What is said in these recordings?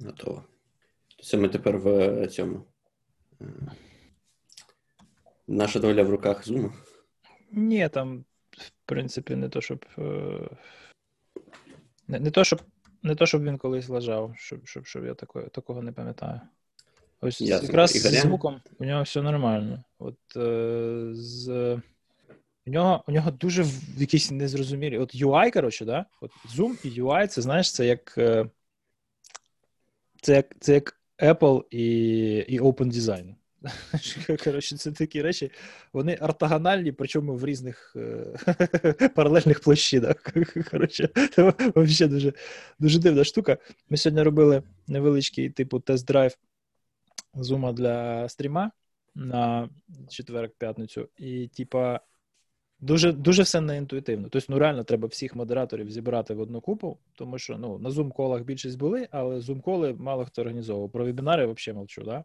Готово. Це ми тепер в цьому. Е, наша доля в руках Зума? Ні, там, в принципі, не то, щоб. Е, не, не то, щоб не то, щоб він колись лежав, щоб щоб, щоб я такого такого не пам'ятаю. Ось Ясно. якраз з звуком у нього все нормально. От е, з у нього у нього дуже якісь незрозумілі. От UI, коротше, да? От Zoom і UI, це знаєш, це як е, це як це як Apple і і Open Design. Коротше, це такі речі, вони ортогональні, причому в різних е- паралельних площинах. Коротше, це взагалі дуже дуже дивна штука. Ми сьогодні робили невеличкий типу тест-драйв зума для стріма на четверг-п'ятницю, і, типа, Дуже дуже все неінтуїтивно. Тобто, ну реально треба всіх модераторів зібрати в одну купу, тому що ну на Zoom call ах більшість були, але Zoom call и мало хто організовував. Про вебінари взагалі мовчу, да?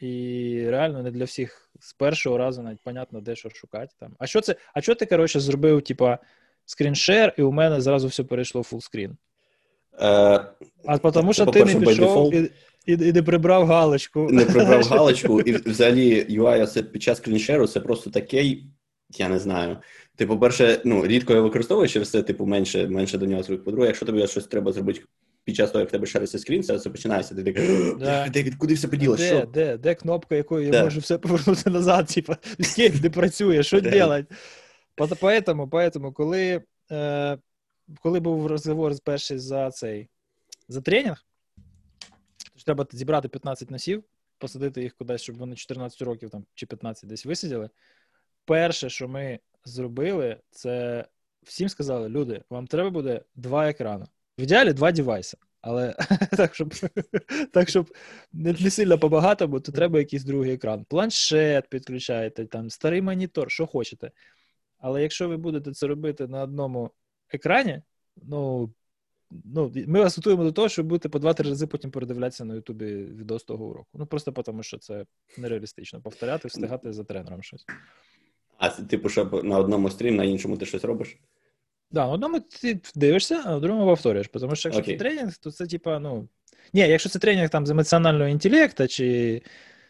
І реально не для всіх з першого разу навіть понятно, де що шукати там. А що це? А що ти, коротше, зробив, типа, screen share, і у мене зразу все перейшло в fullscreen? Е, а тому що ти не пішов і, і, і не прибрав галочку. Не прибрав галочку, і взагалі UI під час скріншеру це просто такий я не знаю. Типу, по-перше, ну, рідко я використовую через це, типу, менше менше до нього звик. По-друге, якщо тобі щось треба зробити під час того, як в тебе шариться скрін, це, починається. Ти такий, да. де, куди все поділо? Де, що? де, де кнопка, якою я можу все повернути назад, типу, скейп не працює, що робити? Поэтому, поэтому, коли е, коли був розговор перший за цей за тренінг, то треба зібрати 15 носів, посадити їх кудись, щоб вони 14 років там, чи 15 десь висиділи перше, що ми зробили, це всім сказали: люди, вам треба буде два екрани. В ідеалі два девайси. Але так, щоб так, щоб не, не сильно побагато, бо то треба якийсь другий екран. Планшет підключаєте, там старий монітор, що хочете. Але якщо ви будете це робити на одному екрані, ну ну, ми вас готуємо до того, щоб будете по два-три рази потім передивлятися на Ютубі відос того уроку. Ну просто тому, що це нереалістично повторяти, встигати за тренером щось. А типу, щоб на одному стрім, на іншому ти щось робиш? Да, на одному ти дивишся, а на другому повторюєш. Тому що якщо okay. це тренінг, то це типа, ну. Ні, якщо це тренінг там з емоціонального інтелекту чи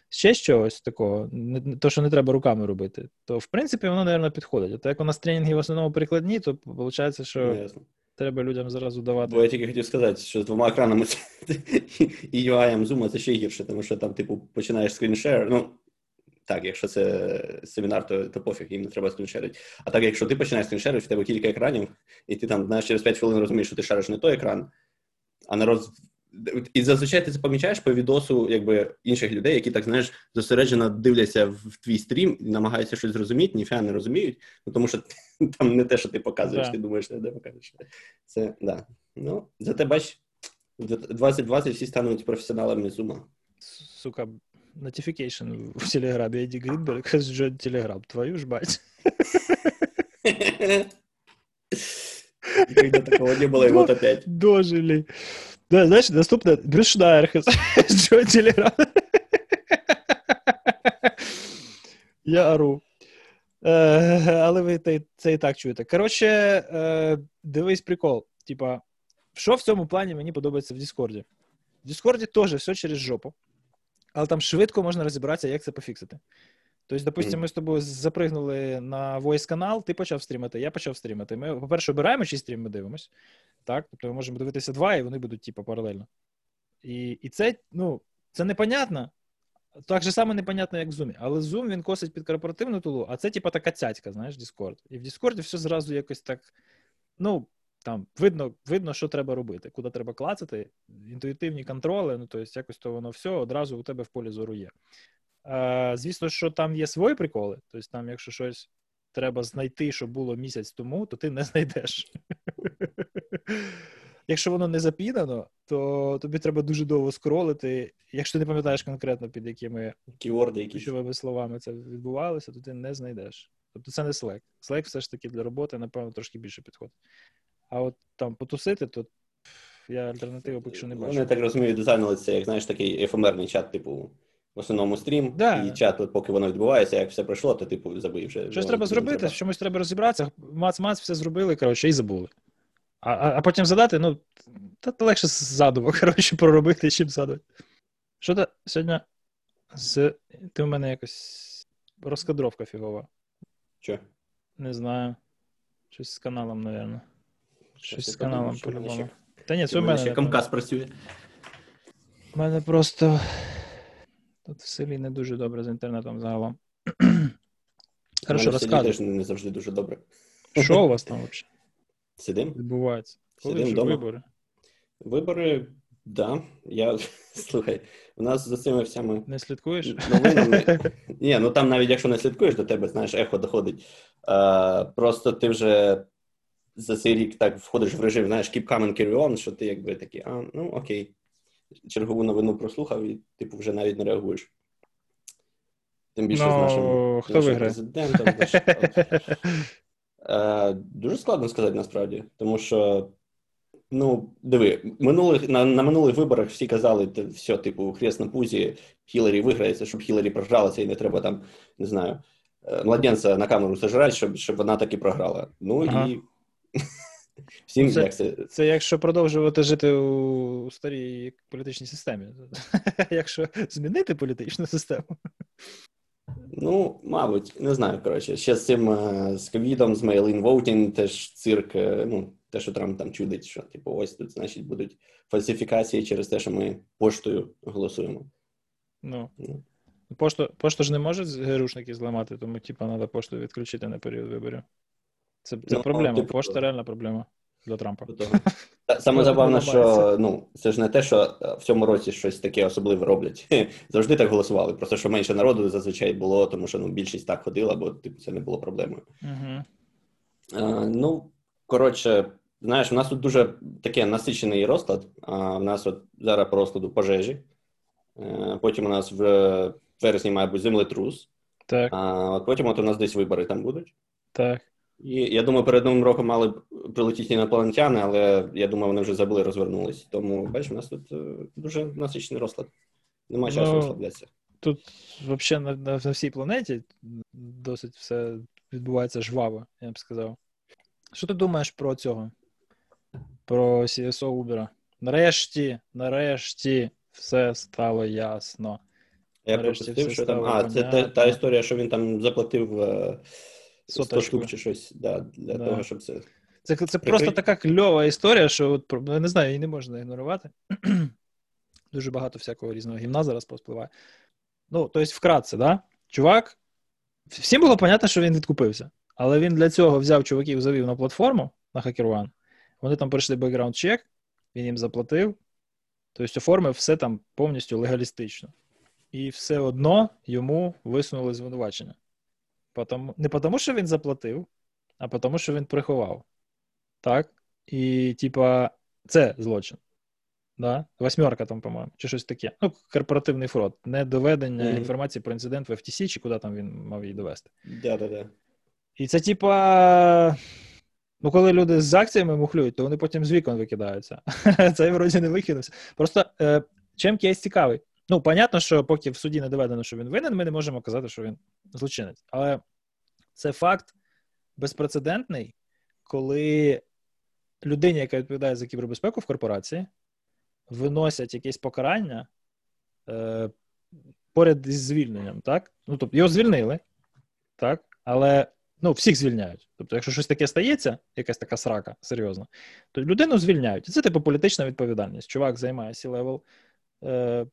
ще щось такого, не, то, що не треба руками робити, то в принципі воно, мабуть, підходить. А то як у нас тренінги в основному прикладні, то виходить, що Ясно. треба людям зразу давати. Бо я тільки хотів сказати, що з двома екранами і UI Zoom це ще гірше, тому що там, типу, починаєш скріншер, ну. Так, якщо це семінар, то то пофіг, їм не треба скріншерити. А так, якщо ти починаєш скріншерити, в тебе кілька екранів, і ти там знаєш, через 5 хвилин розумієш, що ти шариш не той екран, а народ. І зазвичай ти це помічаєш по відосу якби, інших людей, які так знаєш, зосереджено дивляться в твій стрім і намагаються щось зрозуміти, ніфіга не розуміють, ну, тому що там не те, що ти показуєш, yeah. ти думаєш, де покажеш. Це да. Ну, зате бач, 2020 всі стануть професіоналами зума. Сука, notification в Телеграме Эдди Гринберг жжет Телеграм. Твою ж мать. Никогда такого не было, и вот опять. Дожили. Да, знаешь, доступно Брюс Шнайер жжет Телеграм. Я ору. Але ви це і так чуєте. Коротше, дивись прикол. Типа, що в цьому плані мені подобається в Діскорді? В Діскорді теж все через жопу Але там швидко можна розібратися, як це пофіксити. Тобто, допустимо, ми з тобою запригнули на voice канал, ти почав стрімити, я почав стрімити. Ми, по-перше, обираємо, чий стрім ми дивимось. Так? Тобто ми можемо дивитися два, і вони будуть, типу, паралельно. І і це, ну, це непонятно. Так же саме непонятно, як в Zoom. Але Zoom він косить під корпоративну тулу, а це, типу, така цяцька, знаєш, Discord. І в Discord все зразу якось так. Ну, там видно, видно, що треба робити, куди треба клацати, інтуїтивні контроли, ну тобто якось то воно все одразу у тебе в полі зору є. Е, Звісно, що там є свої приколи, тобто там, якщо щось треба знайти, що було місяць тому, то ти не знайдеш. Якщо воно не запінано, то тобі треба дуже довго скролити. Якщо ти не пам'ятаєш конкретно, під якими ключовими словами це відбувалося, то ти не знайдеш. Тобто це не Slack. Slack все ж таки для роботи, напевно, трошки більше підходить. А от там потусити, то я альтернативу поки що не бачу. Вони так розумію, дизайнили це, як знаєш, такий ефемерний чат, типу, в основному стрім, да. і чат, от, поки воно відбувається, як все пройшло, то типу забив вже. Щось треба зробити, треба. чомусь треба розібратися. Мац-мац, все зробили, коротше, і забули. А а, потім задати, ну, та легше ззаду, коротше, проробити, чим ззаду. Що то сьогодні з. Ти в мене якось розкадровка фігова. Що? Не знаю. Щось з каналом, мабуть. Щось з каналом по-любому. Та ні, це у мене. Ще Камкас працює. У мене просто. Тут в селі не дуже добре з інтернетом загалом. Хорошо, розказуй. теж не завжди дуже добре. Що у вас там взагалі? Сидим? Відбувається. Коли Сидим вдома. вибори? Вибори, да. Я слухай, у нас за цими всіми не слідкуєш? новинами. Ні, ну там навіть якщо не слідкуєш, до тебе знаєш, ехо доходить. А, Просто ти вже за цей рік так входиш в режим, знаєш, keep coming, carry on, що ти якби такий, а ну окей. Чергову новину прослухав, і типу вже навіть не реагуєш. Тим більше no, з нашим, хто нашим президентом. Е, Дуже складно сказати насправді, тому що. Ну, диви, минулих на на минулих виборах всі казали, все, типу, хрест на пузі, Хіларі виграється, щоб Хіларі програлася, і не треба там, не знаю, е, младенця на камеру сожрати, щоб щоб вона таки програла. Ну ага. і всім це, як це Це якщо продовжувати жити у старій політичній системі. Якщо змінити політичну систему. Ну, мабуть, не знаю. Коротше, ще з цим е, з ковідом, з mail-in voting теж цирк. Е, ну, те, що Трамп там чудить, що типу, ось тут, значить, будуть фальсифікації через те, що ми поштою голосуємо. Ну. ну. Пошту пошту ж не можуть ГРУшники зламати, тому типу, треба пошту відключити на період виборів. Це це ну, проблема. Типу, Пошта реальна проблема для Трампа. Саме забавно, що ну, це ж не те, що в цьому році щось таке особливе роблять. Завжди так голосували. Просто що менше народу зазвичай було, тому що ну, більшість так ходила, бо типу, це не було проблемою. А, Ну, коротше, знаєш, у нас тут дуже таке насичений розклад. А, У нас от зараз по розкладу пожежі. А, потім у нас в вересні має бути землетрус. Так. А от потім от у нас десь вибори там будуть. Так. І я думаю, перед новим роком мали прилетіти інопланетяни, але я думаю, вони вже забули розвернулись. Тому бачиш, у нас тут е, дуже насичений розклад. Нема часу ну, розслаблятися. Тут взагалі на, на, на всій планеті досить все відбувається жваво, я б сказав. Що ти думаєш про цього? Про CSO Uber? Нарешті, нарешті, все стало ясно. Я пропустив, що там. А, це та, та історія, що він там заплатив. Е, 100 штук чи щось да, для да. того, щоб це. Це це просто така кльова історія, що от, я не знаю, її не можна ігнорувати. Дуже багато всякого різного гімна зараз повпливає. Ну, тобто, вкратце, да? чувак, всім було понятно, що він відкупився. Але він для цього взяв чуваків, завів на платформу на HackerOne. Вони там пройшли бекграунд чек, він їм заплатив. Тобто оформив все там повністю легалістично. І все одно йому висунули звинувачення. Потому, не тому, що він заплатив, а тому, що він приховав. Так? І, типа, це злочин. Да? Восьмерка там, по-моєму, чи щось таке. Ну, корпоративний фрод. Не доведення mm-hmm. інформації про інцидент в FTC, чи куди там він мав її довести. Да-да-да. І це, типа. Ну, коли люди з акціями мухлюють, то вони потім з вікон викидаються. Це вроді не викинувся. Просто е, чим кейс цікавий. Ну, понятно, що поки в суді не доведено, що він винен, ми не можемо казати, що він злочинець. Але це факт безпрецедентний, коли людині, яка відповідає за кібербезпеку в корпорації, виносять якесь покарання е, поряд із звільненням. так? Ну, тобто його звільнили, так? але ну, всіх звільняють. Тобто, якщо щось таке стається, якась така срака серйозна, то людину звільняють. Це типу політична відповідальність. Чувак займає C-level е,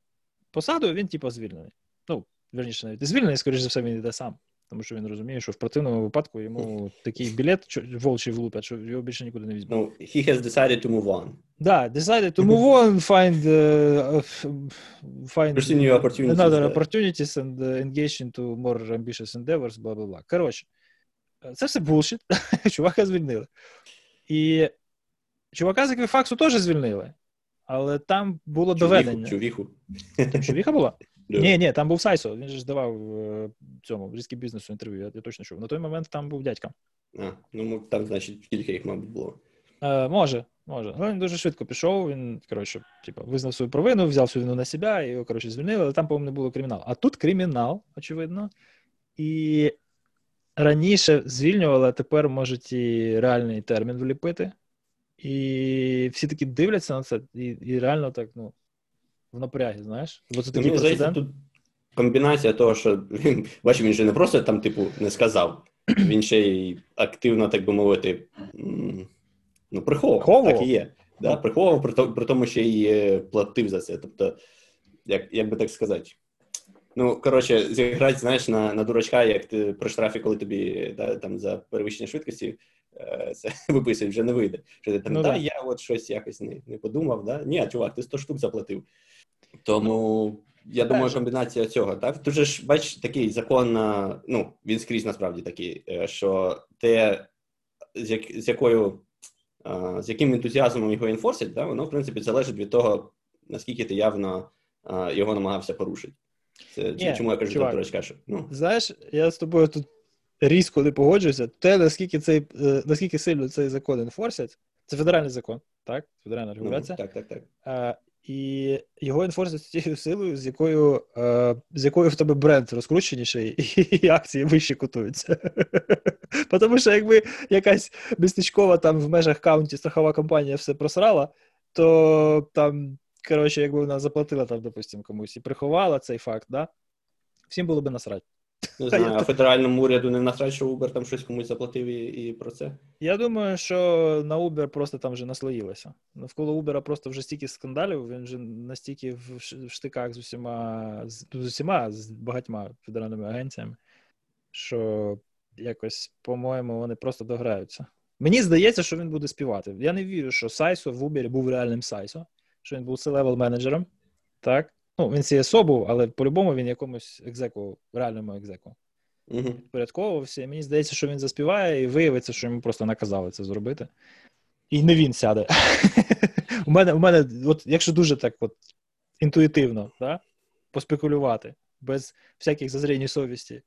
посаду, він, типу, звільнений. Ну, верніше, навіть звільнений, скоріш за все, він йде сам. Тому що він розуміє, що в противному випадку йому такий білет волчий влупять, що його більше нікуди не візьмуть. No, he has decided to move on. Да, decided to move on, find, uh, find new opportunities, another opportunities and uh, engage into more ambitious endeavors, бла бла бла. Коротше, це все булшіт. Чувака звільнили. І чувака з Еквіфаксу теж звільнили. Але там було чувіху, доведення. Чувіху. Там чувіха була? Ні, ні, там був Сайсо, він ж давав е, цьому різкі бізнесу інтерв'ю, я, я точно чув. На той момент там був дядька. А, ну там, значить, кілька їх, мабуть, було. Е, Може, може. Але він дуже швидко пішов, він, коротше, типу, визнав свою провину, взяв свою вину на себе, і його, коротше, звільнили, але там, по-моєму, не було криміналу. А тут кримінал, очевидно. І раніше звільнювали, а тепер можуть і реальний термін вліпити. І всі такі дивляться на це, і і реально так, ну, в напрягі, знаєш? Бо це такий Мені здається, тут комбінація того, що він, бачив, він же не просто там, типу, не сказав, він ще й активно, так би мовити, ну, приховував, так і є. Да, ну. Приховував, при, при тому, ще й платив за це. Тобто, як як би так сказати. Ну, коротше, зіграти, знаєш, на на дурачка, як ти при штрафі, коли тобі да, там за перевищення швидкості це виписують, вже не вийде. Що ти там, ну, да, да, я от щось якось не не подумав, да? Ні, чувак, ти 100 штук заплатив. Тому я думаю, комбінація цього, так? Тут же ж, бач, такий закон, ну, він скрізь насправді такий, е, що те, з, як, з якою, з яким ентузіазмом його інфорсять, да, воно, в принципі, залежить від того, наскільки ти явно його намагався порушити. Це Ні, чому я кажу чувак, що ну. Знаєш, я з тобою тут різко не погоджуюся. Те, наскільки цей е, наскільки сильно цей закон enforce ять, це федеральний закон, так? Федеральна ну, регуляція. Ну, так, так, так. А, І його enforce ять тією силою, з якою а, з якою в тебе бренд розкрученіший, і акції вище котуються. Тому що якби якась містечкова там в межах county страхова компанія все просрала, то там коротше, якби вона заплатила там, допустимо, комусь і приховала цей факт, да? всім було би насрать. Не знаю, а федеральному уряду не насрать, що Uber там щось комусь заплатив і, і про це. Я думаю, що на Uber просто там вже наслоїлося. Навколо Uber просто вже стільки скандалів, він вже настільки в штиках з усіма, з, з усіма, з багатьма федеральними агенціями, що якось, по-моєму, вони просто дограються. Мені здається, що він буде співати. Я не вірю, що Сайсо в Uber був реальним Сайсо що він був C-level менеджером, так? Ну, він CSO був, але по-любому він якомусь екзеку, реальному екзеку. uh Підпорядковувався, і мені здається, що він заспіває, і виявиться, що йому просто наказали це зробити. І не він сяде. У мене, у мене, от, якщо дуже так от інтуїтивно да, поспекулювати, без всяких зазрінь совісті,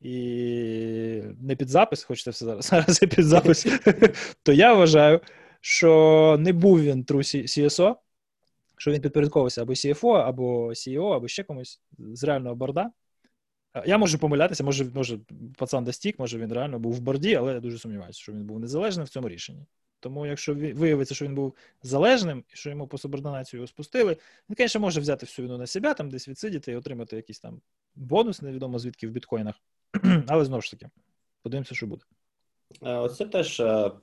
і не під запис, хочете все зараз, зараз під запис, то я вважаю, що не був він true CSO, що він підпорядковувався або CFO, або CEO, або ще комусь з реального борда. Я можу помилятися, може, може пацан достік, може він реально був в борді, але я дуже сумніваюся, що він був незалежним в цьому рішенні. Тому, якщо виявиться, що він був залежним і що йому по субординацію його спустили, він, звісно, може взяти всю вину на себе, там десь відсидіти і отримати якийсь там бонус, невідомо звідки в біткоїнах. Але знову ж таки, подивимося, що буде. Оце теж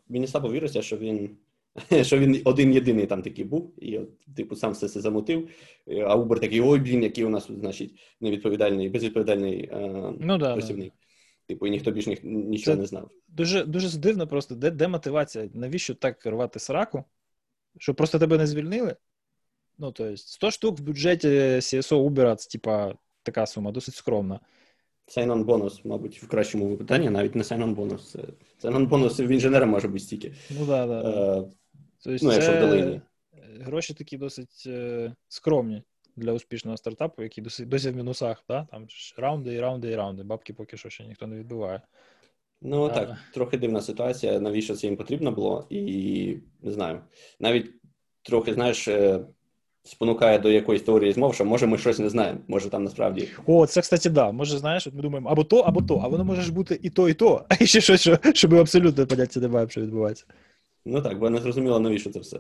мені слабо віриться, що він що він один єдиний там такий був, і от, типу, сам все це замутив. А Uber такий, ой, блін, який у нас, значить, невідповідальний, безвідповідальний е, ну, да, працівник. Да. Типу, і ніхто більш ні, нічого це не знав. Дуже дуже дивно просто, де де мотивація? Навіщо так рвати сраку? Щоб просто тебе не звільнили? Ну, тобто, 100 штук в бюджеті CSO Uber, це, типа, така сума, досить скромна. Sign-on бонус, мабуть, в кращому випитанні, навіть не sign-on бонус. Sign-on бонус в інженера може бути стільки. Ну, да, да. Е, Тобто ну, якщо в долині. Гроші такі досить е, скромні для успішного стартапу, які досі, досі в мінусах. Да? Там раунди і раунди і раунди. Бабки поки що ще ніхто не відбиває. Ну а... так, трохи дивна ситуація, навіщо це їм потрібно було, і не знаю. Навіть трохи, знаєш, е, спонукає до якоїсь теорії змов, що може ми щось не знаємо. Може там насправді. О, це, кстати, да. Може, знаєш, от ми думаємо або то, або то, а воно може ж бути і то, і то, а ще щось, що, що ми абсолютно поняття не маємо, що відбувається. Ну так, бо не зрозуміло, навіщо це все.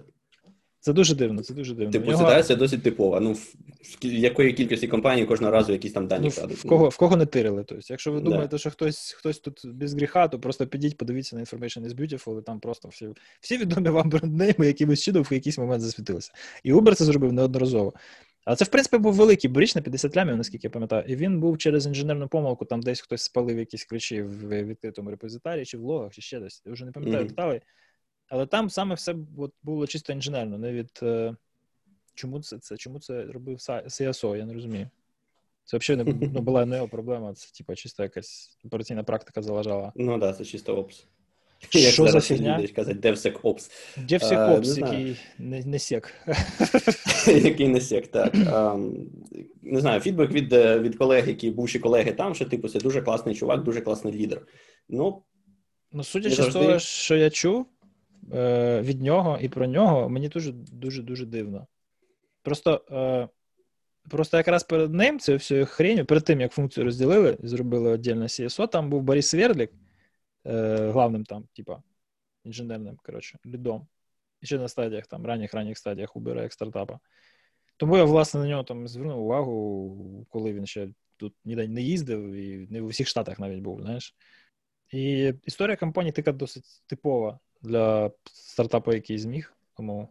Це дуже дивно, це дуже дивно. Типу, нього... ситуація досить типова. Ну, в якої кількості компаній кожного разу якісь там дані ну, В кого в кого не тирили. Тобто, якщо ви думаєте, що хтось хтось тут без гріха, то просто підіть, подивіться на Information is Beautiful, і там просто всі всі відомі вам бренднейми, якимось чином в якийсь момент засвітилися. І Uber це зробив неодноразово. А це, в принципі, був великий бріч на 50 лямів, наскільки я пам'ятаю, і він був через інженерну помилку, там десь хтось спалив якісь ключі в відкритому репозитарії, чи в логах, чи ще десь. Я вже не пам'ятаю mm-hmm. деталей. Але там саме все от, було чисто інженерно, не від е, чому це це, чому це робив CSO, я не розумію. Це взагалі не ну, була не його проблема, це типа чисто якась операційна практика залежала. Ну так, да, це чисто опс. Як Що за фігня? казати, DevSecOps. DevSecOps, який не, не сек. Який не сек, так. Не знаю, фідбек від від колег, які бувші колеги там, що типу, це дуже класний чувак, дуже класний лідер. Ну, ну судячи з того, що я чув, е, від нього і про нього мені дуже дуже дуже дивно. Просто е, просто якраз перед ним це всю хрень, перед тим, як функцію розділили, зробили віддільне CSO, там був Борис Вердлік, е, главним там, типа, інженерним, коротше, лідом. ще на стадіях, там, ранніх ранніх стадіях Uber як стартапа. Тому я, власне, на нього там звернув увагу, коли він ще тут ніде не їздив і не в усіх штатах навіть був, знаєш. І історія компанії така досить типова для стартапу, який зміг. Тому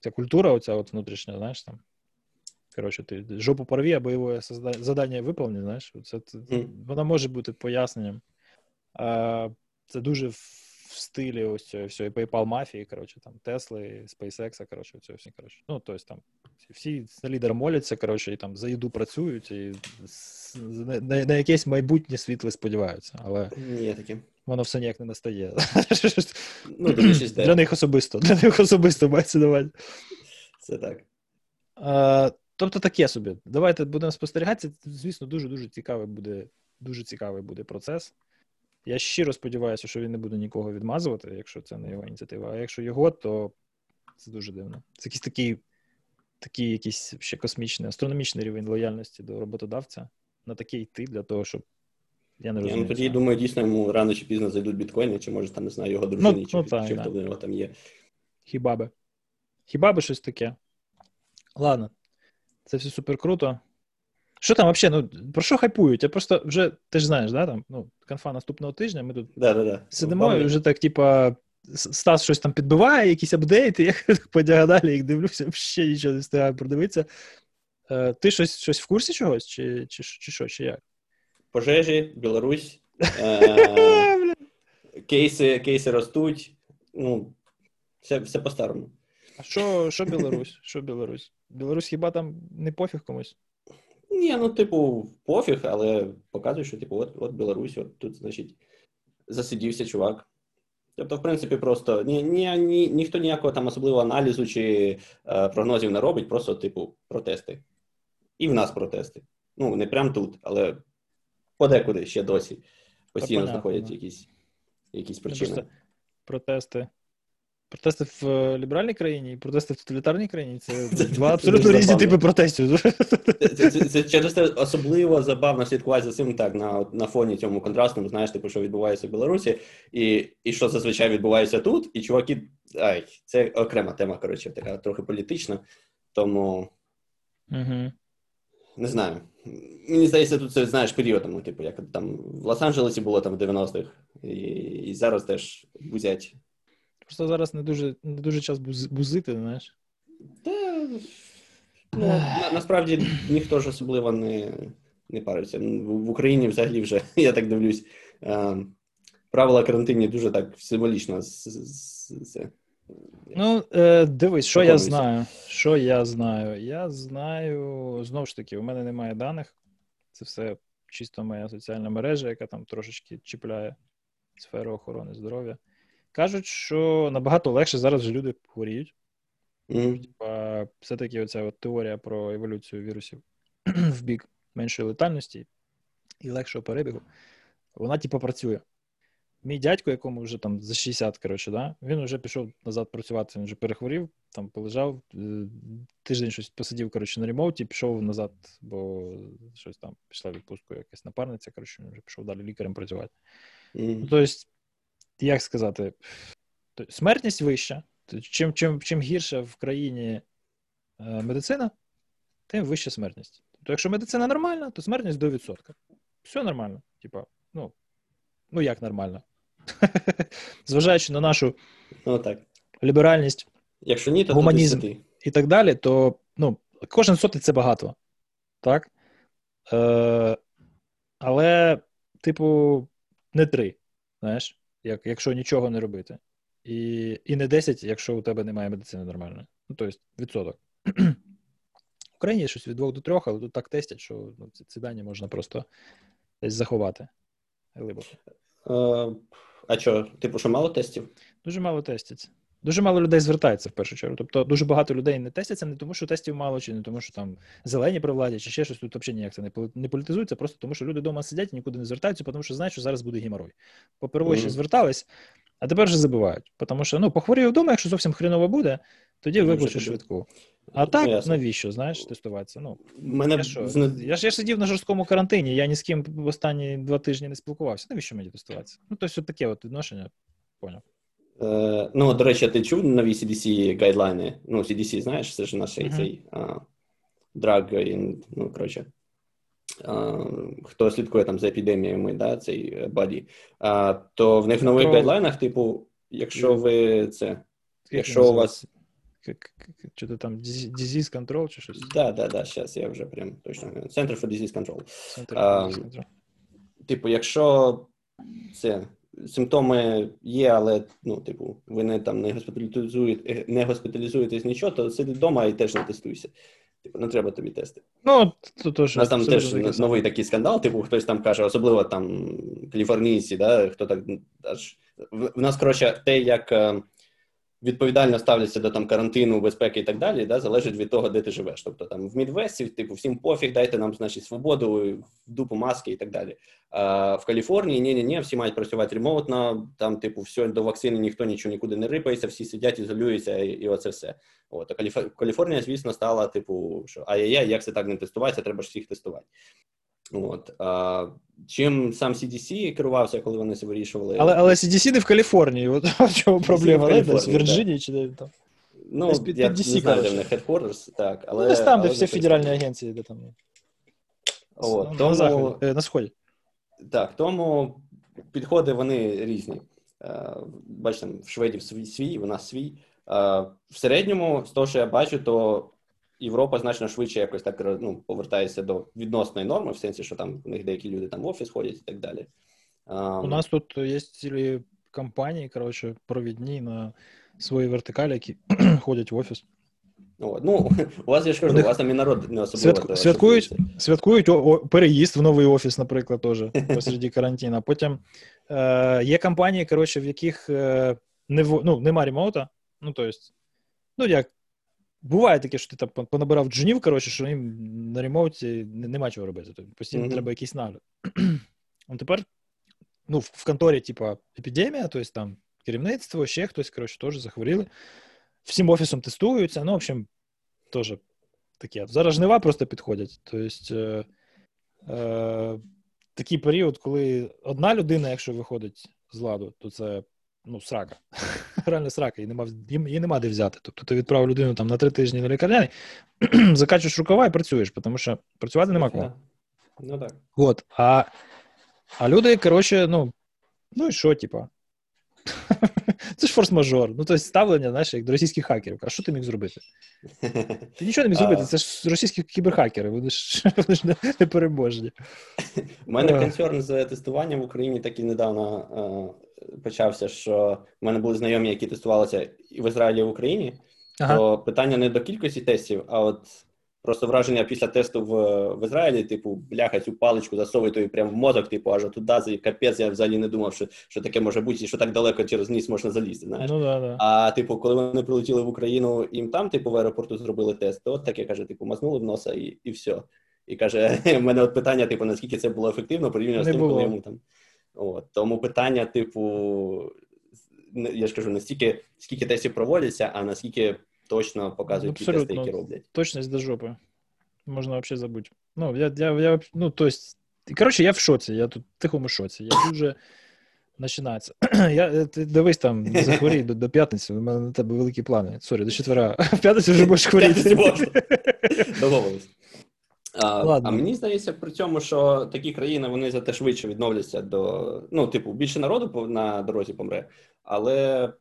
ця культура, оця от внутрішня, знаєш там. Коротше, ти жопу порві, а бойове завдання виповні, знаєш, це, це, mm. вона може бути поясненням. А, Це дуже в стилі ось цього всього, PayPal мафії, коротше, там, Тесли, SpaceX, коротше, цього всі, коротше. Ну, тобто там всі на лідер моляться, коротше, і там за їду працюють, і на, на, на якесь майбутнє світле сподіваються. Але Є таке. Воно все ніяк не настає. Ну, Для них особисто, для них особисто мається давати. Це так. А, Тобто таке собі. Давайте будемо спостерігати. Звісно, дуже-дуже цікавий буде, дуже цікавий буде процес. Я щиро сподіваюся, що він не буде нікого відмазувати, якщо це не його ініціатива. А якщо його, то це дуже дивно. Це якийсь такий такий якийсь ще космічний, астрономічний рівень лояльності до роботодавця на таке йти для того, щоб. Я не розумію. Я, ну, тоді, думаю, дійсно йому рано чи пізно зайдуть біткоїни, чи може там не знаю його дружині, ну, чи, ну, так, чи хто в нього там є. Хіба би. Хіба би щось таке? Ладно, це все супер круто. Що там взагалі? Ну, про що хайпують? Я просто вже, ти ж знаєш, да, там, ну, конфа наступного тижня, ми тут да, да, да. сидимо і вже так, типа, Стас щось там підбиває, якісь апдейти, я по діагоналі їх дивлюся, взагалі нічого не встигаю продивитися. Е, Ти щось щось в курсі чогось, чи чи, чи що, чи як? Пожежі, Білорусь, е, кейси кейси ростуть. Ну, все все по-старому. А що що Білорусь? Що Білорусь? Білорусь хіба там не пофіг комусь? Ні, ну, типу, пофіг, але показує, що, типу, от от Білорусь, от тут, значить, засидівся чувак. Тобто, в принципі, просто ні, ні, ні, ніхто ніякого там особливого аналізу чи е, прогнозів не робить, просто, типу, протести. І в нас протести. Ну, не прямо тут, але подекуди ще досі постійно знаходять якісь якісь причини. Протести Протести в е, ліберальній країні і протести в тоталітарній країні це два абсолютно різні типи протестів. Це, це, це через те особливо забавно слідкувати за цим так на на фоні цьому контрастному, знаєш, типу, що відбувається в Білорусі, і і що зазвичай відбувається тут, і чуваки. Ай, це окрема тема, коротше, така трохи політична. Тому угу. Не знаю. Мені здається, тут це знаєш періодом, типу, як там в Лос-Анджелесі було там в 90-х, і, і зараз теж бузять. Просто зараз не дуже не дуже час бузити, знаєш. Та, ну, на, насправді ніхто ж особливо не не париться. В Україні взагалі вже, я так дивлюсь, е, правила карантині дуже так символічно. Це, ну, е, дивись, що я знаю. Що я знаю? Я знаю, знову ж таки, у мене немає даних. Це все чисто моя соціальна мережа, яка там трошечки чіпляє сферу охорони здоров'я. Кажуть, що набагато легше зараз вже люди хворіють. Mm. Типа, все-таки оця от теорія про еволюцію вірусів в бік меншої летальності і легшого перебігу, вона, типу, працює. Мій дядько, якому вже там за 60, коротше, да, він вже пішов назад працювати, він вже перехворів, там полежав, е, тиждень щось посидів коротше, на ремоуті, пішов назад, бо щось там пішла відпустку, якась напарниця, коротше, він вже пішов далі лікарем працювати. Mm. Тобто, як сказати, смертність вища. Чим чим, чим гірша в країні е, медицина, тим вища смертність. Тобто, якщо медицина нормальна, то смертність до відсотка. Все нормально. Типа, ну, ну як нормально? Зважаючи на нашу ну, так. ліберальність, якщо ні, то гуманізм і так далі, то ну, кожен сотий це багато. Так? Е, Але, типу, не три. Знаєш? як, якщо нічого не робити. І і не 10, якщо у тебе немає медицини нормальної. Ну, тобто, відсоток. В Україні щось від 2 до 3, але тут так тестять, що ну, ці, ці дані можна просто десь заховати. Глибоко. А що, типу, що мало тестів? Дуже мало тестять. Дуже мало людей звертається в першу чергу. Тобто дуже багато людей не тестяться, не тому, що тестів мало, чи не тому, що там зелені при владі, чи ще щось тут взагалі ніяк це не політизується, просто тому, що люди вдома сидять і нікуди не звертаються, тому що знають, що зараз буде геморой. Попервої ще mm-hmm. звертались, а тепер вже забувають. Тому що ну, похворію вдома, якщо зовсім хреново буде, тоді викличу швидку. А так, Ясно. навіщо, знаєш, тестуватися? Ну, Мене... Я, що? я ж я сидів на жорсткому карантині, я ні з ким в останні два тижні не спілкувався. Навіщо мені тестуватися? Ну, тобто, таке от відношення, поняв. Е, ну, до речі, ти чув нові CDC guidelines? Ну, CDC, знаєш, це ж наш uh-huh. цей drug, ну, коротше, хто слідкує там за епідеміями, да, цей body, то в них в нових guidelines ах, типу, якщо ви це, якщо у вас. Чи то там disease control, чи щось? Так, так, так, зараз я вже прям точно. Center for Disease Control. Center for Disease Control. Типу, якщо це симптоми є, але ну, типу, ви не там не госпіталізуєте, не госпіталізуєтесь нічого, то сиди вдома і теж не тестуйся. Типу, не треба тобі тести. Ну, то, то, що, У нас там теж такі новий такий скандал, типу, хтось там каже, особливо там каліфорнійці, да, хто так аж. В нас, коротше, те, як е, відповідально ставляться до там карантину, безпеки і так далі, да, залежить від того, де ти живеш. Тобто там в Мідвесті, типу, всім пофіг, дайте нам, значить, свободу, дупу маски і так далі. А в Каліфорнії ні, ні, ні, всі мають працювати ремоутно, там, типу, все до вакцини ніхто нічого нікуди не рипається, всі сидять, ізолюються, і, і оце все. От а Каліфорнія, звісно, стала, типу, що ай-яй-яй, як це так не тестуватися, треба ж всіх тестувати. От а, чим сам CDC керувався, коли вони це вирішували. Але але CDC не в Каліфорнії. От в чому проблема? Не в Вірджинії чи де там. Ну, під, я DC, не знаю, де в них headquarters, так. Але, ну, десь там, де всі федеральні агенції, де там. От, на, тому, заході, е, на сході. Так, тому підходи вони різні. Е, бачите, в Шведів свій, свій, у нас свій. Е, в середньому, з того, що я бачу, то Європа значно швидше якось так ну, повертається до відносної норми, в сенсі, що там у них деякі люди там в офіс ходять і так далі. У нас тут є цілі компанії, коротше, провідні на свої вертикалі, які ходять в офіс. О, ну, у вас я ж кажу, у, у вас там і народ не особливо. Святку, святкують святкують о, о, переїзд в новий офіс, наприклад, теж посереді карантину. Потім е, є компанії, коротше, в яких е, не ну, нема ремоута. Ну, то есть, ну, як Буває таке, що ти там понабирав джунів, коротше, що їм на ремоуті нема чого робити. Тобто постійно mm-hmm. треба якийсь нагляд. А тепер ну, в конторі, типа, епідемія, тобто там керівництво, ще хтось, коротше, теж захворіли. Всім офісом тестуються. Ну, в общем, теж таке. Зараз жнива просто підходять. Тобто е, е, такий період, коли одна людина, якщо виходить з ладу, то це ну, срака. Реально срака, її нема, її нема де взяти. Тобто ти відправив людину там на три тижні на лікарняний, закачуєш рукава і працюєш, тому що працювати нема кого. Ну так. От. А а люди, коротше, ну, ну і що, типа? Це ж форс-мажор. Ну, тобто ставлення, знаєш, як до російських хакерів. А що ти міг зробити? Ти нічого не міг зробити, це ж російські кіберхакери, вони ж, вони ж непереможні. У мене концерн з тестуванням в Україні так і недавно почався, що в мене були знайомі, які тестувалися і в Ізраїлі, і в Україні, ага. то питання не до кількості тестів, а от просто враження після тесту в в Ізраїлі, типу, бляха, цю паличку засовує тобі прямо в мозок, типу, аж туди, капець, я взагалі не думав, що що таке може бути, і що так далеко через ніс можна залізти. знаєш. Ну, да, да. А типу, коли вони прилетіли в Україну, їм там, типу, в аеропорту зробили тест, то от таке каже, типу, мазнули в носа і і все. І каже, в мене от питання, типу, наскільки це було ефективно порівняно з тим, коли йому там. От, Тому питання, типу, я ж кажу, не стільки скільки тестів проводяться, а наскільки точно показують ті тести, які роблять. Точність до жопи. Можна взагалі забути. Ну, я, я, я, ну, то есть, коротше, я в шоці, я тут в тихому шоці. Я дуже починається. Я, ти дивись там, захворій до, до п'ятниці, у мене на тебе великі плани. Sorry, до четвера. В п'ятницю вже будеш хворіти. Домовились. А а мені здається при цьому, що такі країни вони за те швидше відновляться до ну, типу, більше народу на дорозі помре, але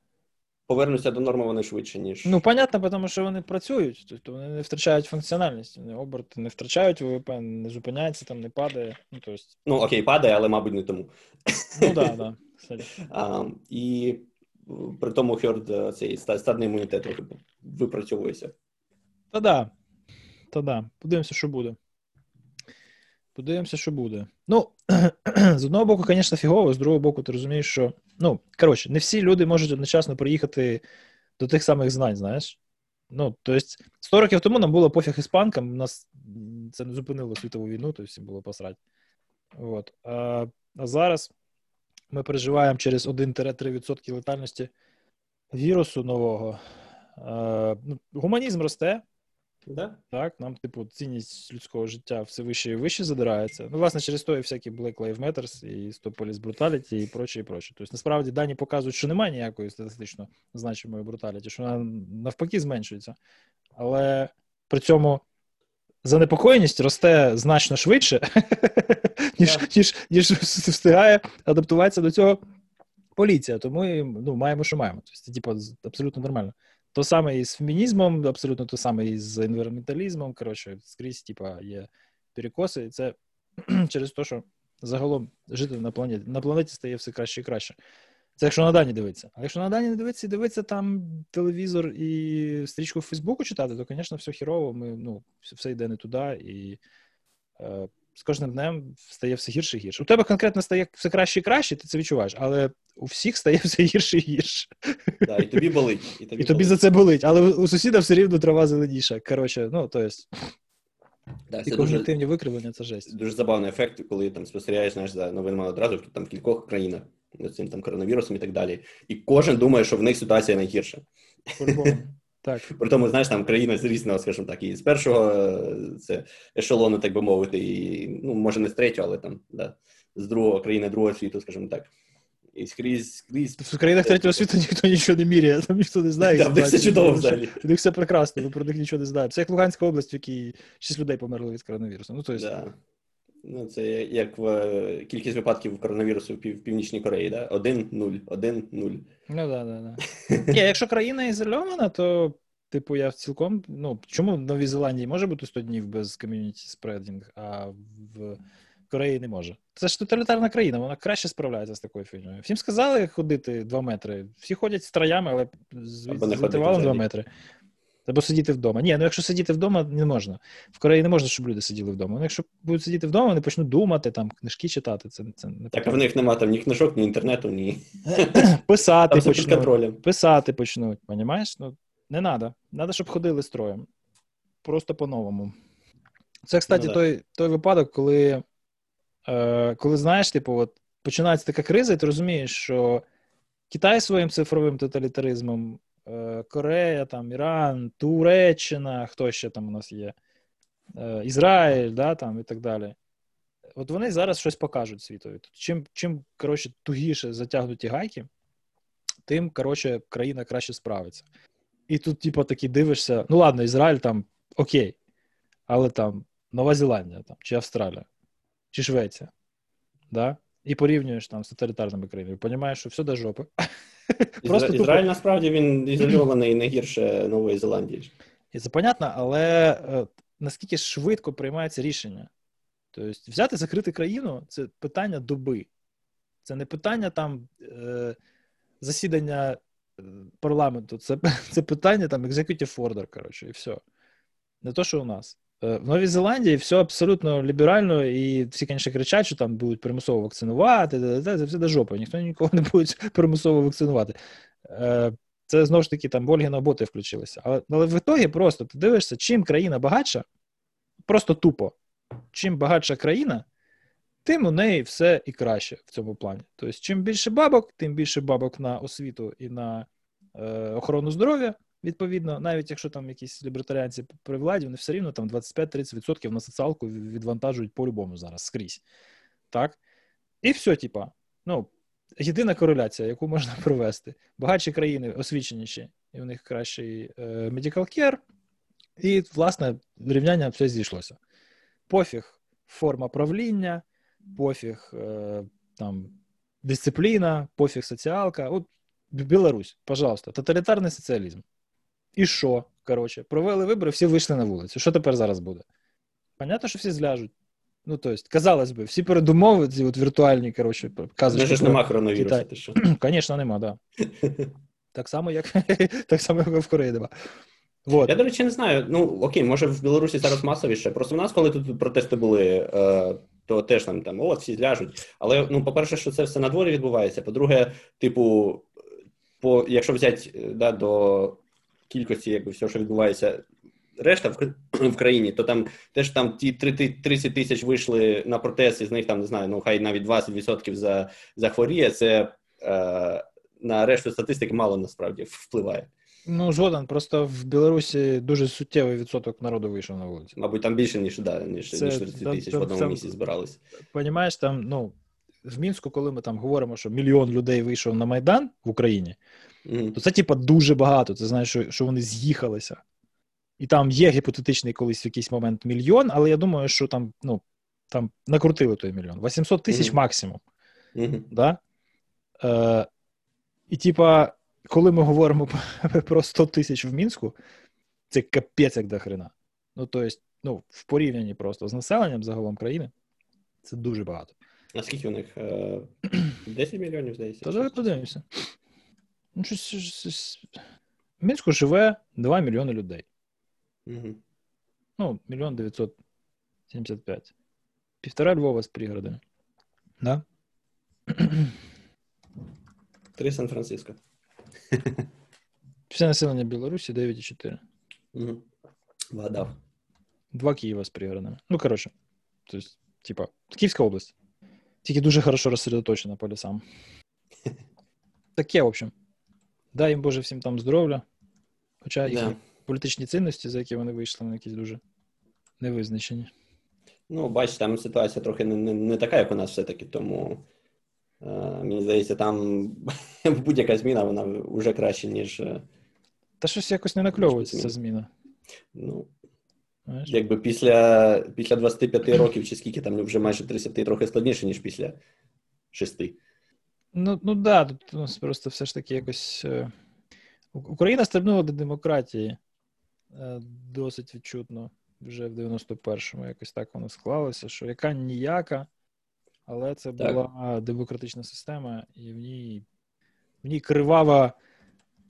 повернуться до норми вони швидше, ніж. Ну, понятно, тому що вони працюють, тобто вони не втрачають функціональність, вони оберти не втрачають ВВП, не зупиняється, там не падає. Ну, то есть... ну окей, падає, але, мабуть, не тому. Ну да, да. І при тому Хьорд цей стадний імунітет випрацьовується. Та да. Та да. Подивимося, що буде. Подивимося, що буде. Ну, з одного боку, звісно, фігово, з другого боку, ти розумієш, що. Ну, коротше, не всі люди можуть одночасно приїхати до тих самих знань, знаєш. Ну, тобто, 100 років тому нам було пофіг іспанкам, нас це не зупинило світову війну, то всім було посрать. От. А, а зараз ми переживаємо через 1-3% летальності вірусу нового. А, ну, Гуманізм росте. Да? Так, нам, типу, цінність людського життя все вище і вище задирається. Ну, власне, через то і всякі Black Lives Matter, і Stop Police Brutality, і проче, і проче. Тобто, насправді, дані показують, що немає ніякої статистично значимої бруталіті, що вона навпаки зменшується. Але при цьому занепокоєність росте значно швидше, ніж ніж, ніж встигає адаптуватися до цього поліція. Тому ну, маємо, що маємо. Тобто, типу, абсолютно нормально. То саме і з фемінізмом, абсолютно то саме і з енвіронменталізмом. Коротше, скрізь, типа, є перекоси, і це через те, що загалом жити на планеті на планеті стає все краще і краще. Це якщо на дані дивитися. А якщо на дані не дивитися і дивитися там телевізор і стрічку в Фейсбуку читати, то, звісно, все хірово, ми, ну, все йде не туди, і е, з кожним днем стає все гірше і гірше. У тебе конкретно стає все краще і краще, ти це відчуваєш, але у всіх стає все гірше і гірше. Да, І тобі болить. І тобі, і тобі за це болить, але у сусіда все рівно трава зеленіша. Коротше, ну, то есть... Да, і когнітивні викривлення це жесть. Дуже забавний ефект, коли там спостерігаєш знаєш, за новинами одразу там в кількох країнах цим там коронавірусом і так далі. І кожен думає, що в них ситуація найгірша. Так. При тому, знаєш, там країна з різного, скажімо так, і з першого е, це ешелону, так би мовити, і ну, може не з третього, але там да, з другого країни другого світу, скажімо так. І скрізь скрізь. В країнах третього світу ніхто нічого не міряє, там ніхто не знає. Да, все чудово взагалі. У них все прекрасно, ми про них нічого не знаємо. Це як Луганська область, в якій 6 людей померли від коронавірусу. Ну, то есть... да. Ну, це як в е, кількість випадків коронавірусу в Північній Кореї, да? Один-нуль, один-нуль. Ну, да, да, да. Ні, якщо країна ізольована, то, типу, я цілком. Ну, чому в Новій Зеландії може бути 100 днів без ком'юніті спредінг, а в Кореї не може? Це ж тоталітарна країна, вона краще справляється з такою фігньою. Всім сказали ходити 2 метри. Всі ходять строями, але з інтервалом 2 метри. Або сидіти вдома. Ні, ну якщо сидіти вдома, не можна. В Кореї не можна, щоб люди сиділи вдома. Ну, якщо будуть сидіти вдома, вони почнуть думати, там, книжки читати. Це, це не Так, а в них немає там ні книжок, ні інтернету, ні. Писати почнуть. Писати почнуть, понімаєш? Ну, не треба. Треба, щоб ходили строєм. Просто по-новому. Це, кстати, ну, той той випадок, коли, е, коли знаєш, типу, от починається така криза, і ти розумієш, що Китай своїм цифровим тоталітаризмом Корея, там, Іран, Туреччина, хто ще там у нас є, е, Ізраїль, да, там, і так далі. От вони зараз щось покажуть світові. Чим чим коротше, тугіше затягнуті гайки, тим коротше, країна краще справиться. І тут, типу, такі дивишся: ну ладно, Ізраїль там окей, але там Нова Зеландія там, чи Австралія, чи Швеція. Да? І порівнюєш там з тоталітарними країнами, розумієш, що все до жопи. Просто Ізраїль насправді він ізольований не гірше Нової Зеландії. І це понятно, але е, наскільки швидко приймається рішення? Тобто, взяти закрити країну це питання доби. Це не питання там е, засідання е, парламенту, це це питання там executive order, коротше, і все. Не то, що у нас. Е, в Новій Зеландії все абсолютно ліберально, і всі, звісно, кричать, що там будуть примусово вакцинувати, це все до жопи, ніхто нікого не буде примусово вакцинувати. Е, це знову ж таки там Вольгіна боти включилися. Але, але в ітогі просто ти дивишся, чим країна багатша, просто тупо, чим багатша країна, тим у неї все і краще в цьому плані. Тобто, чим більше бабок, тим більше бабок на освіту і на е, охорону здоров'я. Відповідно, навіть якщо там якісь лібертаріанці при владі, вони все рівно там 25-30% на соціалку відвантажують по-любому зараз скрізь. Так? І все, типа, ну, єдина кореляція, яку можна провести. Багатші країни освіченіші, і у них кращий е, medical care, і, власне, рівняння все зійшлося. Пофіг, форма правління, пофіг е, там, дисципліна, пофіг соціалка. От Білорусь, пожалуйста, тоталітарний соціалізм. І що? Коротше, провели вибори, всі вийшли на вулицю. Що тепер зараз буде? Понятно, що всі зляжуть. Ну, тобто, казалось би, всі передумови, ці от віртуальні, коротше, казочки. ж нема коронавірусу, ти що? Звісно, нема, так. Да. Так само, як так само, як в Кореї нема. Вот. Я, до речі, не знаю. Ну, окей, може в Білорусі зараз масовіше. Просто в нас, коли тут протести були, е, то теж там, там от всі зляжуть. Але, ну, по-перше, що це все на дворі відбувається. По-друге, типу, по, якщо взяти да, до кількості, якби все, що відбувається. Решта в, в країні, то там теж там ті 30 тисяч вийшли на протести, з них там не знаю, ну хай навіть 20% за, захворіє. Це е, на решту статистики мало насправді впливає. Ну, згоден, просто в Білорусі дуже суттєвий відсоток народу вийшов на вулицю. Мабуть, там більше, ніж да, ніж, Це, ніж 30 тисяч в одному місці збирались. Понімаєш, там, ну, в Мінську, коли ми там говоримо, що мільйон людей вийшов на Майдан в Україні, mm. то це, типа, дуже багато. Ти знаєш, що, що вони з'їхалися. І там є гіпотетичний колись в якийсь момент мільйон, але я думаю, що там, ну, там накрутили той мільйон. 800 тисяч mm. максимум. Mm-hmm. Да? Е, І, типа, коли ми говоримо про 100 тисяч в Мінську, це капець як до хрена. Ну, тобто, ну, в порівнянні просто з населенням загалом країни, це дуже багато. А скільки у них? 10 е, мільйонів, здається? Та давай подивимося. Ну, щось, щось... В Мінську живе 2 мільйони людей. Угу. Ну, мільйон 975. Півтора Львова з пригородами. Да? Три Сан-Франциско. Все населення Білорусі 9,4. Угу. Вгадав. Два Києва з пригородами. Ну, коротше, тобто, типа, Київська область. Тільки дуже хорошо розсередоточена по лісам. Таке, в общем. Дай їм Боже всім там здоров'я. Хоча їх yeah. політичні цінності, за які вони вийшли, вони якісь дуже невизначені. Ну, бачиш, там ситуація трохи не, не, не така, як у нас все-таки, тому е, мені здається, там будь-яка зміна, вона вже краще, ніж. Е, Та щось якось не накльовується ця зміна. Ну, Знаєш? Якби після після 25 років, чи скільки там вже майже 30 трохи складніше, ніж після 6. Ну ну да, тут у нас просто все ж таки якось. Е, Україна стрибнула до демократії е, досить відчутно вже в 91-му. Якось так воно склалося, що яка ніяка, але це так. була демократична система, і в ній в ній кривава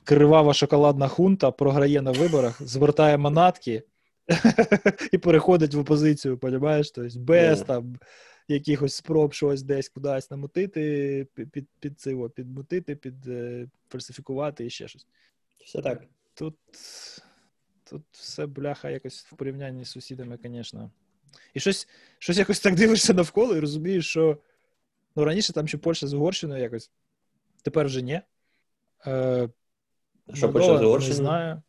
кривава шоколадна хунта програє на виборах, звертає манатки і переходить в опозицію, понімаєш? Тобто без yeah. там якихось спроб щось десь кудись намутити, під під, під цього, підмутити, під фальсифікувати і ще щось. Все так. Тут тут все бляха якось в порівнянні з сусідами, звісно. І щось щось якось так дивишся навколо і розумієш, що ну, раніше там ще Польща з Угорщиною якось, тепер вже ні. Е, Що Польща з Угорщиною? Не знаю.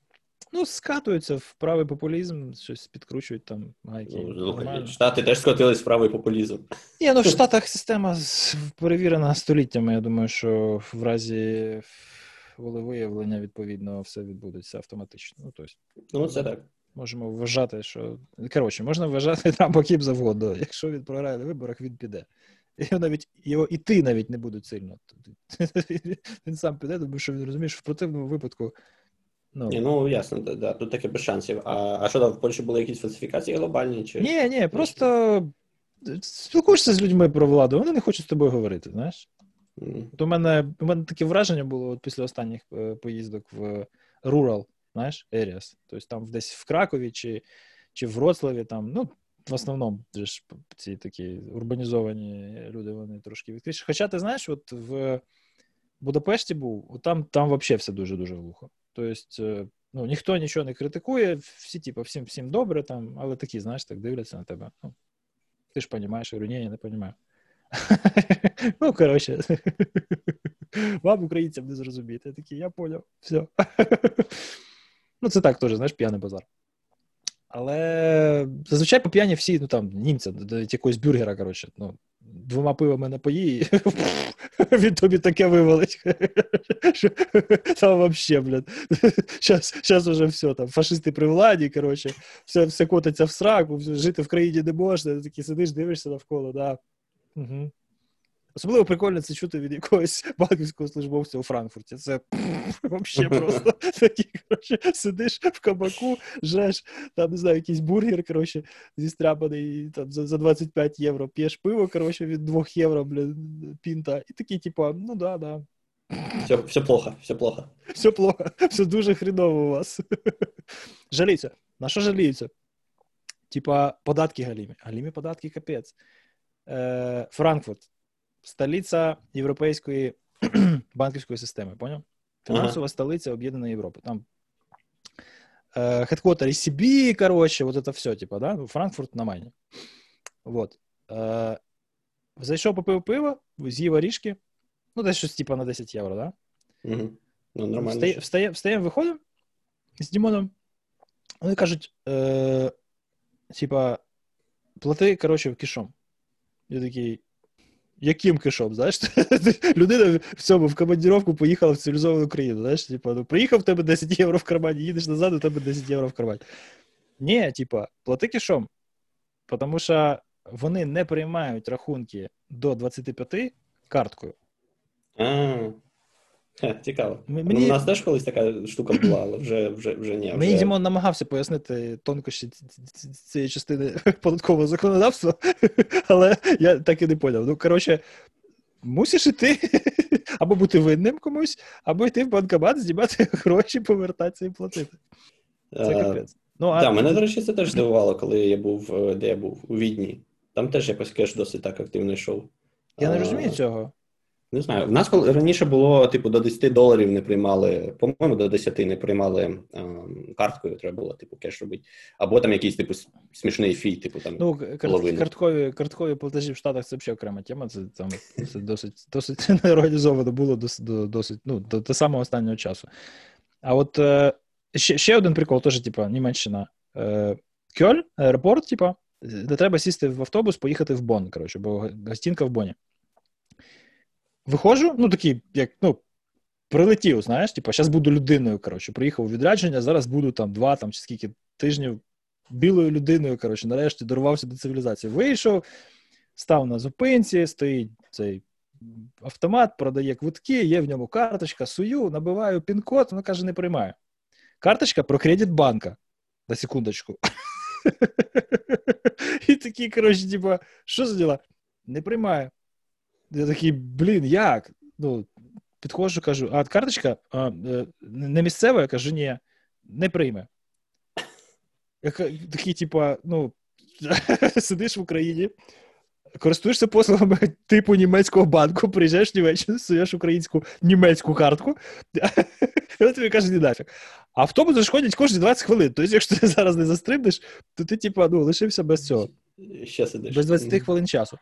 Ну, скатуються в правий популізм, щось підкручують там гайки. Ну, Штати теж скотились в правий популізм. Ні, ну в Штатах система перевірена століттями. Я думаю, що в разі волевиявлення, відповідно, все відбудеться автоматично. Ну, тобто, ну це так. Можемо вважати, що. Коротше, можна вважати Трампа ким завгодно. Якщо він програє на виборах, він піде. І навіть його і ти навіть не будуть сильно. Він сам піде, тому що він розуміє, що в противному випадку Ну, Ні, ну ясно, да, да, тут таке без шансів. А а що там в Польщі були якісь фальсифікації глобальні? чи? Ні, ні, просто спілкуєшся з людьми про владу, вони не хочуть з тобою говорити, знаєш. Mm. От у мене у мене таке враження було от після останніх е, поїздок в Rural, знаєш, areas. Тобто там десь в Кракові чи чи в Вроцлаві, там, ну, в основному ж ці такі урбанізовані люди, вони трошки відкриші. Хоча ти знаєш, от в Будапешті був, там там взагалі все дуже-дуже глухо. Тобто, ну, ніхто нічого не критикує, всі, типу, всім всім добре, там, але такі, знаєш, так дивляться на тебе. Ну, Ти ж розумієш, я говорю, ні, я не розумію. Ну, коротше, вам, українцям, не зрозуміти. Я такий, я поняв, все. Ну, це так теж, знаєш, п'яний базар. Але зазвичай по п'яні всі, ну там, німця, якогось бюргера, коротше, ну, двома пивами напої, і він тобі таке вивалить. Там вообще, блядь. Сейчас уже все, там, фашисти при владі, коротше, все все котиться в сраку, жити в країні не можна, такий сидиш, дивишся навколо, да. Угу. Особливо прикольно це чути від якогось банківського службовця у Франкфурті. Це взагалі просто такі, коротше, сидиш в кабаку, жреш, там, не знаю, якийсь бургер, коротше, зістряпаний там, за за 25 євро, п'єш пиво, коротше, від 2 євро, блін, пінта. І такий, типу, ну да, да. Все все плохо, все плохо. Все плохо, все дуже хреново у вас. Жаліться. На що жаліються? Типа, податки галімі. Галімі податки капець. Е, Франкфурт столиця європейської банківської системи, поняв? Фінансова ага. столиця Об'єднаної Європи. Там э, headquarter ECB, короче, вот это все, типа, да, ну, Франкфурт на Майні. Вот. Э, зайшов попив пиво, з'їв орішки, ну, десь щось, типа, на 10 євро, да? Угу. Ну, нормально. Встаємо, встаємо, виходимо, з Дімоном. Вони кажуть, е, типа, плати, коротше, кишом. Я такий. Яким кишом, знаєш? Людина в цьому в командировку поїхала в цивілізовану країну. Знаєш, типа, ну приїхав в тебе 10 євро в кармані, їдеш назад, у тебе 10 євро в кармані. Ні, типа, плати кишом. Тому що вони не приймають рахунки до 25 карткою. Цікаво. Мені... Ну, У нас теж колись така штука була, але вже вже, вже ні. Вже... Мені Дімон намагався пояснити тонкощі цієї частини податкового законодавства, але я так і не поняв. Ну, коротше, мусиш іти або бути винним комусь, або йти в банкомат, знімати гроші, повертатися і платити. Це капець. Ну, а... Так, мене, до речі, це теж здивувало, коли я був, е, де я був, у Відні. Там теж якось кеш досить так активно йшов. Я не розумію цього. Не знаю. В нас раніше було, типу, до 10 доларів не приймали, по-моєму, до 10 не приймали ем, карткою, треба було, типу, кеш робити. Або там якийсь, типу, смішний фій, типу там. Ну, карткові карткові платежі в Штатах це взагалі окрема тема. Це там це досить досить неорганізовано було до, до, досить, ну, до, до самого останнього часу. А от е, ще ще один прикол, теж, типу, Німеччина. Е, Кьоль, аеропорт, типу, де треба сісти в автобус, поїхати в Бон, коротше, бо гостінка в Боні. Виходжу, ну такий, як ну, прилетів, знаєш, типу, зараз буду людиною. коротше, Приїхав у відрядження, зараз буду там два там, чи скільки тижнів білою людиною. коротше, Нарешті дорвався до цивілізації. Вийшов, став на зупинці, стоїть цей автомат, продає квитки, є в ньому карточка, сую, набиваю пін-код, вона каже, не приймаю. Карточка про кредит банка. На секундочку. І такі, коротше, типа, що за діла? Не приймаю. Я такий, блін, як? Ну, Підходжу, кажу, а карточка а, е, не місцева, я кажу, ні, не прийме. Я Такий, типа, ну, сидиш в Україні, користуєшся послугами типу німецького банку, приїжджаєш в Німеччину, суєш українську німецьку картку, і тобі каже, не нафіг. А автобуси ж ходять кожні 20 хвилин. Тобто, якщо ти зараз не застрибнеш, то ти, типа, ну, лишився без цього. Ще сидиш. Без 20 хвилин часу.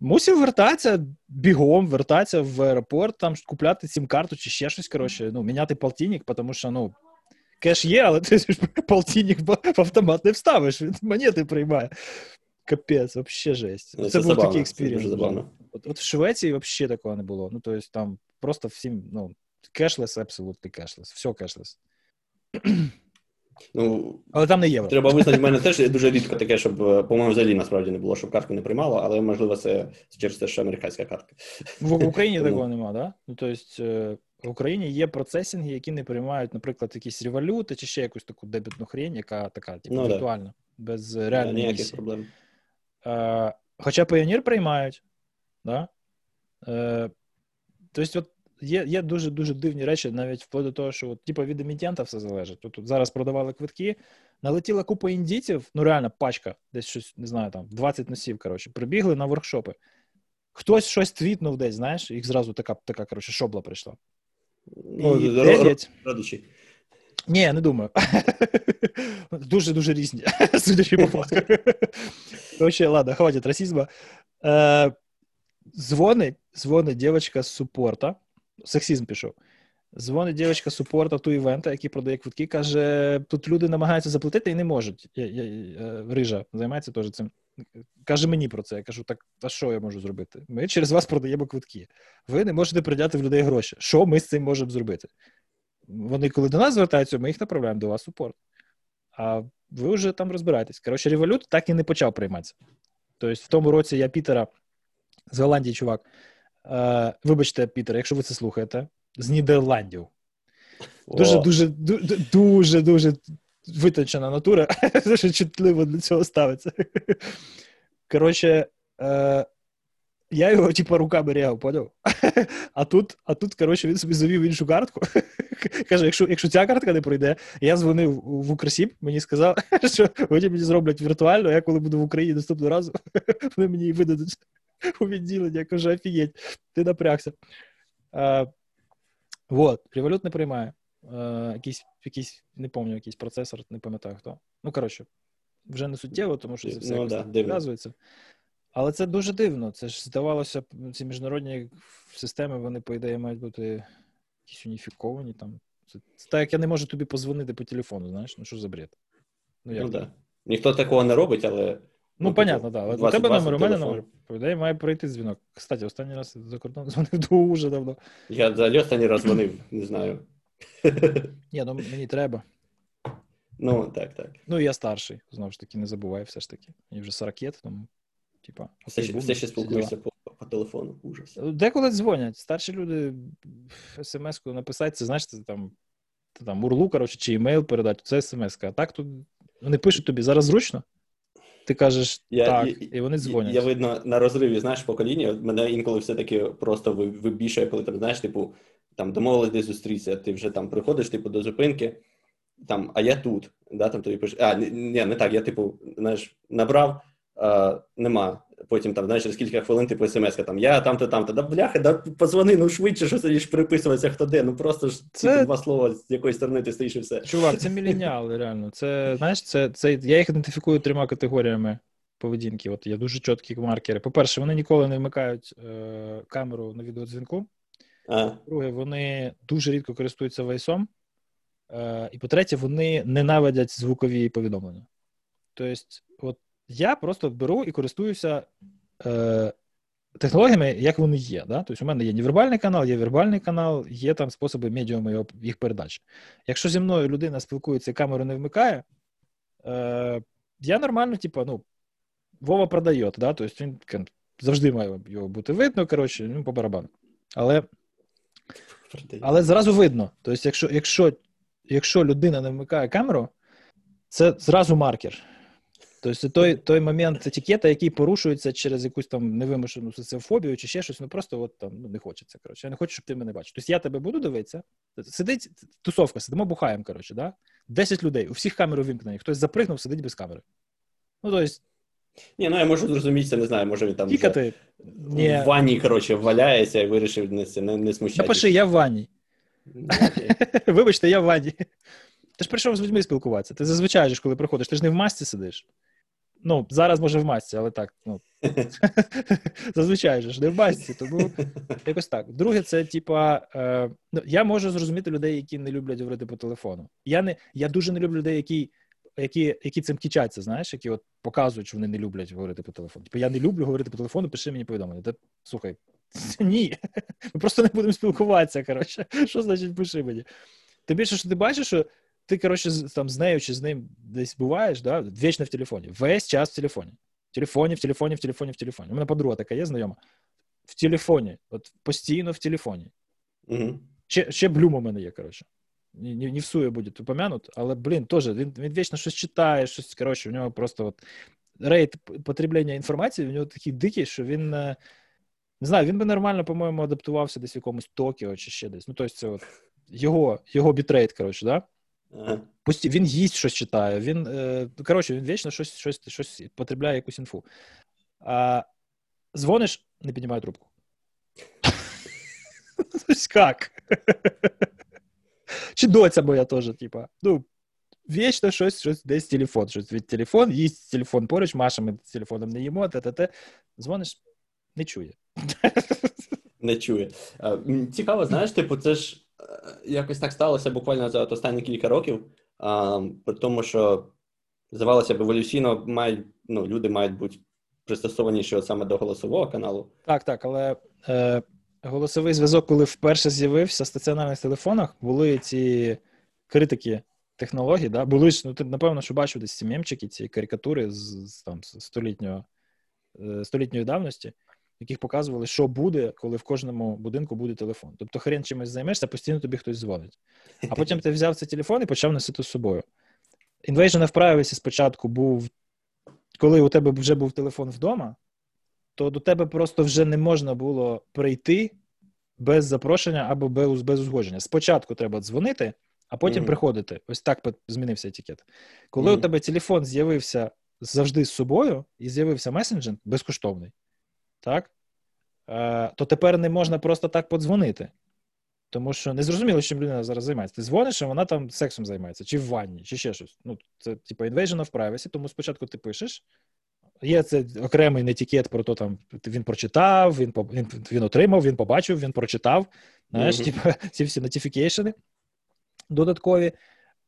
Мусив вертатися бігом, вертатися в аеропорт, там купляти сім карту чи ще щось. Коротше, ну, міняти полтинник, тому що ну, кеш є, але ти ж полтинник в автомат не вставиш, він монети приймає. Капець, взагалі жесть. Ну, це, це був забавно, такий experience. От, от в Швеції взагалі такого не було. Ну, тобто там просто всім, ну, кешлес, абсолютно кешлес. Все кешлес. Ну, Але там не євро. Треба визнати, в мене теж дуже рідко таке, щоб, е, по-моєму, взагалі насправді не було, щоб картку не приймало, але можливо це через те, що американська картка. В Україні такого нема, да? Ну, тобто, в Україні є процесінги, які не приймають, наприклад, якісь ревалюти чи ще якусь таку дебітну хрень, яка така, типу, ну, віртуальна, да. без реальної Ніяких проблем. Е, Хоча Pioneer приймають, да? Е, Тобто, от є є дуже дуже дивні речі, навіть вплоть до того, що от, типу, від емітента все залежить. От, от зараз продавали квитки, налетіла купа індійців, ну реально пачка, десь щось не знаю, там 20 носів. Коротше, прибігли на воркшопи. Хтось щось твітнув десь, знаєш, їх зразу така така коротше, шобла прийшла. Ну, І 9... Родичі. Ні, не думаю. Дуже дуже різні, судячи по фото. Короче, ладно, хватить расизма. Е, Дзвонить, дзвонить дівчинка з супорта сексізм пішов. Дзвонить дівчинка супорта ту івента, який продає квитки, каже: тут люди намагаються заплатити і не можуть. Я, я, я, Рижа займається теж цим. Каже мені про це. Я кажу, так а що я можу зробити? Ми через вас продаємо квитки. Ви не можете прийняти в людей гроші. Що ми з цим можемо зробити? Вони, коли до нас звертаються, ми їх направляємо до вас супорт. А ви вже там розбираєтесь. Коротше, револют так і не почав прийматися. Тобто, в тому році я Пітера з Голландії, чувак. Е, Вибачте, Пітер, якщо ви це слухаєте, з Нідерландів. Дуже, дуже, дуже, дуже витончена натура, дуже чутливо до цього ставиться. Коротше, е, я його, типу, руками рягав, поняв? А тут, а тут, коротше, він собі завів іншу картку. Каже: якщо якщо ця картка не пройде, я дзвонив в Укрсіб, мені сказав, що вони мені зроблять віртуально, я коли буду в Україні наступного разу, вони мені видадуть у відділення. Я кажу, офігеть, ти напрягся. А, Вот, револют не приймає. А, якийсь, якийсь, не пам'ятаю, якийсь процесор, не пам'ятаю хто. Ну, коротше, вже не суттєво, тому що це все ну, да, пов'язується. Але це дуже дивно. Це ж здавалося, ці міжнародні системи, вони, по ідеї, мають бути якісь уніфіковані там. Це, це так, як я не можу тобі позвонити по телефону, знаєш, ну що за бред? Ну, як? Ну, да. Ніхто такого не робить, але. Ну, понятно, так. У тебе номер, у мене номер. По має пройти дзвінок. Кстати, останній раз за кордон дзвонив дуже давно. Я взагалі останній раз дзвонив, не знаю. Ні, ну мені треба. Ну, так, так. Ну, я старший, знову ж таки, не забувай все ж таки. Мені вже 40 рокет, тому, типа. Все, все ще спілкуєшся по, по телефону, ужас. Деколи дзвонять. Старші люди смс-ку написати, це знаєш, це там, там урлу, коротше, чи емейл передати, це смс-ка. А так тут вони пишуть тобі зараз зручно. Ти кажеш я, так, я, і вони дзвонять. Я, видно, на розриві, знаєш, покоління, мене інколи все-таки просто вибішує, коли там, знаєш, типу, там домовились десь зустрітися, ти вже там приходиш, типу, до зупинки, там, а я тут. Да, там тобі пише, а, ні, не так, я, типу, знаєш, набрав, а, нема. Потім там, знаєш, через кілька хвилин, типу, смс там, я там-то, там-то, да бляха, да позвони, ну швидше, що сидиш переписуватися, хто де, ну просто ж це... типу, два слова, з якої сторони ти стоїш і все. Чувак, це міленіали, реально. Це, знаєш, це, це, я їх ідентифікую трьома категоріями поведінки. От є дуже чіткі маркери. По-перше, вони ніколи не вмикають е, камеру на відеодзвінку. По-друге, вони дуже рідко користуються вайсом. Е, І по-третє, вони ненавидять звукові повідомлення. Тобто, я просто беру і користуюся е, технологіями, як вони є. Да? Тобто, у мене є невербальний канал, є вербальний канал, є там способи медіуму їх передачі. Якщо зі мною людина спілкується і камеру не вмикає, е, я нормально, типу, ну, Вова продає, да? тобто він завжди має його бути видно, коротше, ну, по барабану. Але але зразу видно. Тобто, якщо якщо, якщо людина не вмикає камеру, це зразу маркер. Тобто, той той момент етикета, який порушується через якусь там невимушену соціофобію чи ще щось, ну просто от там ну, не хочеться. коротше. Я не хочу, щоб ти мене бачив. Тобто я тебе буду дивитися. Сидить тусовка, сидимо, бухаємо, коротше, да? 10 людей, у всіх камери вимкнені, хтось запригнув, сидить без камери. Ну, тобто, ні, ну я можу зрозуміти, не знаю, може він там вже в ванні, коротше, валяється і вирішив не не, не смущати. Напиши, я в ванні. Ну, Вибачте, я в ванні. Ти ж прийшов з людьми спілкуватися. Ти зазвичай, коли приходиш, ти ж не в масці сидиш. Ну, зараз може в масці, але так. ну, Зазвичай ж не в масці, тому якось так. Друге, це типа, е, ну, я можу зрозуміти людей, які не люблять говорити по телефону. Я не, я дуже не люблю людей, які які які цим кічаться, знаєш, які от показують, що вони не люблять говорити по телефону. Типу, я не люблю говорити по телефону, пиши мені повідомлення. Та слухай, ні, ми просто не будемо спілкуватися. коротше. Що значить пиши мені? Тим більше, що ти бачиш, що ти, коротше, там з нею чи з ним десь буваєш, да, вічно в телефоні. Весь час в телефоні. В телефоні, в телефоні, в телефоні, в телефоні. У мене подруга така є знайома. В телефоні, от постійно в телефоні. Угу. Ще ще блюм у мене є, коротше не, не всуе буде упомянут, але, блін, теж він він вічно щось читає, щось, коротше, у нього просто от rate потреблення інформації, у нього такий дикий, що він е, не знаю, він би нормально, по-моєму, адаптувався десь в якомусь Токіо чи ще десь. Ну, тобто, це от його його bitrate, коротше, да? Ага. Пусті, він їсть щось читає, він, е, коротше, він вічно щось щось, щось потребляє якусь інфу. А, Дзвониш, не піднімає трубку. Як? Чи доця моя теж, типа, ну, вічно щось, щось десь телефон, щось від телефон, їсть телефон поруч, Маша, ми телефоном не їмо, те, те, те. Дзвониш, не чує. Не чує. Цікаво, знаєш, типу, це ж якось так сталося буквально за останні кілька років, при тому, що здавалося б, еволюційно мають, ну, люди мають бути пристосованіші саме до голосового каналу. Так, так, але е, голосовий зв'язок, коли вперше з'явився в стаціонарних телефонах, були ці критики технологій. Да? Були ж, ну ти напевно, що бачив десь ці мемчики, ці карикатури з, з там е, столітньої давності, яких показували, що буде, коли в кожному будинку буде телефон. Тобто, хрен чимось займешся, постійно тобі хтось дзвонить. А потім ти взяв цей телефон і почав носити з собою. Invasion of Privacy спочатку був, коли у тебе вже був телефон вдома то до тебе просто вже не можна було прийти без запрошення або без без узгодження. Спочатку треба дзвонити, а потім mm-hmm. приходити. Ось так змінився етикет. Коли mm-hmm. у тебе телефон з'явився завжди з собою і з'явився месенджер безкоштовний, так? Е, то тепер не можна просто так подзвонити. Тому що не зрозуміло, чим людина зараз займається. Ти дзвониш, а вона там сексом займається, чи в ванні, чи ще щось. Ну, Це типу invasion of privacy, тому спочатку ти пишеш, Є це окремий нетікет про то, там він прочитав, він він, він отримав, він побачив, він прочитав. Знаєш, mm-hmm. типу, ці всі нотифікейшени. додаткові.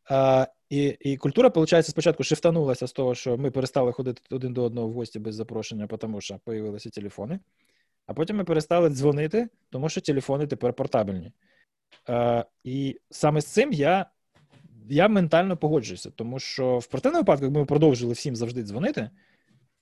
А, І і культура, виходить, спочатку шифтанулася з того, що ми перестали ходити один до одного в гості без запрошення, тому що з'явилися телефони. А потім ми перестали дзвонити, тому що телефони тепер портабельні. А, І саме з цим я я ментально погоджуюся, тому що в противному випадку, якби ми продовжили всім завжди дзвонити,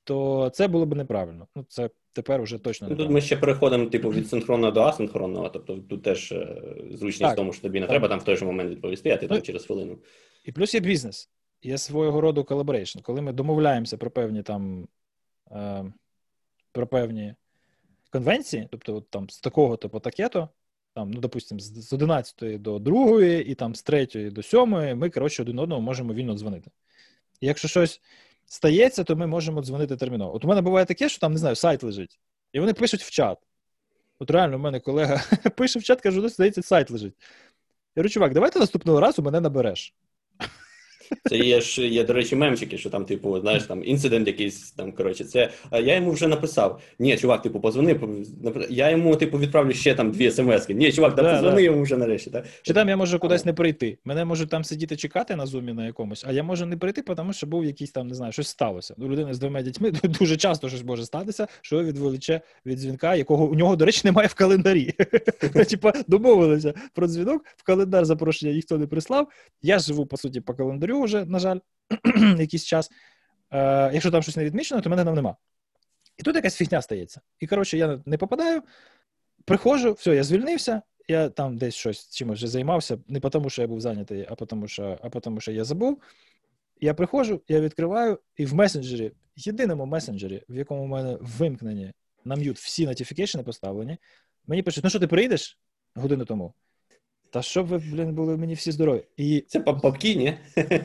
то це було б неправильно. Ну, це тепер уже точно не Тут ми ще переходимо, типу, від синхронного до асинхронного, тобто тут теж е, зручність так, в тому, що тобі не так. треба там в той же момент відповісти, а ти ну, там через хвилину. І плюс є бізнес, є свого роду collaboration. Коли ми домовляємося про певні там е, про певні конвенції, тобто там з такого типу етикету, там, ну, допустимо, з 11 до 2 і там з 3 до 7 ми, коротше, один одного можемо вільно дзвонити. І якщо щось стається, то ми можемо дзвонити терміново. От у мене буває таке, що там, не знаю, сайт лежить, і вони пишуть в чат. От реально, у мене колега пише в чат, каже, ну, здається, сайт лежить. Я говорю, чувак, давай ти наступного разу мене набереш. Це є ж є, до речі, мемчики, що там, типу, знаєш, там інцидент якийсь там. Коротше, це я йому вже написав. Ні, чувак, типу, позвони. Я йому, типу, відправлю ще там дві смски. Ні, чувак, да, да позвони да. йому вже нарешті. Так? Чи там я можу кудись не прийти? Мене можуть там сидіти чекати на зумі на якомусь, а я можу не прийти, тому що був якийсь там, не знаю, щось сталося. У людини з двома дітьми дуже часто щось може статися, що відволіче від дзвінка, якого у нього, до речі, немає в календарі. Типа домовилися про дзвінок, в календар запрошення ніхто не прислав. Я живу, по суті, по календарю вже на жаль, якийсь час. Е, Якщо там щось не відмічено, то мене там нема. І тут якась фігня стається. І, коротше, я не попадаю, приходжу, все, я звільнився, я там десь щось чимось вже займався, не тому, що я був зайнятий, а тому, що а тому, що я забув. Я приходжу, я відкриваю, і в месенджері, єдиному месенджері, в якому в мене вимкнені на м'ют всі нотифікейшени поставлені, мені пишуть: ну що, ти прийдеш годину тому? Та щоб ви, блін, були мені всі здорові. І... Це по папки, ні?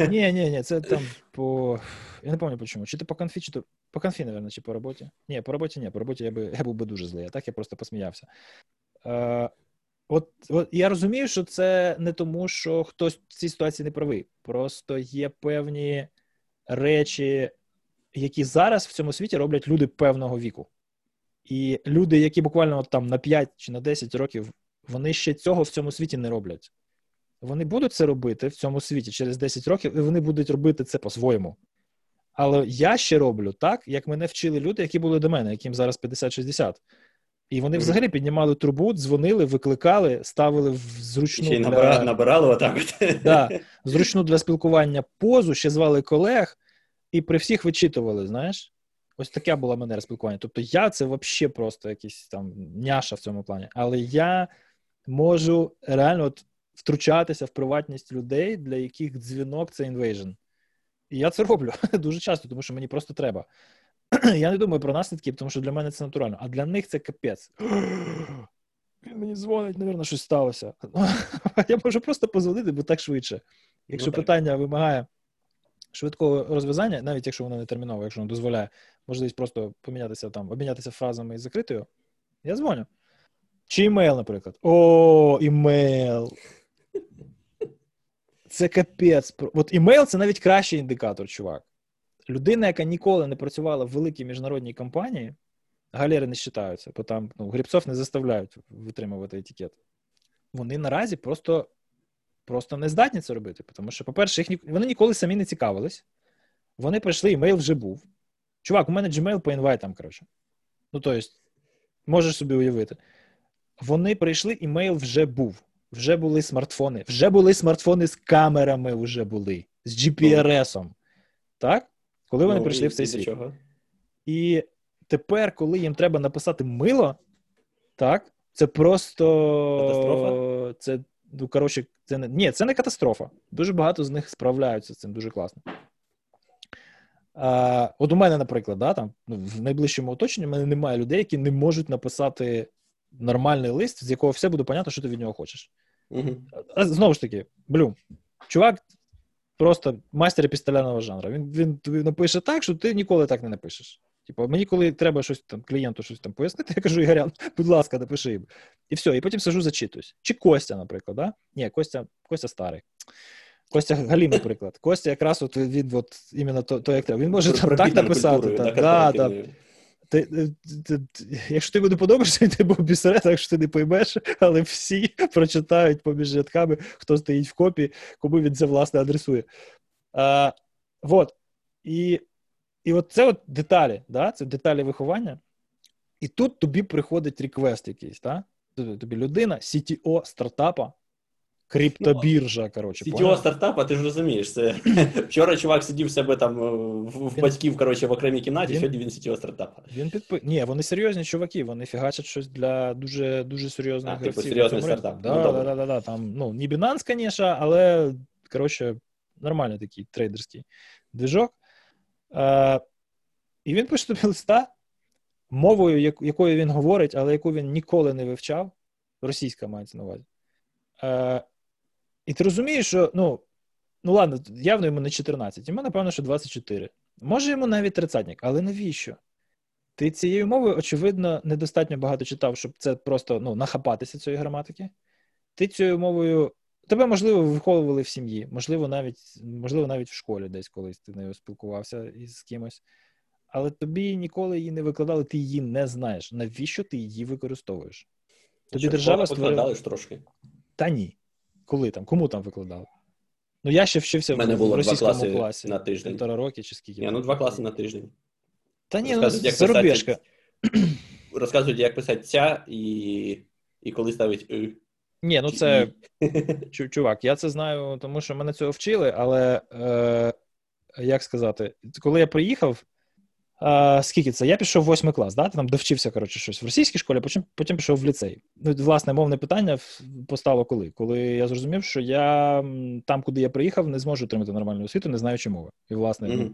Ні, ні, ні, це там по. Я не пам'ятаю по чому. Чи то по конфі, чи то по конфі, мабуть, чи по роботі. Ні, по роботі ні, по роботі я би я був би дуже злий, а так я просто посміявся. Е, От, от я розумію, що це не тому, що хтось в цій ситуації не правий. Просто є певні речі, які зараз в цьому світі роблять люди певного віку. І люди, які буквально от там на 5 чи на 10 років вони ще цього в цьому світі не роблять. Вони будуть це робити в цьому світі через 10 років, і вони будуть робити це по-своєму. Але я ще роблю так, як мене вчили люди, які були до мене, яким зараз 50-60. І вони взагалі піднімали трубу, дзвонили, викликали, ставили в зручну ще й для... набирали отак. Да, зручну для спілкування позу, ще звали колег, і при всіх вичитували, знаєш. Ось така була манера спілкування. Тобто я це взагалі просто якийсь там няша в цьому плані. Але я можу реально от втручатися в приватність людей, для яких дзвінок це інвейжн. І я це роблю дуже часто, тому що мені просто треба. Я не думаю про наслідки, тому що для мене це натурально, а для них це капець. Він мені дзвонить, мабуть, щось сталося. Я можу просто позвонити, бо так швидше. Якщо ну, питання вимагає швидкого розв'язання, навіть якщо воно не терміново, якщо воно дозволяє можливість просто помінятися там, обмінятися фразами із закритою, я дзвоню. Чи імейл, наприклад. О, імейл. Це капець. От імейл це навіть кращий індикатор, чувак. Людина, яка ніколи не працювала в великій міжнародній компанії, галери не вважаються, бо там ну, грибцов не заставляють витримувати етикет. Вони наразі просто просто не здатні це робити. Тому що, по-перше, їх вони ніколи самі не цікавились. Вони прийшли, імейл вже був. Чувак, у мене Gmail по інвайтам, коротше. Ну, тобто, можеш собі уявити. Вони прийшли, імейл вже був. Вже були смартфони. Вже були смартфони з камерами, вже були, з GPRS. Так? Коли вони ну, прийшли і, в цей світ. Чого? І тепер, коли їм треба написати мило, так, це просто. Катастрофа? Це, ну, коротше, це не. Ні, це не катастрофа. Дуже багато з них справляються з цим дуже класно. А, От у мене, наприклад, да, там, ну, в найближчому оточенні в мене немає людей, які не можуть написати нормальний лист, з якого все буде понятно, що ти від нього хочеш. А, Знову ж таки, блю, чувак просто майстер епістолярного жанру. Він він тобі напише так, що ти ніколи так не напишеш. Типу, мені, коли треба щось там клієнту щось там пояснити, я кажу, Ігорян, будь ласка, напиши їм. І все, і потім сижу, зачитуюсь. Чи Костя, наприклад, да? Ні, Костя Костя старий. Костя Галім, наприклад. Костя якраз от він от іменно то, то як треба. Він може там так написати. Так, да, да. Ти, ти, ти, якщо ти буде подобаєшся, ти був бісерет, якщо ти не поймеш, але всі прочитають поміж рядками, хто стоїть в копі, кому він це власне адресує. А, вот. І і от це от деталі, да? це деталі виховання. І тут тобі приходить реквест якийсь, да? тобі людина, CTO стартапа, криптобіржа. коротше. CTO стартапа, ти ж розумієш. це Вчора чувак сидів в себе там в, в батьків коротше, в окремій кімнаті, він, сьогодні він CTO стартапа. Він підпи... Ні, вони серйозні чуваки, вони фігачать щось для дуже дуже серйозних а, Типу серйозний стартап. Да, ну, да, да, да, да, там, ну, Не Binance, звісно, але коротше, нормальний такий трейдерський движок. Е, І він пише тобі листа мовою, якою він говорить, але яку він ніколи не вивчав. Російська мається на увазі. І ти розумієш, що ну, ну ладно, явно йому не 14, йому, напевно, що 24. Може, йому навіть 30, але навіщо? Ти цією мовою, очевидно, недостатньо багато читав, щоб це просто ну, нахапатися цієї граматики. Ти цією мовою. Тебе, можливо, виховували в сім'ї, можливо, навіть можливо, навіть в школі десь колись ти нею спілкувався із кимось але тобі ніколи її не викладали, ти її не знаєш. Навіщо ти її використовуєш? Тобі Що, держава створила... трошки. Та ні. Коли там? Кому там викладали? Ну, я ще вчився в, було в російському класи класі на тиждень. Півтора роки чи скільки. Ні, ну два класи на тиждень. Та ні, ну зарубіжка. Розказують, як писати ця і і коли ставить. Ні, ну це чувак, я це знаю, тому що мене цього вчили, але е, як сказати, коли я приїхав, Скільки це? Я пішов в восьмий клас, да? там довчився коротше, щось в російській школі, потім потім пішов в ліцей. Ну, Власне, мовне питання постало коли? Коли я зрозумів, що я там, куди я приїхав, не зможу отримати нормальну освіту, не знаючи мови. І, власне, mm-hmm.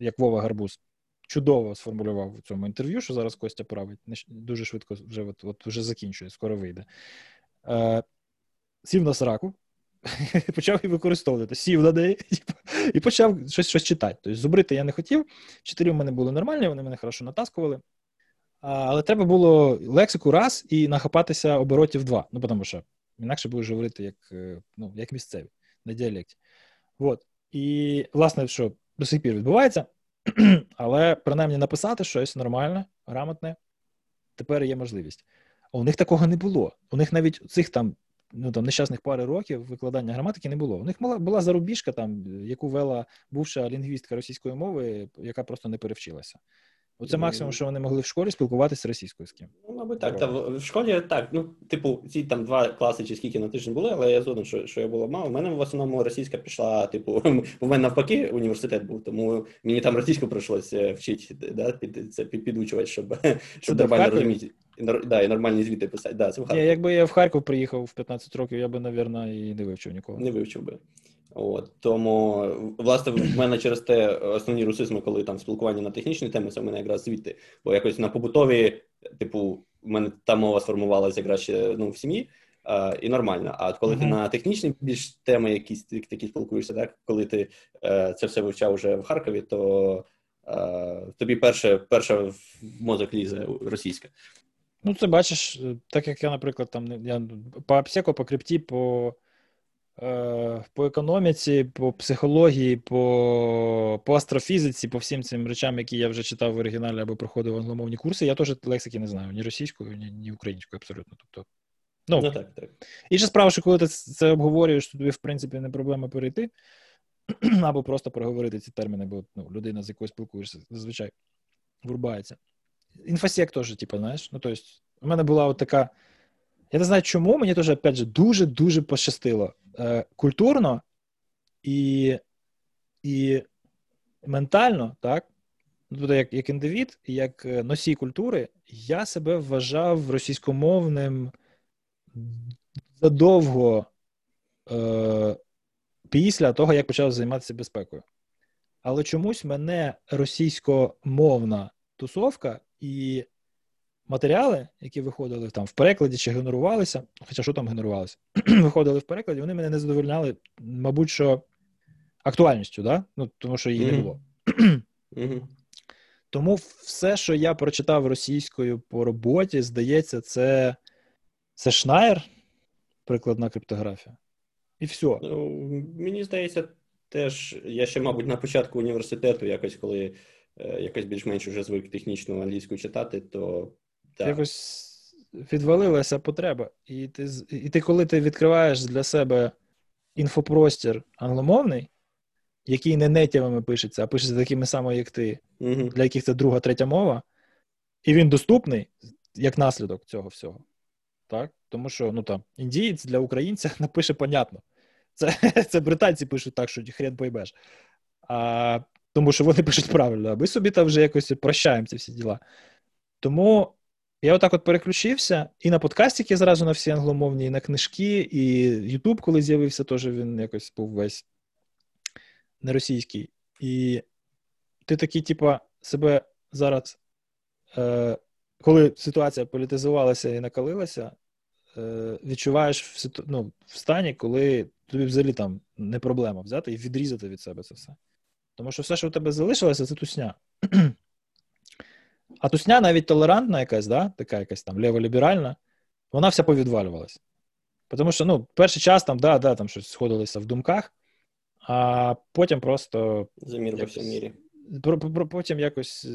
як Вова Гарбуз чудово сформулював у цьому інтерв'ю, що зараз Костя править, дуже швидко вже от, от вже закінчує, скоро вийде. Е, Сів на сраку, почав її використовувати. Сів на неї і почав щось щось читати. Тобто зубрити я не хотів. Чотири в мене були нормальні, вони мене хорошо натаскували. Але треба було лексику раз і нахапатися оборотів два. Ну, тому що інакше будеш говорити як е, ну, як місцеві на діалекті. От. І, власне, що до сих пір відбувається, але принаймні написати щось нормальне, грамотне, тепер є можливість. А у них такого не було. У них навіть цих там ну там нещасних пари років викладання граматики не було. У них була була зарубіжка, там яку вела бувша лінгвістка російської мови, яка просто не перевчилася. Оце максимум, що вони могли в школі спілкуватися російською з ким. Ну, мабуть, так. Та в, в школі так. Ну, типу, ці там два класи чи скільки на тиждень були, але я згоден, що що я було мало. У мене в основному російська пішла, типу, у мене навпаки університет був, тому мені там російську прийшлося вчити, да, під, це підучувати, щоб щоб нормально розуміти. І, да, і нормальні звіти писати. Да, це в Харків. Якби я в Харків приїхав в 15 років, я би, мабуть, і не вивчив нікого. Не вивчив би. От Тому, власне, в мене через те основні русизми, коли там спілкування на технічні теми, це в мене якраз звідти. Бо якось на побутові, типу, в мене та мова сформувалася якраз ще ну, в сім'ї. Uh, і нормально. А коли uh-huh. ти на технічні більш теми, якісь такі спілкуєшся, так коли ти uh, це все вивчав вже в Харкові, то uh, тобі перше перше в мозок лізе російська. Ну, це бачиш, е, так як я, наприклад, там я по апсеку, по крипті, по е, по економіці, по психології, по по астрофізиці, по всім цим речам, які я вже читав в оригіналі або проходив англомовні курси, я теж лексики не знаю ні російською, ні ні українською абсолютно. Тобто, ну, ну так, так. Інша справа, що коли ти це обговорюєш, то тобі, в принципі, не проблема перейти, або просто проговорити ці терміни, бо ну, людина, з якою спілкуєшся, зазвичай врубається. Інфосек теж, типу, знаєш. Ну, тобто, у мене була от така. Я не знаю, чому, мені теж, опять же, дуже-дуже пощастило. Е, Культурно і і ментально, так? Тобто, як як індивід, як е, носій культури, я себе вважав російськомовним задовго е, після того, як почав займатися безпекою. Але чомусь мене російськомовна тусовка і матеріали, які виходили там в перекладі чи генерувалися, хоча що там генерувалося, виходили в перекладі, вони мене не задовольняли, мабуть, що актуальністю, да? ну, тому що її mm-hmm. не було. mm-hmm. Тому все, що я прочитав російською по роботі, здається, це це Шнайер, прикладна криптографія. І все. Ну, Мені здається, теж я ще, мабуть, на початку університету, якось коли е, якось більш-менш уже звик технічну англійську читати, то так. якось відвалилася потреба. І ти, і ти, коли ти відкриваєш для себе інфопростір англомовний, який не нетівами пишеться, а пишеться такими самими, як ти, угу. для яких це друга, третя мова, і він доступний як наслідок цього всього. Так? Тому що ну там індієць для українця напише понятно. Це це британці пишуть так, що хрен поймеш. А, Тому що вони пишуть правильно, а ми собі там вже якось прощаємо ці всі діла. Тому я отак от переключився і на подкастики зразу на всі англомовні, і на книжки, і Ютуб, коли з'явився, теж він якось був весь не російський. І ти такий, типа, себе зараз, е, коли ситуація політизувалася і накалилася, е, відчуваєш в, ситу... ну, в стані, коли тобі взагалі там не проблема взяти і відрізати від себе це все. Тому що все, що у тебе залишилося, це тусня. А тусня навіть толерантна якась, да? така якась там ліволіберальна, вона вся повідвалювалась. Тому що ну, перший час там, да, да, там щось сходилося в думках, а потім просто. За мір по всьому мірі. Потім якось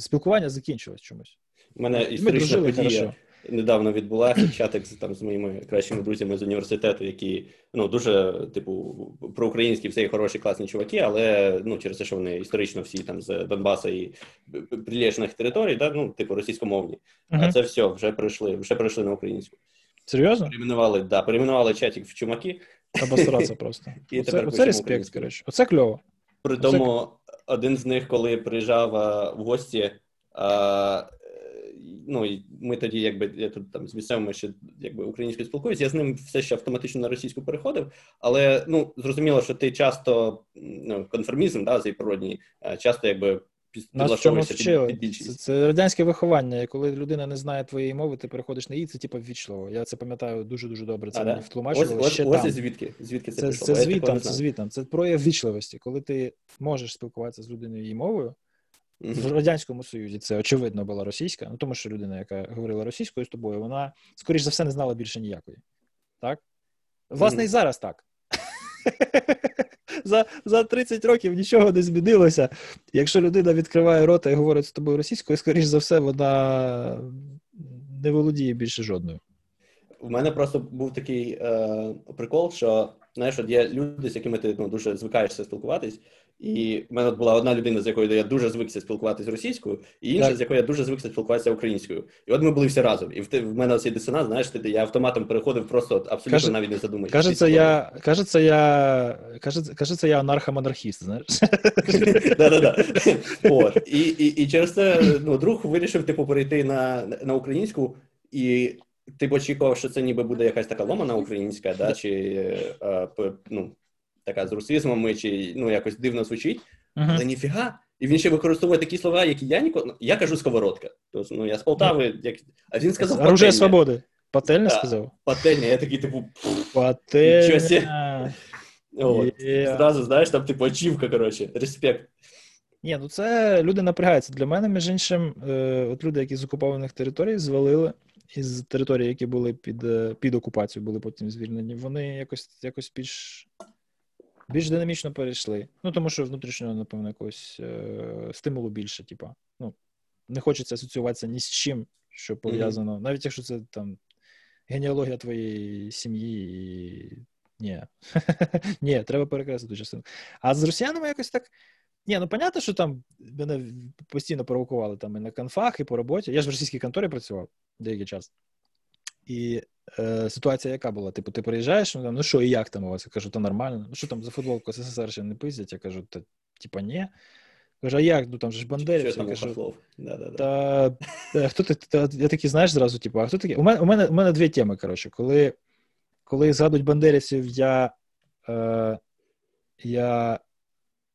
спілкування закінчилось чомусь. У мене історична подія. Недавно відбулася чатик з там з моїми кращими друзями з університету, які ну дуже типу проукраїнські всі хороші класні чуваки, але ну через те, що вони історично всі там з Донбаса і прилежних територій, да, ну типу російськомовні. Uh-huh. А це все вже прийшли, вже прийшли на українську. Серйозно? Перейменували, да, перейменували чатик в чумаки. Обосратися просто. І оце, оце респект, коротше. Оце кльово. При тому, один з них, коли приїжджав в гості, а, ну і ми тоді, якби я тут там з місцевими ще якби українською спілкуюся, я з ним все ще автоматично на російську переходив, але ну зрозуміло, що ти часто ну, конформізм, да, цей природній, часто якби. Нас чому вчили. Це, це радянське виховання. Коли людина не знає твоєї мови, ти переходиш на її, це типу ввічливо. Я це пам'ятаю дуже дуже добре. Це а, мені втлумачували. Ось, ще ось, там. ось звідки звідки це це, це звітом, це звітом. Це прояв вічливості. Коли ти можеш спілкуватися з людиною її мовою, в радянському союзі це очевидно була російська, ну тому що людина, яка говорила російською з тобою, вона скоріш за все не знала більше ніякої. Так? Власне, mm-hmm. і зараз так. За за 30 років нічого не змінилося. Якщо людина відкриває рота і говорить з тобою російською, скоріш за все, вона не володіє більше жодною. У мене просто був такий е, прикол, що знаєш, от є люди, з якими ти ну, дуже звикаєшся спілкуватись, і в мене була одна людина, з якою я дуже звикся спілкуватися російською, і інша, так. з якою я дуже звикся спілкуватися українською. І от ми були всі разом. І в, в мене цей дисонанс, знаєш, ти, я автоматом переходив просто абсолютно Каже, навіть не задумуючись. Кажеться, я, кажеться, я, кажеться, кажеться, я анархомонархіст, знаєш. Да-да-да. І і, через це ну, друг вирішив типу перейти на на українську, і ти б очікував, що це ніби буде якась така ломана українська, да, чи е, ну, така з русизмами, чи ну якось дивно звучить, uh-huh. але ніфіга. І він ще використовує такі слова, які я ніколи. Ну, я кажу сковородка. Тобто, ну я з Полтави, як... а він сказав. Оружие свободи. Пательня да, сказав? Пательня, я такий, типу. Пательня. От. Yeah. Зразу, знаєш, там, типу, очівка, коротше, респект. Ні, ну це люди напрягаються. Для мене, між іншим, е, от люди, які з окупованих територій звалили із території, які були під е, під окупацією, були потім звільнені, вони якось якось більш більш динамічно перейшли. Ну, тому що внутрішнього, напевно, якогось е, стимулу більше, типа. Ну, не хочеться асоціюватися ні з чим, що пов'язано, mm-hmm. навіть якщо це там генеалогія твоєї сім'ї і. Ні, ні, треба перекреслити частину. А з росіянами якось так. Ні, ну понятно, що там мене постійно провокували там і на конфах, і по роботі. Я ж в російській конторі працював деякий час. І е, ситуація яка була? Типу, ти приїжджаєш, ну, там, ну що, і як там у вас? Я кажу, то нормально. Ну що там за футболку СССР ще не пиздять? Я кажу, та типа ні. Кажу, а як? Ну там же ж бандерівці. Я кажу, та, та, хто ти, та, я такий, знаєш, зразу, типу, а хто такий? У мене у мене, у мене дві теми, коротше. Коли коли згадують бандерівців, я е, я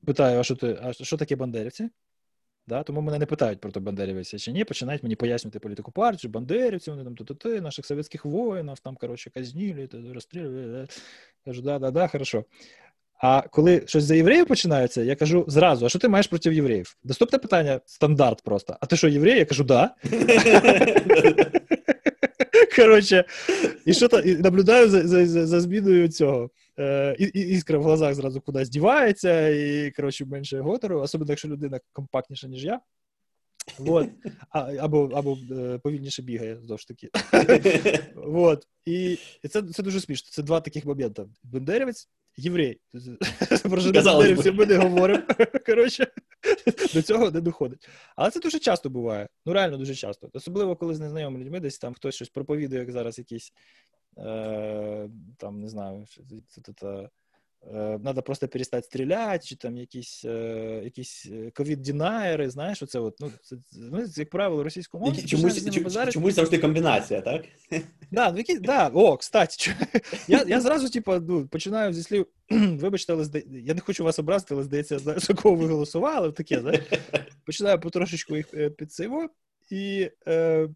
питаю, а що ти, а що таке бандерівці? Да? Тому мене не питають про то бандерівця чи ні, починають мені пояснювати політику партії, бандерівці, вони там ти, наших совєтських воїнів, там, коротше, казнили, розстрілювали. Кажу, да, да, да, хорошо. А коли щось за євреїв починається, я кажу зразу: а що ти маєш проти євреїв? Доступне питання стандарт просто. А ти що, єврей? Я кажу, да. Коротше, і що то, і наблюдаю за за, за, за зміною цього. Е, і, Іскра в глазах зразу кудись дівається, і коротше, менше готеру, особливо якщо людина компактніша, ніж я. Вот. А, Або або е, повільніше бігає, знову ж таки. Вот. І це це дуже смішно. Це два таких моменти. Бендерівець, єврей. Про бендерівців ми не говоримо. Коротше, до цього не доходить. Але це дуже часто буває. Ну, реально дуже часто. Особливо, коли з незнайомими людьми десь там хтось щось проповідує, як зараз якісь е, там, не знаю, це, Надо просто перестати стріляти, чи там якісь е, якісь ковід-дінаєри, знаєш, оце от, ну, це, ну, як правило, російською мовою. Чомусь, чомусь завжди комбінація, так? Да, ну, які, да, О, кстати, я я зразу типу, ну, починаю зі слів, вибачте, але зда... я не хочу вас образити, але здається, знаю, за кого ви голосували, таке, знаєш. Починаю потрошечку їх е, підсиво, і е,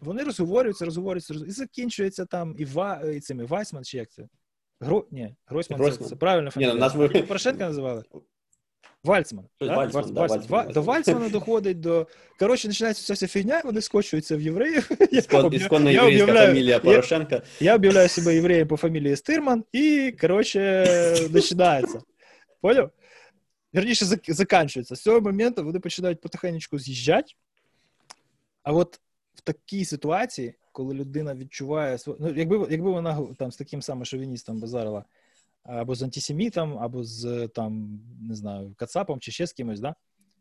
вони розговорюються, розговорюються, розговорюються, і закінчується там і, Ва, і цими Вайсман, чи як це? Гро... Ні, Гройсман, Гройсман. Це, це правильно фамілія. Ні, назву... Порошенка називали? Вальцман. Вальцман, да? Вальцман, Вальцман. До Вальцмана доходить до. Коротше, починається вся ця фігня, вони скочуються в євреїв. Ісконна єврейська фамілія Порошенка. Я об'являю себе євреєм по фамілії Стирман, і, коротше, починається. Поняв? Вірніше, заканчується. З цього моменту вони починають потихеньку з'їжджати. А от в такій ситуації коли людина відчуває ну, якби якби вона там з таким самим шовіністом базарила, або з антисемітом, або з там, не знаю, Кацапом чи ще з кимось, да?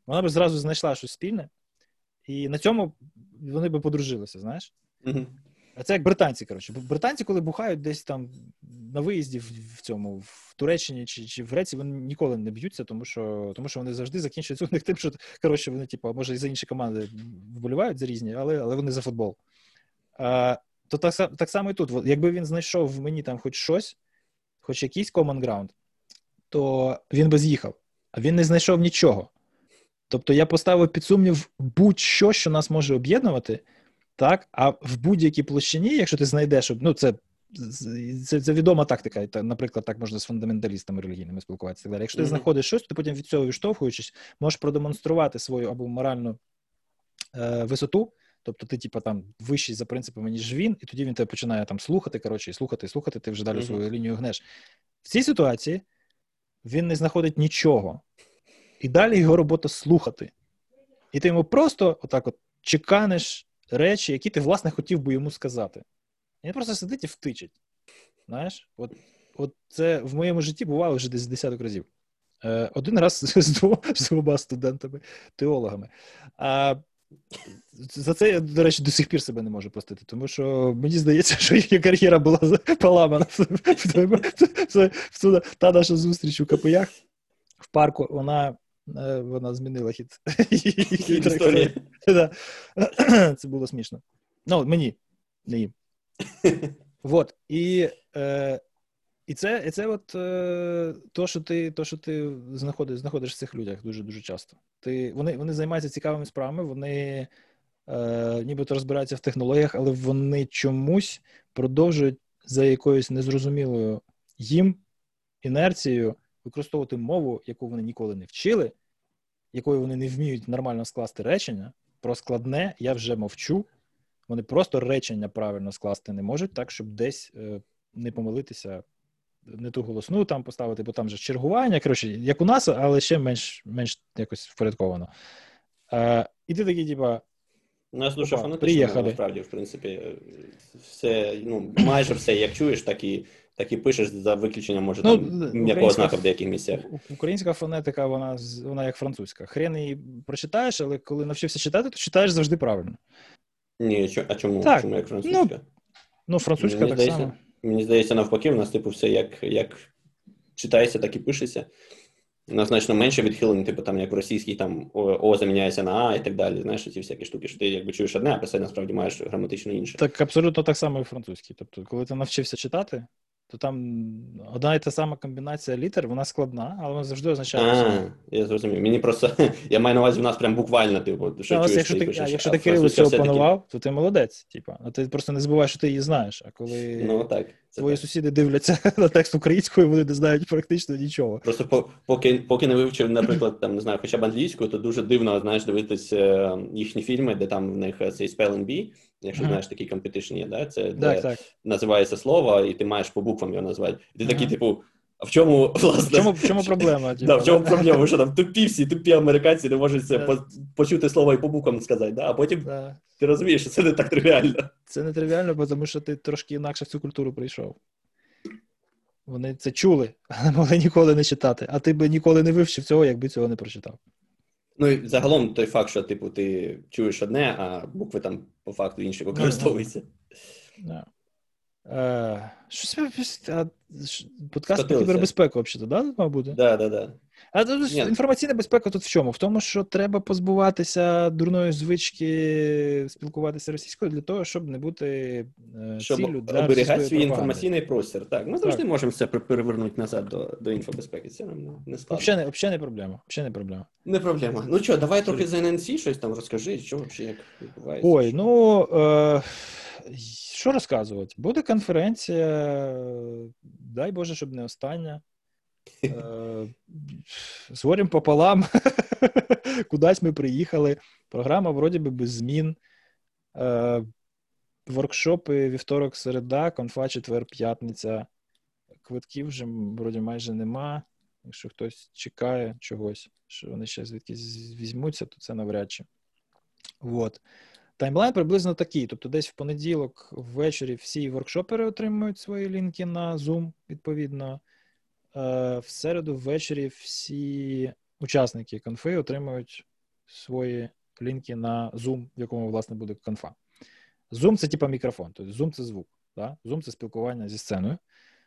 вона б зразу знайшла щось спільне, і на цьому вони б подружилися, знаєш? Mm-hmm. А це як британці, коротше. Британці, коли бухають десь там на виїзді в цьому в Туреччині чи чи в Греції, вони ніколи не б'ються, тому що тому що вони завжди закінчуються у них тим, що коротше, вони, типу, може, і за інші команди вболівають за різні, але але вони за футбол. А, То так так само і тут. Якби він знайшов в мені там хоч щось, хоч якийсь common ground, то він би з'їхав. А він не знайшов нічого. Тобто я поставив під сумнів будь-що, що нас може об'єднувати, так, а в будь-якій площині, якщо ти знайдеш, ну це це, це відома тактика, наприклад, так можна з фундаменталістами релігійними спілкуватися. Якщо ти знаходиш щось, то потім від цього відштовхуючись, можеш продемонструвати свою або моральну е, висоту, Тобто ти, типа, там вищий за принципами, ніж він, і тоді він тебе починає там слухати, коротше, і слухати, і слухати, ти вже далі mm-hmm. свою лінію гнеш. В цій ситуації він не знаходить нічого. І далі його робота слухати. І ти йому просто отак от чеканиш речі, які ти, власне, хотів би йому сказати. І він просто сидить і втичить. Знаєш, от от це в моєму житті бувало вже десь десяток разів. Е, Один раз з двома, з двома студентами, теологами. А за це я, до речі, до сих пір себе не можу простити, тому що мені здається, що їхня кар'єра була поламана. Та наша зустріч у КПЯх в парку, вона е, вона змінила хід. історії. Це було смішно. Ну, мені, не їм. Вот. І е, і це і це от е, то, що ти то, що ти знаходиш знаходиш в цих людях дуже дуже часто. Ти, Вони вони займаються цікавими справами, вони е, нібито розбираються в технологіях, але вони чомусь продовжують за якоюсь незрозумілою їм інерцією використовувати мову, яку вони ніколи не вчили, якою вони не вміють нормально скласти речення. Про складне я вже мовчу. Вони просто речення правильно скласти не можуть, так щоб десь е, не помилитися не ту голосну там поставити, бо там же чергування, коротше, як у нас, але ще менш менш якось впорядковано. Е, І ти такий, типа. У нас дуже фанатично, насправді, в принципі, все, ну, майже все, як чуєш, так і так і пишеш за виключенням, може, ну, там м'якого знака в деяких місцях. Українська фонетика, вона вона як французька. Хрен її прочитаєш, але коли навчився читати, то читаєш завжди правильно. Ні, а чому? Так, чому як французька? Ну, ну французька Мені так здається, само. Мені здається, навпаки, в нас типу все як як читається, так і пишеться. У нас значно менше відхилень, типу там як в російській там О заміняється на А і так далі. Знаєш, ці всякі штуки, що ти якби чуєш одне, а писати насправді маєш граматично інше. Так абсолютно так само і французький. Тобто, коли ти навчився читати, то там одна і та сама комбінація літер, вона складна, але вона завжди означає. А, Я зрозумів. Мені просто я маю на увазі, в нас прям буквально, типу, що чуєш, якщо ти, пишеш, якщо ти кирилицю опанував, то ти молодець. Типу. А ти просто не забуваєш, що ти її знаєш. А коли ну, так. Твої так. сусіди дивляться на текст українською, вони не знають практично нічого. Просто поки поки не вивчив, наприклад, там не знаю, хоча б англійську, то дуже дивно знаєш дивитися е, їхні фільми, де там в них цей spelling bee, якщо uh-huh. знаєш такий competition є, да? це так, де так. називається слово, і ти маєш по буквам його назвати. І ти uh-huh. такий, типу. А в чому власне? В чому в чому проблема? Да, в чому проблема? Що там тупі всі, тупі американці не можуть це по, почути слово і по буквам сказати, да? а потім да. ти розумієш, що це не так тривіально. Це не тривіально, тому що ти трошки інакше в цю культуру прийшов. Вони це чули, але могли ніколи не читати. А ти би ніколи не вивчив цього, якби цього не прочитав. Ну і загалом той факт, що типу ти чуєш одне, а букви там по факту інші використовуються. Yeah. Е, щось подкаст про кібербезпеку, взагалі, да, мав бути? Да, да, да. А інформаційна безпека тут в чому? В тому, що треба позбуватися дурної звички спілкуватися російською для того, щоб не бути е, щоб ціллю для оберігати свій інформаційний простір. Так, ми завжди так. можемо це перевернути назад до до інфобезпеки. Це нам не складно. Взагалі не, взагалі не проблема. Взагалі не проблема. Не проблема. Ну що, давай трохи за ННС щось там розкажи, що взагалі як відбувається. Ой, ну. Е... Що розказувати? Буде конференція, дай Боже, щоб не остання. Е, з горем пополам. Кудись ми приїхали. Програма вроді би без змін. Е, воркшопи вівторок, середа, конфа, четвер, п'ятниця. Квитків вже вроді майже нема. Якщо хтось чекає чогось, що вони ще звідкись візьмуться, то це навряд чи. Вот. Таймлайн приблизно такий. Тобто, десь в понеділок ввечері всі воркшопери отримують свої лінки на Zoom, відповідно. Е, в середу ввечері всі учасники конфи отримують свої лінки на Zoom, в якому, власне, буде конфа. Zoom це типа мікрофон, тобто Zoom це звук. Да? Zoom це спілкування зі сценою.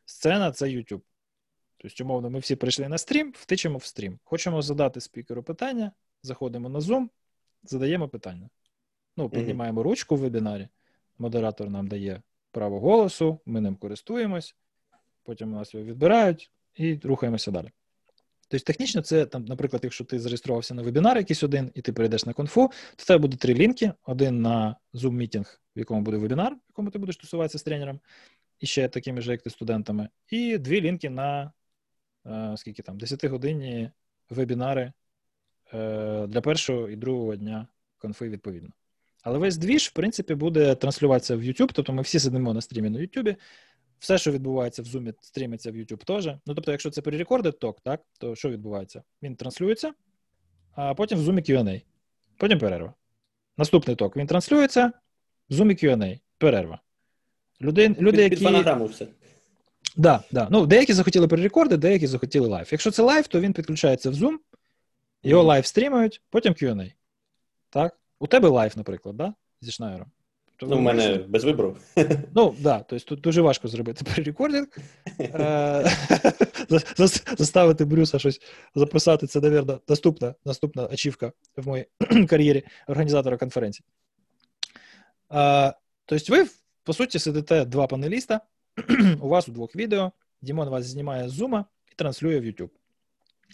Сцена це YouTube. Тобто, умовно, ми всі прийшли на стрім, втичемо в стрім. Хочемо задати спікеру питання, заходимо на Zoom, задаємо питання. Ну, піднімаємо ручку в вебінарі, модератор нам дає право голосу, ми ним користуємось, потім у нас його відбирають і рухаємося далі. Тобто, технічно, це, там, наприклад, якщо ти зареєструвався на вебінар якийсь один, і ти перейдеш на конфу, то в тебе буде три лінки: один на Zoom-мітінг, в якому буде вебінар, в якому ти будеш тусуватися з тренером, і ще такими ж, як ти студентами, і дві лінки на е, скільки там, 10-годинні вебінари е, для першого і другого дня конфи відповідно. Але весь двіж, в принципі, буде транслюватися в YouTube, тобто ми всі сидимо на стрімі на YouTube. Все, що відбувається в Zoom, стрімиться в YouTube теж. Ну, тобто, якщо це перерекордить ток, так, то що відбувається? Він транслюється, а потім в Zoom QA. Потім перерва. Наступний ток він транслюється, в Zoom Q&A, перерва. Люди, люди які... Під все. Да, да. Ну, Деякі захотіли pre-record и, деякі захотіли live. Якщо це live, то він підключається в Zoom, його live stream ають, потім Q&A. Так? У тебе live, наприклад, да? зі Шнаєром. Ну, у мене що... без вибору. Ну, так, да, тобто тут дуже важко зробити pre-recording. Е, заставити Брюса щось записати, це, мабуть, наступна наступна achievement ка в моїй кар'єрі організатора конференції. Тобто, ви, по суті, сидите два панеліста, у вас у двох відео, Дімон вас знімає з Zoom і транслює в YouTube.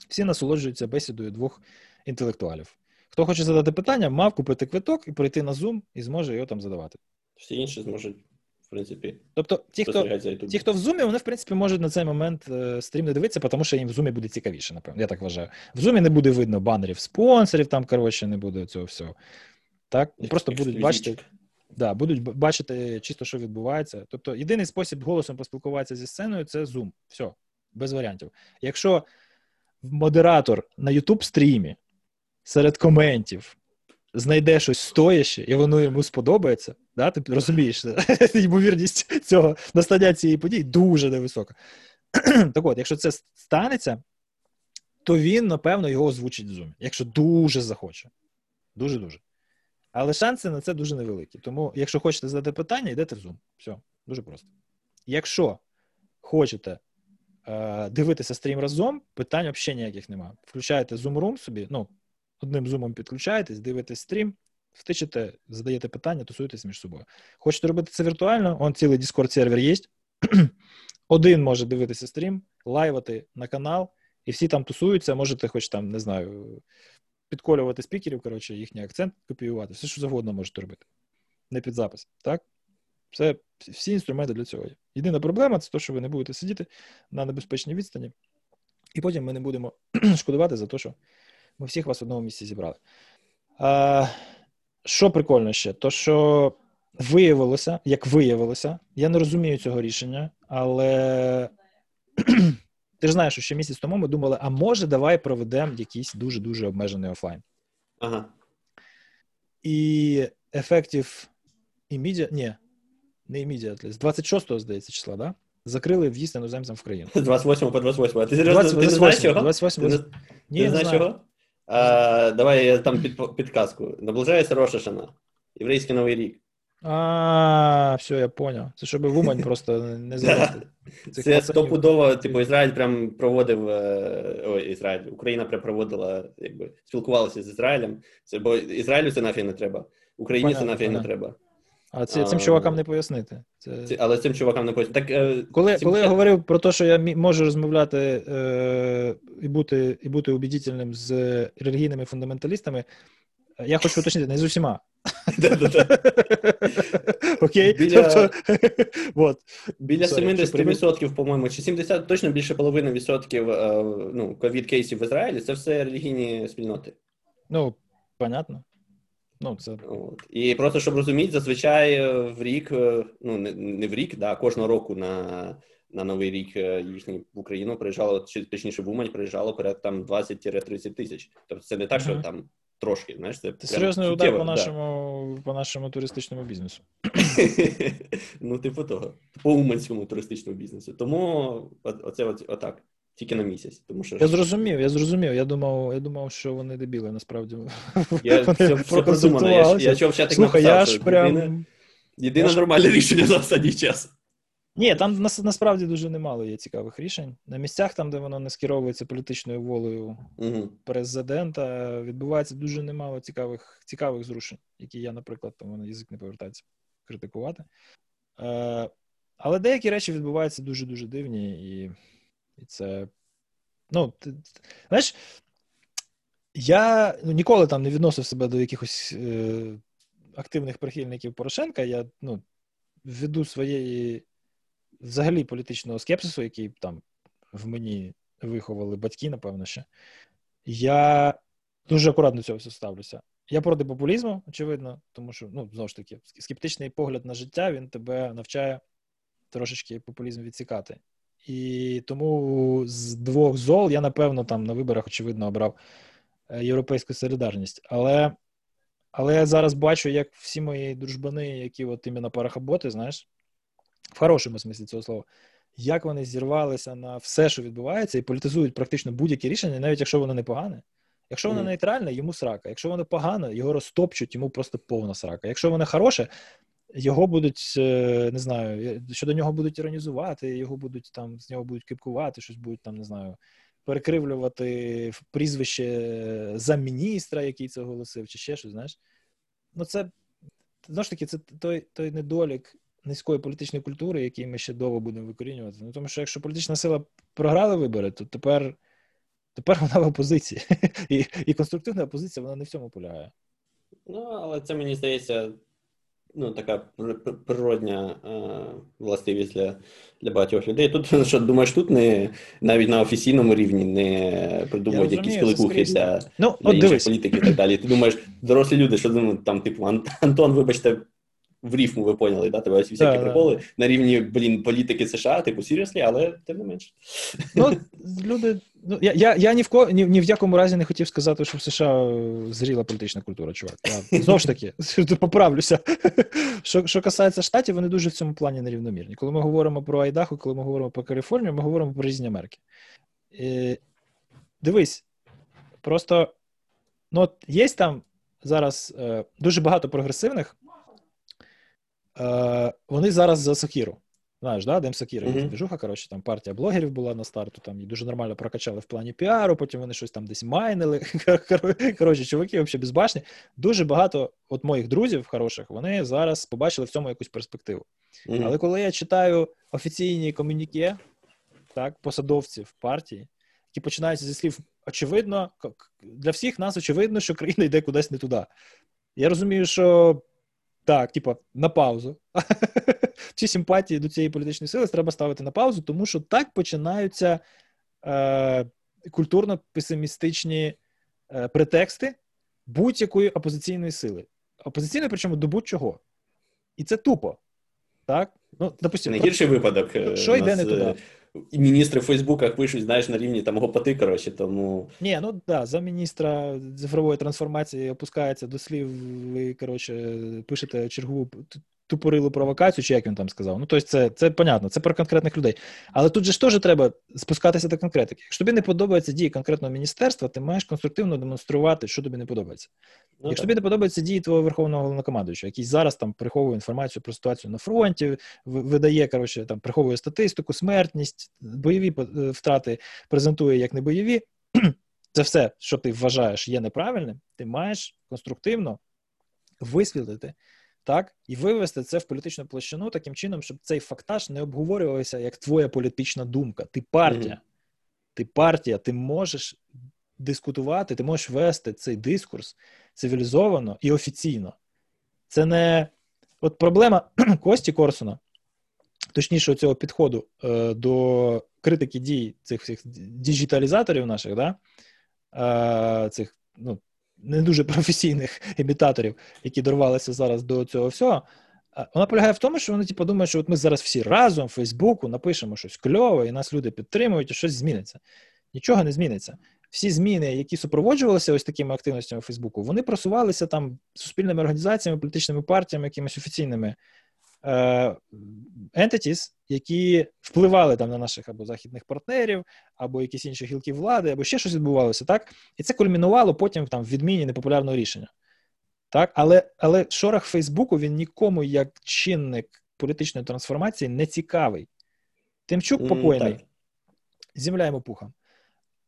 Всі насолоджуються бесідою двох інтелектуалів. Хто хоче задати питання, мав купити квиток і прийти на Zoom і зможе його там задавати. Всі інші зможуть, в принципі. Тобто, ті, хто ті, хто в Zoom, вони, в принципі, можуть на цей момент е, стрім не дивитися, тому що їм в Zoom буде цікавіше, напевно. Я так вважаю. В Zoom не буде видно банерів спонсорів, там, коротше, не буде цього всього. Так? Просто будуть бачити. Да, будуть бачити чисто, що відбувається. Тобто, єдиний спосіб голосом поспілкуватися зі сценою це Zoom. Все, без варіантів. Якщо модератор на YouTube стрімі серед коментів знайде щось стояще, і воно йому сподобається, да? ти розумієш, ймовірність цього настання цієї події дуже невисока. Так от, якщо це станеться, то він, напевно, його озвучить в Zoom, якщо дуже захоче. Дуже-дуже. Але шанси на це дуже невеликі. Тому, якщо хочете задати питання, йдете в Zoom. Все, дуже просто. Якщо хочете е, дивитися стрім разом, питань взагалі ніяких немає. Включаєте Zoom Room собі, ну, одним зумом підключаєтесь, дивитесь стрім, втичите, задаєте питання, тусуєтесь між собою. Хочете робити це віртуально? Он цілий Discord сервер є. Один може дивитися стрім, лайвати на канал, і всі там тусуються, можете, хоч там, не знаю, підколювати спікерів, коротше, їхній акцент копіювати, все що завгодно можете робити. Не під запис, так? Це всі інструменти для цього є. Єдина проблема це те, що ви не будете сидіти на небезпечній відстані, і потім ми не будемо шкодувати за те, що ми всіх вас в одному місці зібрали. А, Що прикольно ще? То, що виявилося, як виявилося, я не розумію цього рішення, але ти ж знаєш, що ще місяць тому ми думали, а може, давай проведемо якийсь дуже-дуже обмежений офлайн. Ага. І ефектів імідіа, ні, не immediately, з 26-го, здається, числа, да? Закрили в'їзд іноземцям в країну. З 28 по 28. А ти серйозно 20, ти 28, знаєш чого? 28, ти, Ні, ти знаєш чого? А, Давай я там під, підказку. Наближається Рошашана. Єврейський новий рік. А, все, я поняв. Це щоб в Умань просто не завести. Це стопудово, типу, Ізраїль прям проводив. Е, ой, Ізраїль, Україна прям проводила, якби спілкувалася з Ізраїлем. Це бо Ізраїлю це нафіг не треба. Україні це нафіг не треба. А це цим чувакам не пояснити. Це... Але цим чувакам не пояснити. Так, е, Коли коли я говорив про те, що я можу розмовляти е, і бути і бути убедительним з релігійними фундаменталістами, я хочу уточнити, не з усіма. Окей? Біля тобто, 70%, по-моєму, чи 70, точно більше половини відсотків е, ну, ковід-кейсів в Ізраїлі це все релігійні спільноти. Ну, понятно. Ну, це... От. І просто щоб розуміти, зазвичай е, в рік, е, ну не не в рік, да, кожного року на на новий рік їхній в Україну приїжджало, чи точніше в Умань приїжджало поряд там 20-30 тисяч. Тобто це не так, що там трошки. знаєш, Це Ти серйозний удар по нашому да. по нашому туристичному бізнесу. Ну, типу того, по уманському туристичному бізнесу. Тому оце отак. Тільки на місяць, тому що я зрозумів, я зрозумів. Я думав, я думав, що вони дебіли, насправді. Я все, все продумано. Я, я чого в чатик Слухай, написав, я ж прям... єдине, єдине я нормальне ж... рішення за останній час. Ні, там насправді дуже немало є цікавих рішень. На місцях, там, де воно не скеровується політичною волею угу. президента, відбувається дуже немало цікавих цікавих зрушень, які я, наприклад, там мене язик не повертається критикувати. Е, Але деякі речі відбуваються дуже-дуже дивні, і і це. Ну, ти, знаєш, я ну, ніколи там не відносив себе до якихось е, активних прихильників Порошенка. Я ну, ввиду своєї взагалі політичного скепсису, який там в мені виховали батьки, напевно, ще, я дуже акуратно до цього все ставлюся. Я проти популізму, очевидно, тому що, ну, знову ж таки, скептичний погляд на життя він тебе навчає трошечки популізм відсікати. І тому з двох зол я, напевно, там на виборах, очевидно, обрав е, європейську солідарність. Але але я зараз бачу, як всі мої дружбани, які от іменно парахаботи, знаєш, в хорошому смислі цього слова, як вони зірвалися на все, що відбувається, і політизують практично будь-які рішення, навіть якщо воно не погане. Якщо воно нейтральне, йому срака. Якщо воно погане, його розтопчуть, йому просто повна срака. Якщо воно хороше, його будуть, е, не знаю, щодо нього будуть іронізувати, його будуть там, з нього будуть кипкувати, щось будуть там, не знаю, перекривлювати прізвище замміністра, який це оголосив, чи ще щось, знаєш. Ну, це знову ж таки, це той той недолік низької політичної культури, який ми ще довго будемо викорінювати. Ну, тому що якщо політична сила програла вибори, то тепер тепер вона в опозиції. І і конструктивна опозиція вона не в цьому полягає. Ну, але це мені здається ну, така природня е, властивість для для багатьох людей. Тут що думаєш, тут не навіть на офіційному рівні не придумують якісь кликухи для, ну, для інших політиків і так далі. Ти думаєш, дорослі люди, що думають, там, типу, Антон, вибачте. В ріфму ви поняли, да? Тебе всякі да, приколи да. на рівні блін, політики США, типу серйослі, але тим не менше. Ну, люди Ну, Я я, я ні в ко, ні, ні в якому разі не хотів сказати, що в США е, зріла політична культура, чувак. Я, знову ж таки, поправлюся. Що що касається штатів, вони дуже в цьому плані нерівномірні. Коли ми говоримо про Айдаху, коли ми говоримо про Каліфорнію, ми говоримо про різні Америки. І, Дивись, просто ну, от є там зараз е, дуже багато прогресивних, е, вони зараз за Сокіру. Знаєш, да, Дем Сакіра, mm-hmm. движуха, коротше, там партія блогерів була на старту, там і дуже нормально прокачали в плані піару, потім вони щось там десь майнили. Коротше, чуваки взагалі безбашні. Дуже багато от моїх друзів хороших, вони зараз побачили в цьому якусь перспективу. Mm-hmm. Але коли я читаю офіційні комуніке, так, посадовців партії, які починаються зі слів, очевидно, для всіх нас очевидно, що країна йде кудись не туди. Я розумію, що Так, типа, на паузу. Всі симпатії до цієї політичної сили треба ставити на паузу, тому що так починаються е, культурно-песимістичні е, претексти будь-якої опозиційної сили. Опозиційної, причому до будь-чого. І це тупо. Так? Ну, допустим, Найгірший випадок. Е, що йде не туди? Міністри в Фейсбуках пишуть, знаєш, на рівні там гопоти, коротше, тому. Ні, ну да, за міністра цифрової трансформації опускається до слів, ви коротше, пишете чергову тупорилу провокацію, чи як він там сказав. Ну, тобто, це це понятно, це про конкретних людей. Але тут же ж теж треба спускатися до конкретики. Якщо тобі не подобаються дії конкретного міністерства, ти маєш конструктивно демонструвати, що тобі не подобається. Ну, Якщо так. тобі не подобаються дії твого верховного головнокомандуючого, який зараз там приховує інформацію про ситуацію на фронті, видає коротше, там приховує статистику, смертність, бойові е, втрати презентує як не бойові. Це все, що ти вважаєш, є неправильним, ти маєш конструктивно висвітлити так, і вивести це в політичну площину таким чином, щоб цей фактаж не обговорювався як твоя політична думка. Ти партія, mm-hmm. ти партія, ти можеш дискутувати, ти можеш вести цей дискурс цивілізовано і офіційно. Це не от проблема Кості Корсуна, точніше, цього підходу е, до критики дій цих всіх діджиталізаторів наших, да, е, цих ну, не дуже професійних імітаторів, які дорвалися зараз до цього всього. Вона полягає в тому, що вони типу, думають, що от ми зараз всі разом в Фейсбуку напишемо щось кльове, і нас люди підтримують, і щось зміниться. Нічого не зміниться. Всі зміни, які супроводжувалися ось такими активностями Фейсбуку, вони просувалися там суспільними організаціями, політичними партіями, якимись офіційними Е, entities, які впливали там на наших або західних партнерів, або якісь інші гілки влади, або ще щось відбувалося, так? І це кульмінувало потім там в відміні непопулярного рішення. Так? Але але шорох Фейсбуку він нікому як чинник політичної трансформації не цікавий. Тимчук покойний, mm, земля йому пухом.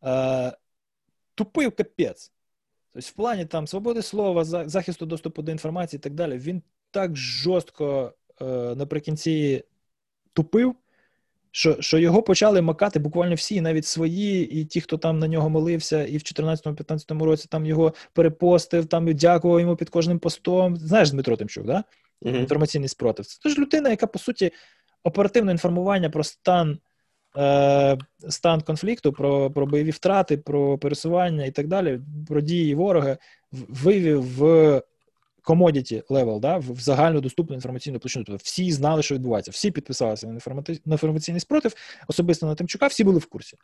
Е, Тупив капець. Тобто, в плані там свободи слова, захисту доступу до інформації і так далі, він так жорстко наприкінці тупив, що що його почали макати буквально всі, навіть свої, і ті, хто там на нього молився, і в 2014-2015 році там його перепостив, там дякував йому під кожним постом. Знаєш, Дмитро Тимчук, да? Mm-hmm. інформаційний спротив. Це ж людина, яка, по суті, оперативне інформування про стан. Е, стан конфлікту, про про бойові втрати, про пересування і так далі, про дії ворога вивів в commodity level, да, в загально доступну інформаційну площину. Тобто всі знали, що відбувається, всі підписалися на інформаційний спротив, особисто на Тимчука, всі були в курсі.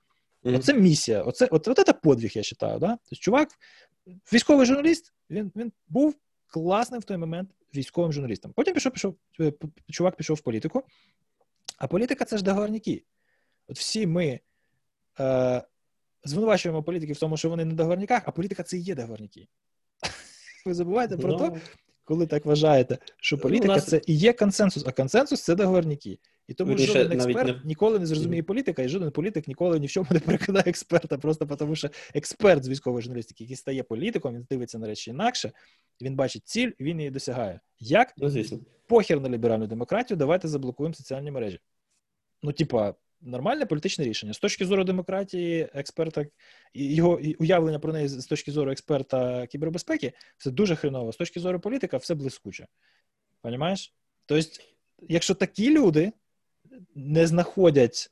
Mm-hmm. Оце місія, оце от, от це подвиг, я вважаю. Да? Тобто, чувак, військовий журналіст, він він був класним в той момент військовим журналістом. Потім пішов, пішов, е, чувак пішов в політику, а політика це ж договорники. От всі ми е, звинувачуємо політиків в тому, що вони на договорниках, а політика це і є договорники. Ви забуваєте про те, коли так вважаєте, що ну, політика нас... це і є консенсус, а консенсус це договорники. І тому Вірніше, жоден експерт не... ніколи не зрозуміє політика, і жоден політик ніколи ні в чому не переконає експерта, просто тому що експерт з військової журналістики, який стає політиком, він дивиться на речі інакше, він бачить ціль, він її досягає. Як? Ну, звісно. Похер на ліберальну демократію, давайте заблокуємо соціальні мережі. Ну, типа, нормальне політичне рішення. З точки зору демократії, експерта його уявлення про неї з точки зору експерта кібербезпеки, все дуже хреново. З точки зору політика, все блискуче. Понімаєш? Тобто, якщо такі люди не знаходять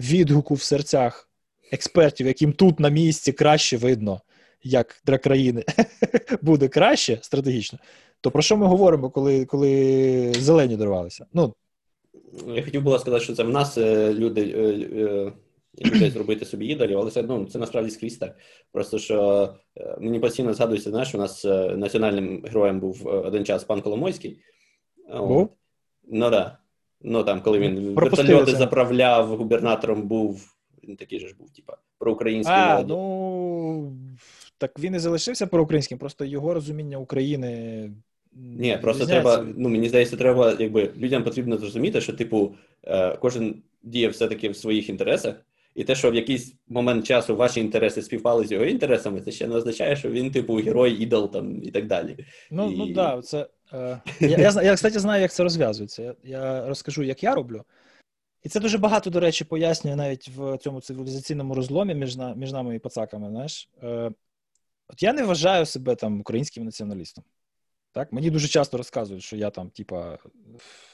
відгуку в серцях експертів, яким тут на місці краще видно, як для країни буде краще стратегічно, то про що ми говоримо, коли коли зелені дорвалися? Ну, я хотів було сказати, що це в нас е, люди е, е, людей зробити собі ідолів, але це ну, це насправді скрізь так. Просто що мені постійно згадується, знаєш, у нас національним героєм був один час пан Коломойський. Був? Ну так. Ну там, коли він вертольоти заправляв, губернатором був, він такий же ж був, типа, проукраїнський. А, ну так він і залишився проукраїнським, просто його розуміння України ні, просто треба. Ну мені здається, треба, якби людям потрібно зрозуміти, що, типу, е, кожен діє все-таки в своїх інтересах, і те, що в якийсь момент часу ваші інтереси співпали з його інтересами, це ще не означає, що він, типу, герой, ідол там і так далі. Ну і... ну да, це е, я, я, я, кстати, знаю, як це розв'язується. Я, я розкажу, як я роблю. І це дуже багато, до речі, пояснює навіть в цьому цивілізаційному розломі між між нами і пацаками. Знаєш, Е, от я не вважаю себе там українським націоналістом. Так? Мені дуже часто розказують, що я там, типа,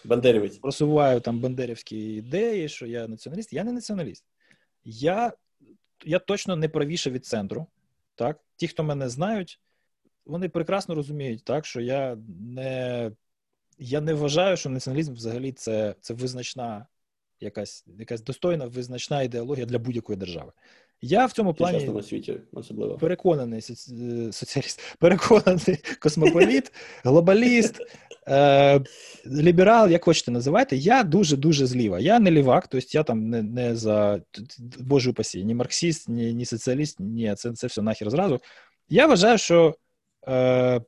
Бандерівець. просуваю там бандерівські ідеї, що я націоналіст. Я не націоналіст. Я я точно не правіше від центру. Так? Ті, хто мене знають, вони прекрасно розуміють, так, що я не я не вважаю, що націоналізм взагалі це це визначна, якась якась достойна визначна ідеологія для будь-якої держави. Я в цьому плані світі особливо переконаний соці... соціаліст, переконаний космополіт, глобаліст, е... ліберал, як хочете називайте. Я дуже дуже зліва. Я не лівак, тобто я там не не за Божу пасі, ні марксист, ні ні соціаліст, ні, це це все нахер зразу. Я вважаю, що е,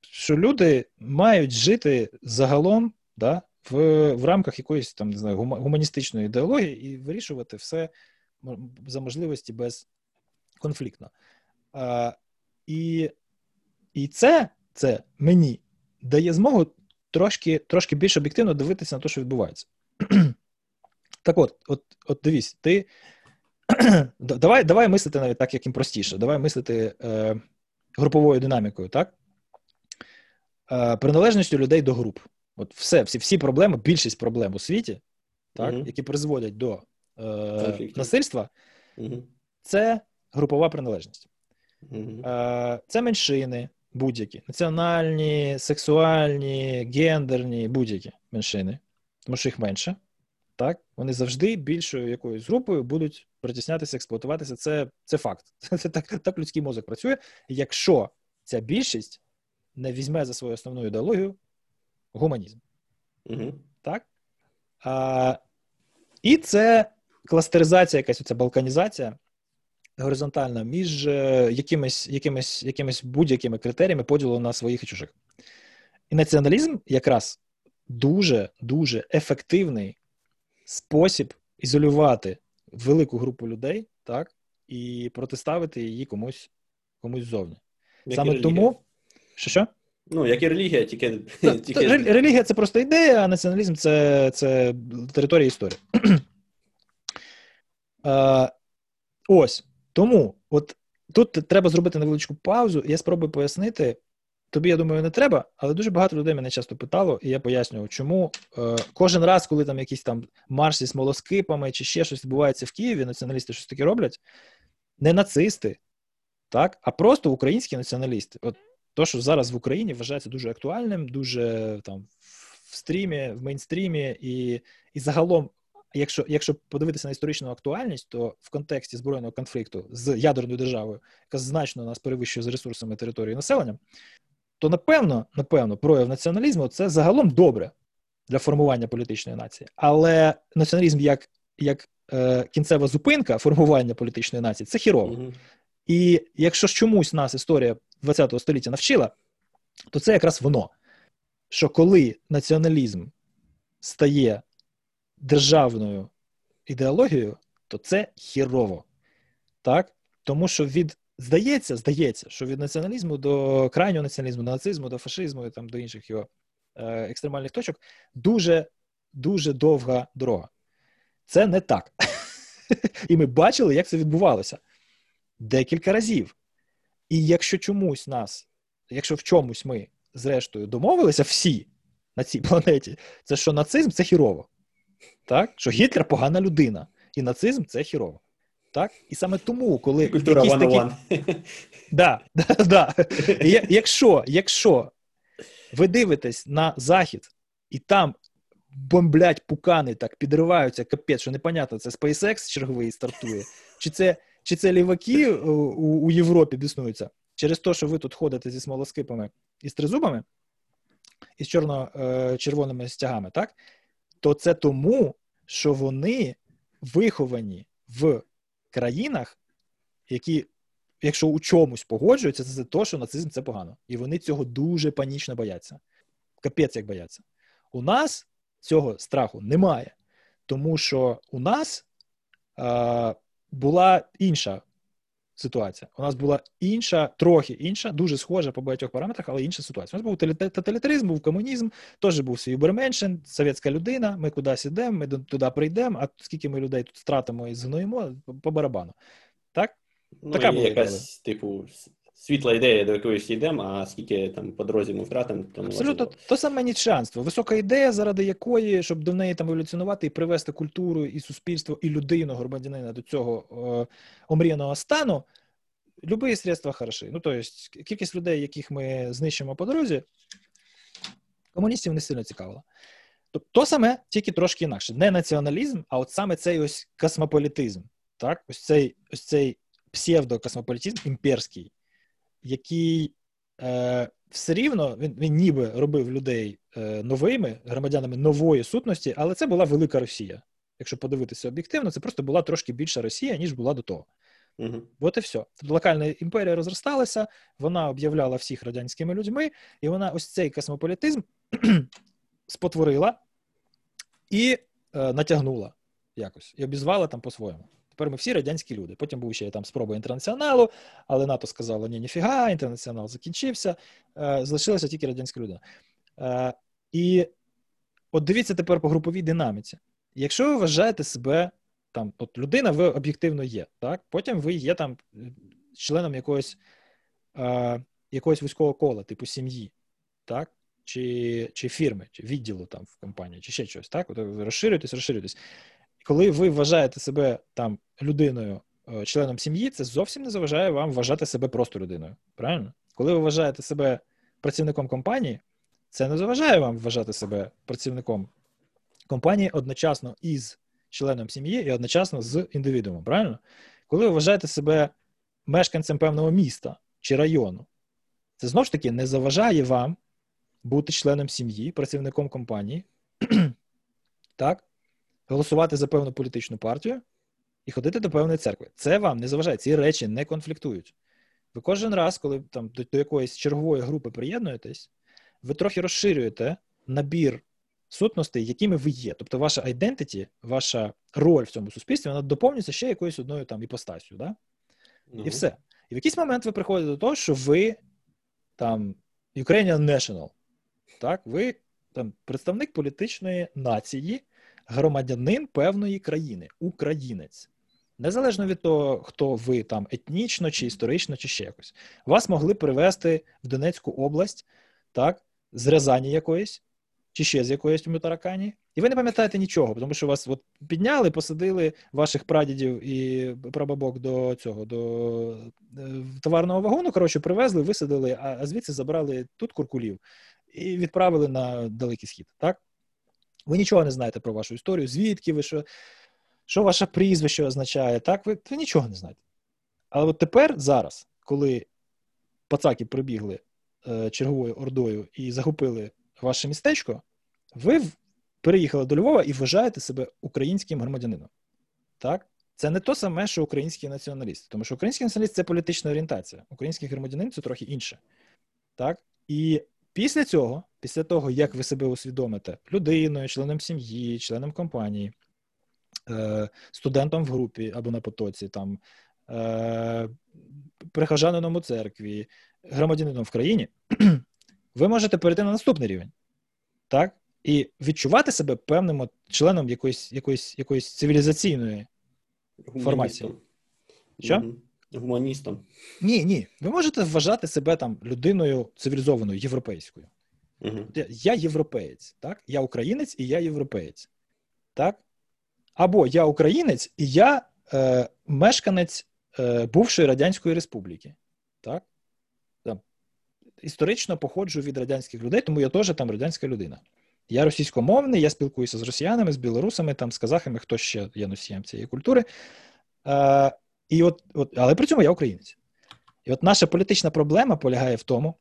що люди мають жити загалом да, в в рамках якоїсь там не знаю, гуманістичної ідеології і вирішувати все за можливості без конфліктно. А, І і це це мені дає змогу трошки трошки більш об'єктивно дивитися на те, що відбувається. Так от, от, от дивись, ти давай давай мислити навіть так, як їм простіше. Давай мислити е, груповою динамікою, так? Е, Приналежністю людей до груп. От все, всі всі проблеми, більшість проблем у світі, так, mm-hmm. які призводять до е, насильства, це групова приналежність. Е, Це меншини будь-які, національні, сексуальні, гендерні, будь-які меншини, тому що їх менше. Так, вони завжди більшою якоюсь групою будуть притіснятися, експлуатуватися. Це це факт. Це так так людський мозок працює. Якщо ця більшість не візьме за свою основну ідеологію гуманізм. Угу. Так? А, І це кластеризація, якась оця балканізація горизонтальна між е, якимись якимись, якимись будь-якими критеріями поділу на своїх і чужих. І націоналізм якраз дуже дуже ефективний спосіб ізолювати велику групу людей, так, і протиставити її комусь комусь ззовні. Як Саме тому, що що? Ну, як і релігія, тільки. Тільки... Релігія це просто ідея, а націоналізм це це територія історії. А, Ось. Тому от тут треба зробити невеличку паузу, я спробую пояснити. Тобі, я думаю, не треба, але дуже багато людей мене часто питало, і я пояснював, чому е, кожен раз, коли там якісь там марші з молоскипами чи ще щось відбувається в Києві, націоналісти щось таке роблять, не нацисти, так, а просто українські націоналісти. От то, що зараз в Україні вважається дуже актуальним, дуже там в стрімі, в мейнстрімі, і і загалом, якщо якщо подивитися на історичну актуальність, то в контексті збройного конфлікту з ядерною державою, яка значно нас перевищує за ресурсами території населення, то напевно, напевно, прояв націоналізму це загалом добре для формування політичної нації, але націоналізм як як е, кінцева зупинка формування політичної нації це хірово. Mm-hmm. І якщо ж чомусь нас історія ХХ століття навчила, то це якраз воно. Що коли націоналізм стає державною ідеологією, то це хірово. Так? Тому що від здається, здається, що від націоналізму до крайнього націоналізму, до нацизму, до фашизму і там до інших його е, екстремальних точок дуже дуже довга дорога. Це не так. І ми бачили, як це відбувалося декілька разів. І якщо чомусь нас, якщо в чомусь ми, зрештою, домовилися всі на цій планеті, це що нацизм це хірово. Так? Що Гітлер погана людина, і нацизм це хірово. Так? І саме тому, коли Культура якісь такі... Да, да, да. Якщо, якщо ви дивитесь на Захід, і там бомблять пукани, так підриваються капець, що непонятно, це SpaceX черговий стартує, чи це чи це ліваки у, у Європі біснуються через те, що ви тут ходите зі смолоскипами і з тризубами, і з чорно-червоними стягами, так? То це тому, що вони виховані в країнах, які, якщо у чомусь погоджуються, це те, що нацизм це погано. І вони цього дуже панічно бояться. Капець як бояться. У нас цього страху немає, тому що у нас була інша ситуація. У нас була інша, трохи інша, дуже схожа по багатьох параметрах, але інша ситуація. У нас був тоталітаризм, був комунізм, теж був свій Берменшин, совєтська людина. Ми кудись ідемо, ми туди прийдемо, а скільки ми людей тут втратимо і згноїмо по барабану. Так? Ну, така була якась, типу, світла ідея, до якої всі йдемо, а скільки там по дорозі ми втратимо, то не Абсолютно то саме нічанство. Висока ідея, заради якої, щоб до неї там еволюціонувати і привести культуру, і суспільство, і людину, громадянина до цього е, омріяного стану. Любі средства хороші. Ну, тобто, кількість людей, яких ми знищимо по дорозі, комуністів не сильно цікавила. Тобто, то саме, тільки трошки інакше. Не націоналізм, а от саме цей ось космополітизм. Так? Ось цей ось цей псевдокосмополітизм імперський, який е, все рівно він він ніби робив людей е, новими громадянами нової сутності, але це була велика Росія. Якщо подивитися об'єктивно, це просто була трошки більша Росія, ніж була до того. Угу. От і все. Тобто локальна імперія розросталася, вона об'являла всіх радянськими людьми, і вона ось цей космополітизм спотворила і е, натягнула якось, і обізвала там по-своєму. Тепер ми всі радянські люди. Потім був ще там спроба інтернаціоналу, але НАТО сказало, ні, ніфіга, інтернаціонал закінчився, е, залишилася тільки радянська людина. Е, і от дивіться тепер по груповій динаміці. Якщо ви вважаєте себе там, от людина, ви об'єктивно є, так? Потім ви є там членом якогось е, якогось вузького кола, типу сім'ї, так? Чи чи фірми, чи відділу там в компанії, чи ще щось, так? От ви розширюєтесь, розширюєтесь коли ви вважаєте себе там людиною, е, членом сім'ї, це зовсім не заважає вам вважати себе просто людиною. Правильно? Коли ви вважаєте себе працівником компанії, це не заважає вам вважати себе працівником компанії одночасно із членом сім'ї і одночасно з індивідуумом. Правильно? Коли ви вважаєте себе мешканцем певного міста чи району, це знову ж таки не заважає вам бути членом сім'ї, працівником компанії. так? Голосувати за певну політичну партію і ходити до певної церкви. Це вам не заважає, ці речі не конфліктують. Ви кожен раз, коли там до, до якоїсь чергової групи приєднуєтесь, ви трохи розширюєте набір сутностей, якими ви є. Тобто, ваша identity, ваша роль в цьому суспільстві, вона доповнюється ще якоюсь одною там іпостасю. Да? Mm-hmm. І все. І в якийсь момент ви приходите до того, що ви там Ukrainian National, так, ви там представник політичної нації, громадянин певної країни, українець. Незалежно від того, хто ви там етнічно, чи історично, чи ще якось. Вас могли привезти в Донецьку область, так, з Рязані якоїсь, чи ще з якоїсь Таракані. І ви не пам'ятаєте нічого, тому що вас от підняли, посадили ваших прадідів і прабабок до цього, до е, товарного вагону. Коротше, привезли, висадили, а звідси забрали тут куркулів і відправили на далекий схід. так? Ви нічого не знаєте про вашу історію, звідки ви, що що ваше прізвище означає, так? Ви, ви нічого не знаєте. Але от тепер, зараз, коли пацаки прибігли е, черговою ордою і захопили ваше містечко, ви переїхали до Львова і вважаєте себе українським громадянином. Так? Це не то саме, що український націоналіст. Тому що український націоналіст це політична орієнтація. Український громадянин це трохи інше. Так? І Після цього, після того, як ви себе усвідомите людиною, членом сім'ї, членом компанії, е, студентом в групі або на потоці, там, е, прихожанином у церкві, громадянином в країні, ви можете перейти на наступний рівень. Так? І відчувати себе певним членом якоїсь якоїсь, якоїсь цивілізаційної формації. Що? Гуманістом. Ні, ні. Ви можете вважати себе там людиною цивілізованою, європейською. Угу. Я європеєць, так? Я українець і я європеєць. Так? Або я українець і я е, мешканець е, бувшої Радянської Республіки. Так? Там, Історично походжу від радянських людей, тому я теж там радянська людина. Я російськомовний, я спілкуюся з росіянами, з білорусами, там, з казахами, хто ще є носієм цієї культури. Е, і от, от, Але при цьому я українець. І от наша політична проблема полягає в тому,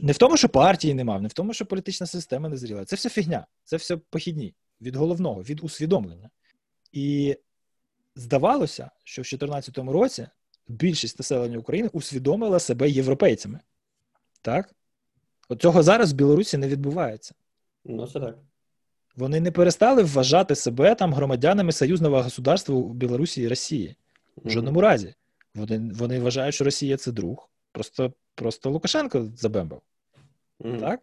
не в тому, що партії нема, не в тому, що політична система не зріла. Це все фігня, це все похідні від головного, від усвідомлення. І здавалося, що в 2014 році більшість населення України усвідомила себе європейцями. Так? От цього зараз в Білорусі не відбувається. Ну, це так. Вони не перестали вважати себе там громадянами союзного государства у Білорусі і Росії. В жодному разі. Вони вони вважають, що Росія це друг. Просто просто Лукашенко забембав. Mm-hmm. Так?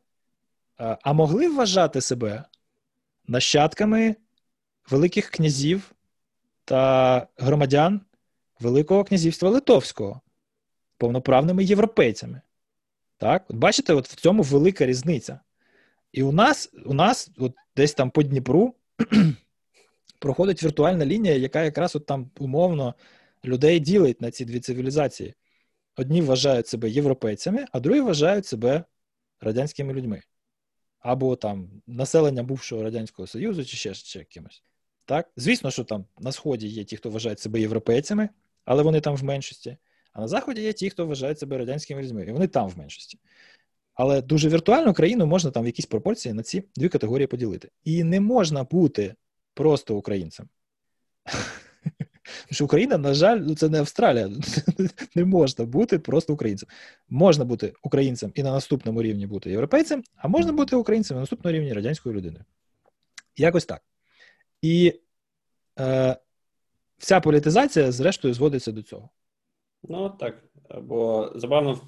А, а могли вважати себе нащадками великих князів та громадян Великого князівства Литовського, повноправними європейцями. Так? От Бачите, от в цьому велика різниця. І у нас у нас от десь там по Дніпру проходить віртуальна лінія, яка якраз от там умовно людей ділить на ці дві цивілізації. Одні вважають себе європейцями, а другі вважають себе радянськими людьми. Або там населення бувшого Радянського Союзу, чи ще ще кимось. Так? Звісно, що там на Сході є ті, хто вважають себе європейцями, але вони там в меншості. А на Заході є ті, хто вважають себе радянськими людьми, і вони там в меншості. Але дуже віртуальну країну можна там в якійсь пропорції на ці дві категорії поділити. І не можна бути просто українцем. Що Україна, на жаль, ну це не Австралія. Не можна бути просто українцем. Можна бути українцем і на наступному рівні бути європейцем, а можна бути українцем на наступному рівні радянською людиною. Якось так. І е, вся політизація, зрештою, зводиться до цього. Ну так. Бо забавно,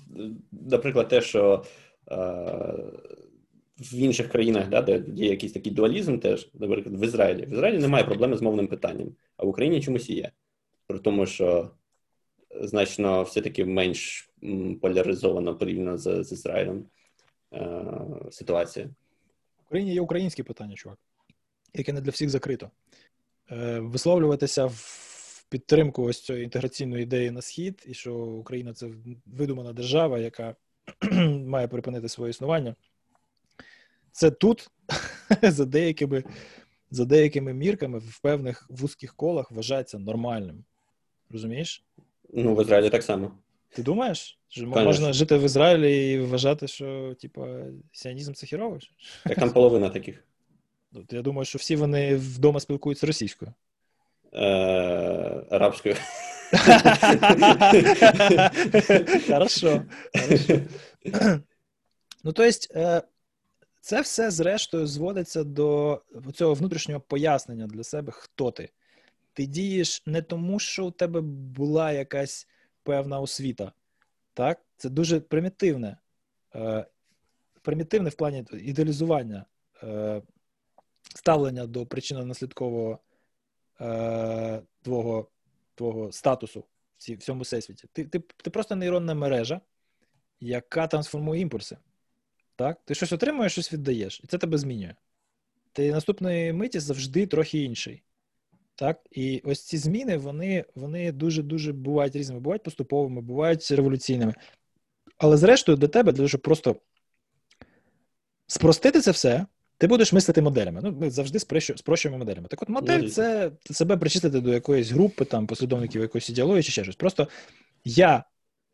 наприклад, те, що е, в інших країнах, да, де є якийсь такий дуалізм, теж, наприклад, в Ізраїлі. В Ізраїлі немає проблеми з мовним питанням, а в Україні чомусь є. При тому, що значно все-таки менш поляризовано порівняно з, з Ізраїлем е, ситуація. В Україні є українське питання, чувак, яке не для всіх закрито. Е, Висловлюватися в підтримку ось цієї інтеграційної ідеї на схід, і що Україна це видумана держава, яка має припинити своє існування. Це тут за деякими за деякими мірками в певних вузьких колах вважається нормальним. Розумієш? Ну, в Ізраїлі так само. Ти думаєш? Що Конечно. можна жити в Ізраїлі і вважати, що типа сіанізм це хірово? Так там половина таких. Ну, я думаю, що всі вони вдома спілкуються російською. Е, Арабською. Хорошо. Ну, то есть, е, це все, зрештою, зводиться до цього внутрішнього пояснення для себе, хто ти. Ти дієш не тому, що у тебе була якась певна освіта. Так? Це дуже примітивне. Е, примітивне в плані ідеалізування е, ставлення до причинно-наслідкового е, твого твого статусу в всьому всесвіті. Ти, ти, Ти просто нейронна мережа, яка трансформує імпульси. Так? Ти щось отримуєш, щось віддаєш, і це тебе змінює. Ти наступної миті завжди трохи інший. Так? І ось ці зміни, вони вони дуже-дуже бувають різними, бувають поступовими, бувають революційними. Але зрештою, для тебе, для того, щоб просто спростити це все, ти будеш мислити моделями. Ну, Ми завжди спрощуємо моделями. Так от модель це себе причислити до якоїсь групи, там, послідовників якоїсь ідеології чи ще щось. Просто я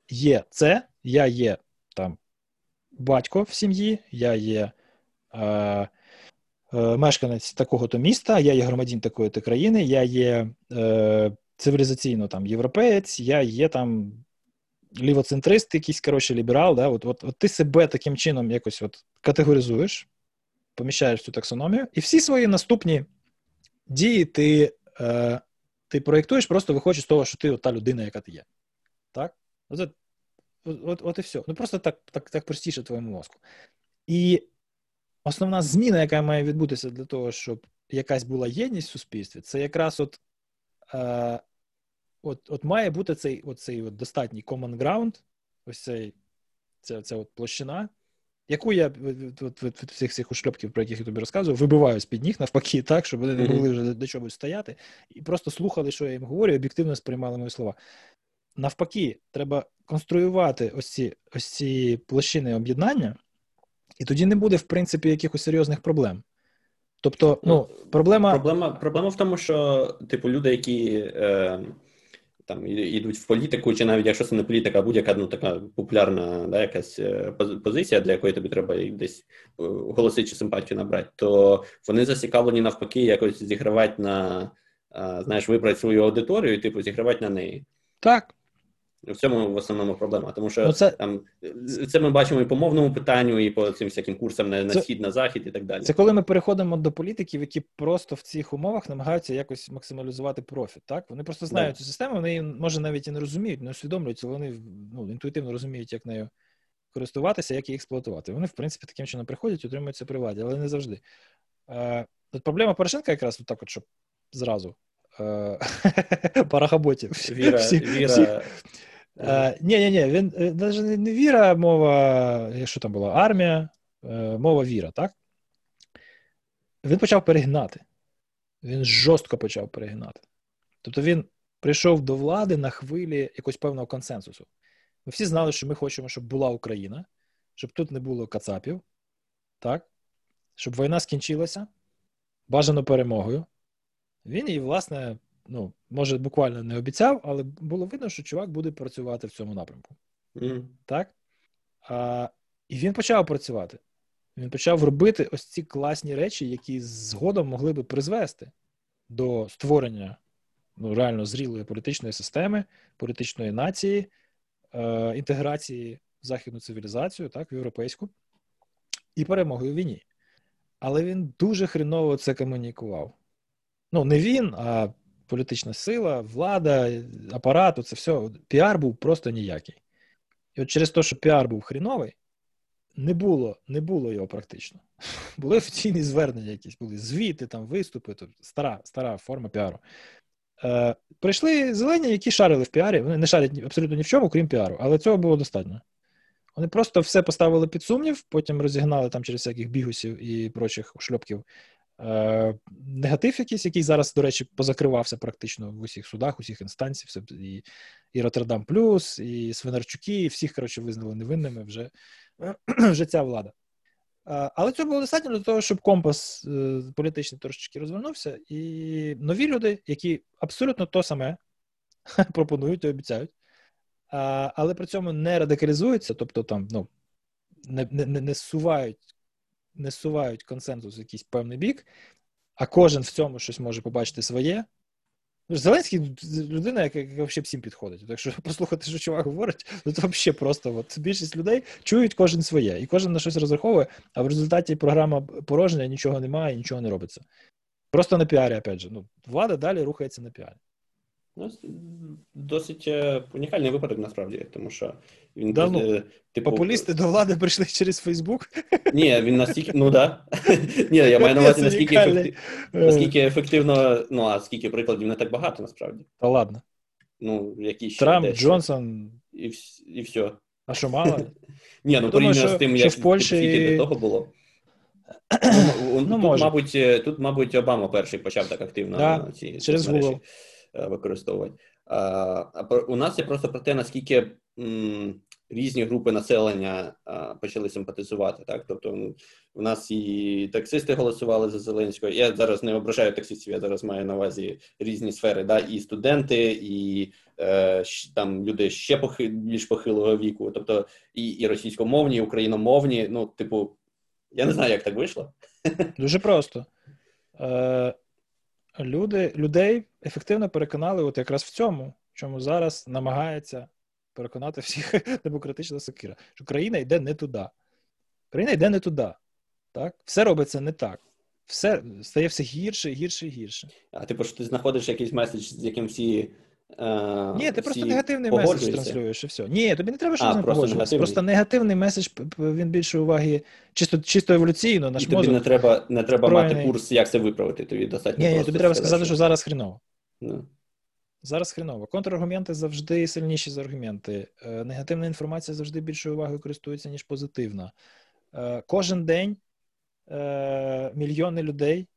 є це, я є там батько в сім'ї, я є е, е, мешканець такого-то міста, я є громадян такої-то країни, я є е, цивілізаційно там європеєць, я є там лівоцентрист, якийсь коротше, ліберал. Да? От, от, от ти себе таким чином якось от категоризуєш, поміщаєш цю таксономію, і всі свої наступні дії ти е, ти проєктуєш, просто виходячи з того, що ти от та людина, яка ти є. Так? Оце От от і все. Ну просто так так, так простіше твоєму мозку. І основна зміна, яка має відбутися для того, щоб якась була єдність в суспільстві, це якраз от е, от, от має бути цей оцей от достатній common ground, ось цей ця, ця от площина, яку я от, від всіх цих ушльопків, про яких я тобі розказував, вибиваю з під ніг навпаки, так, щоб вони не могли вже до чогось стояти, і просто слухали, що я їм говорю, і об'єктивно сприймали мої слова. Навпаки, треба конструювати ось ці ось ці площини об'єднання, і тоді не буде, в принципі, якихось серйозних проблем. Тобто, ну, ну проблема Проблема проблема в тому, що, типу, люди, які е, там йдуть в політику, чи навіть якщо це не політика, а будь-яка ну, така популярна да, якась е, позиція, для якої тобі треба десь е, голоси чи симпатію набрати, то вони зацікавлені навпаки, якось зігравати на, знаєш, вибрати свою аудиторію і типу зігравати на неї. Так. В цьому в основному проблема, тому що ну, це... там це ми бачимо і по мовному питанню, і по цим всяким курсам на, на це... схід, на захід і так далі. Це коли ми переходимо до політиків, які просто в цих умовах намагаються якось максималізувати профіт. Так вони просто знають цю систему, вони може навіть і не розуміють, не усвідомлюють, вони ну, інтуїтивно розуміють, як нею користуватися, як її експлуатувати. Вони, в принципі, таким чином приходять, утримуються при владі, але не завжди. Е, Проблема Порошенка якраз от так, от, щоб зразу е, парахаботів. Віра, всіх, віра. Всіх Е, ні, ні, ні, він навіть не віра, мова, що там була, армія, мова віра, так? Він почав перегнати. Він жорстко почав перегинати. Тобто він прийшов до влади на хвилі якогось певного консенсусу. Ми всі знали, що ми хочемо, щоб була Україна, щоб тут не було Кацапів, так? щоб війна скінчилася бажано перемогою. Він її, власне, ну, може, буквально не обіцяв, але було видно, що чувак буде працювати в цьому напрямку. Mm. Так? А, І він почав працювати. Він почав робити ось ці класні речі, які згодом могли би призвести до створення ну, реально зрілої політичної системи, політичної нації, е, інтеграції в західну цивілізацію, так, в європейську, і перемоги у війні. Але він дуже хреново це комунікував. Ну, не він, а політична сила, влада, апарат, це все. Піар був просто ніякий. І от через те, що піар був хріновий, не було не було його практично. Були офіційні звернення, якісь були звіти, там, виступи, то стара стара форма піару. Е, Прийшли зелені, які шарили в піарі. Вони не шарять абсолютно ні в чому, крім піару, але цього було достатньо. Вони просто все поставили під сумнів, потім розігнали там через всяких бігусів і прочих шльопків е, негатив, якийсь, який зараз, до речі, позакривався практично в усіх судах, усіх інстанцій, все, і і Роттердам Плюс, і Свинарчуки, і всіх коротше, визнали невинними вже, вже ця влада. Але цього було достатньо для того, щоб компас е, політичний трошечки розвернувся, і нові люди, які абсолютно то саме пропонують і обіцяють, але при цьому не радикалізуються, тобто там ну, не не, не, сувають не сувають консенсус в якийсь певний бік, а кожен в цьому щось може побачити своє. Ну, Зеленський людина, яка, яка взагалі всім підходить. Так що послухати, що чувак говорить, то взагалі просто от, більшість людей чують кожен своє, і кожен на щось розраховує, а в результаті програма порожня, нічого немає, нічого не робиться. Просто на піарі, опять же. Ну, влада далі рухається на піарі. Ну, Досить е, унікальний випадок насправді, тому що він да, ну, типу... популісти до влади прийшли через Фейсбук. Ні, він настільки, ну да. Ні, я маю на увазі, наскільки ефектив... наскільки ефективно, ну а скільки прикладів не так багато, насправді. Та ладно. Ну, які ще Трамп, десь. Джонсон. І і все. А що мало? Ні, ну порівняно з тим, як в Польщі до того було. Ну, ну, тут, може. мабуть, тут, мабуть, Обама перший почав так активно да, ці через Google. Е, використовувати. У нас є просто про те, наскільки різні групи населення почали симпатизувати. Так, тобто у нас і таксисти голосували за Зеленського. Я зараз не ображаю таксистів, я зараз маю на увазі різні сфери, да, і студенти, і е, там люди ще похи, більш похилого віку, тобто і і російськомовні, і україномовні. Ну, типу, я не знаю, як так вийшло. Дуже просто. Е, люди, людей ефективно переконали от якраз в цьому, чому зараз намагається переконати всіх демократична сокира, що країна йде не туди. Країна йде не туди. Так? Все робиться не так. Все стає все гірше, гірше і гірше. А типу, що ти знаходиш якийсь меседж, з яким всі Uh, Ні, ти просто негативний меседж транслюєш і все. Ні, тобі не треба щось не погоджуватися. Просто негативний меседж він більше уваги, чисто чисто еволюційно. Наш і тобі мозок не треба не треба мати курс, як це виправити. Тобі достатньо. Ні, ні тобі треба сказати, що зараз хріново. No. Ну. Зараз хріново. Контраргументи завжди сильніші за аргументи. Е, негативна інформація завжди більшою увагою користується, ніж позитивна. Е, кожен день е, мільйони людей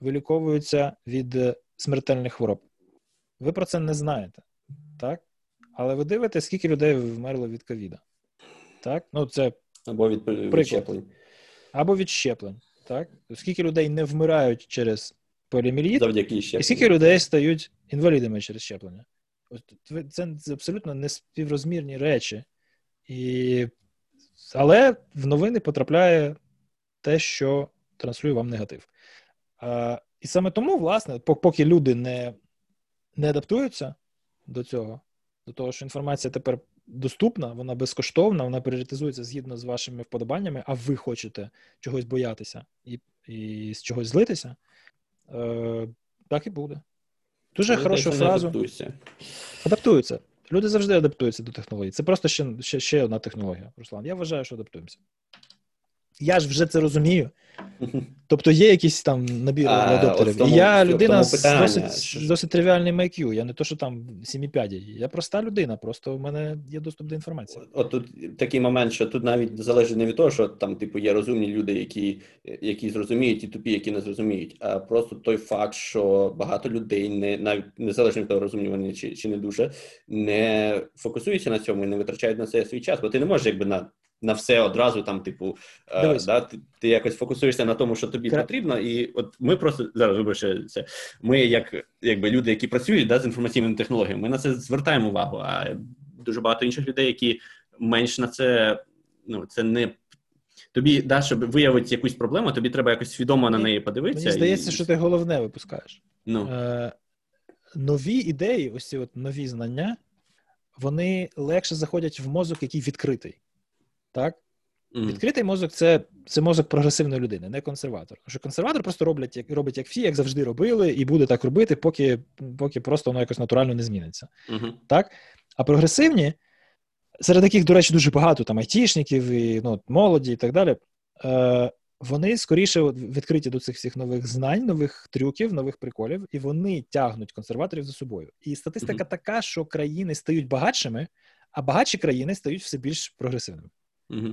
виліковуються від смертельних хвороб. Ви про це не знаєте, так? Але ви дивитесь, скільки людей вмерло від ковіда. Так? Ну, це Або від відщеплень. Або від щеплень. Так? Скільки людей не вмирають через поліоміеліт, Завдяки і скільки людей стають інвалідами через щеплення. Це, це абсолютно неспіврозмірні речі. І... Але в новини потрапляє те, що транслює вам негатив. А, І саме тому, власне, поки люди не не адаптуються до цього, до того, що інформація тепер доступна, вона безкоштовна, вона пріоритизується згідно з вашими вподобаннями, а ви хочете чогось боятися і і з чогось злитися, е, так і буде. Дуже хорошу фразу. Адаптуються. Адаптуються. Люди завжди адаптуються до технологій. Це просто ще, ще, ще одна технологія, Руслан. Я вважаю, що адаптуємося. Я ж вже це розумію. Тобто є якийсь там набір адоптерів. І я людина з досить досить тривіальним IQ. Я не то, що там 7,5. Я проста людина, просто у мене є доступ до інформації. От тут такий момент, що тут навіть залежить не від того, що там, типу, є розумні люди, які які зрозуміють, і тупі, які не зрозуміють, а просто той факт, що багато людей не навіть незалежно від того, розумні вони чи, чи не дуже, не фокусуються на цьому і не витрачають на це свій час, бо ти не можеш якби на на все одразу там, типу, е, да, ти, ти якось фокусуєшся на тому, що тобі Кра... потрібно, і от ми просто зараз вибачте, це ми, як якби люди, які працюють да, з інформаційними технологіями, ми на це звертаємо увагу. А дуже багато інших людей, які менш на це, ну це не. Тобі да, щоб виявити якусь проблему, тобі треба якось свідомо на неї подивитися. Мені здається, і... що ти головне випускаєш. Ну. Е, Нові ідеї, ось ці от нові знання, вони легше заходять в мозок, який відкритий. Так? Mm. Відкритий мозок це це мозок прогресивної людини, не консерватор. Тому що консерватор просто роблять, як робить як всі, як завжди робили, і буде так робити, поки поки просто воно якось натурально не зміниться. Mm-hmm. Так? А прогресивні, серед яких, до речі, дуже багато там айтішників, і ну, молоді і так далі, е, вони скоріше відкриті до цих всіх нових знань, нових трюків, нових приколів, і вони тягнуть консерваторів за собою. І статистика mm-hmm. така, що країни стають багатшими, а багатші країни стають все більш прогресивними. Угу.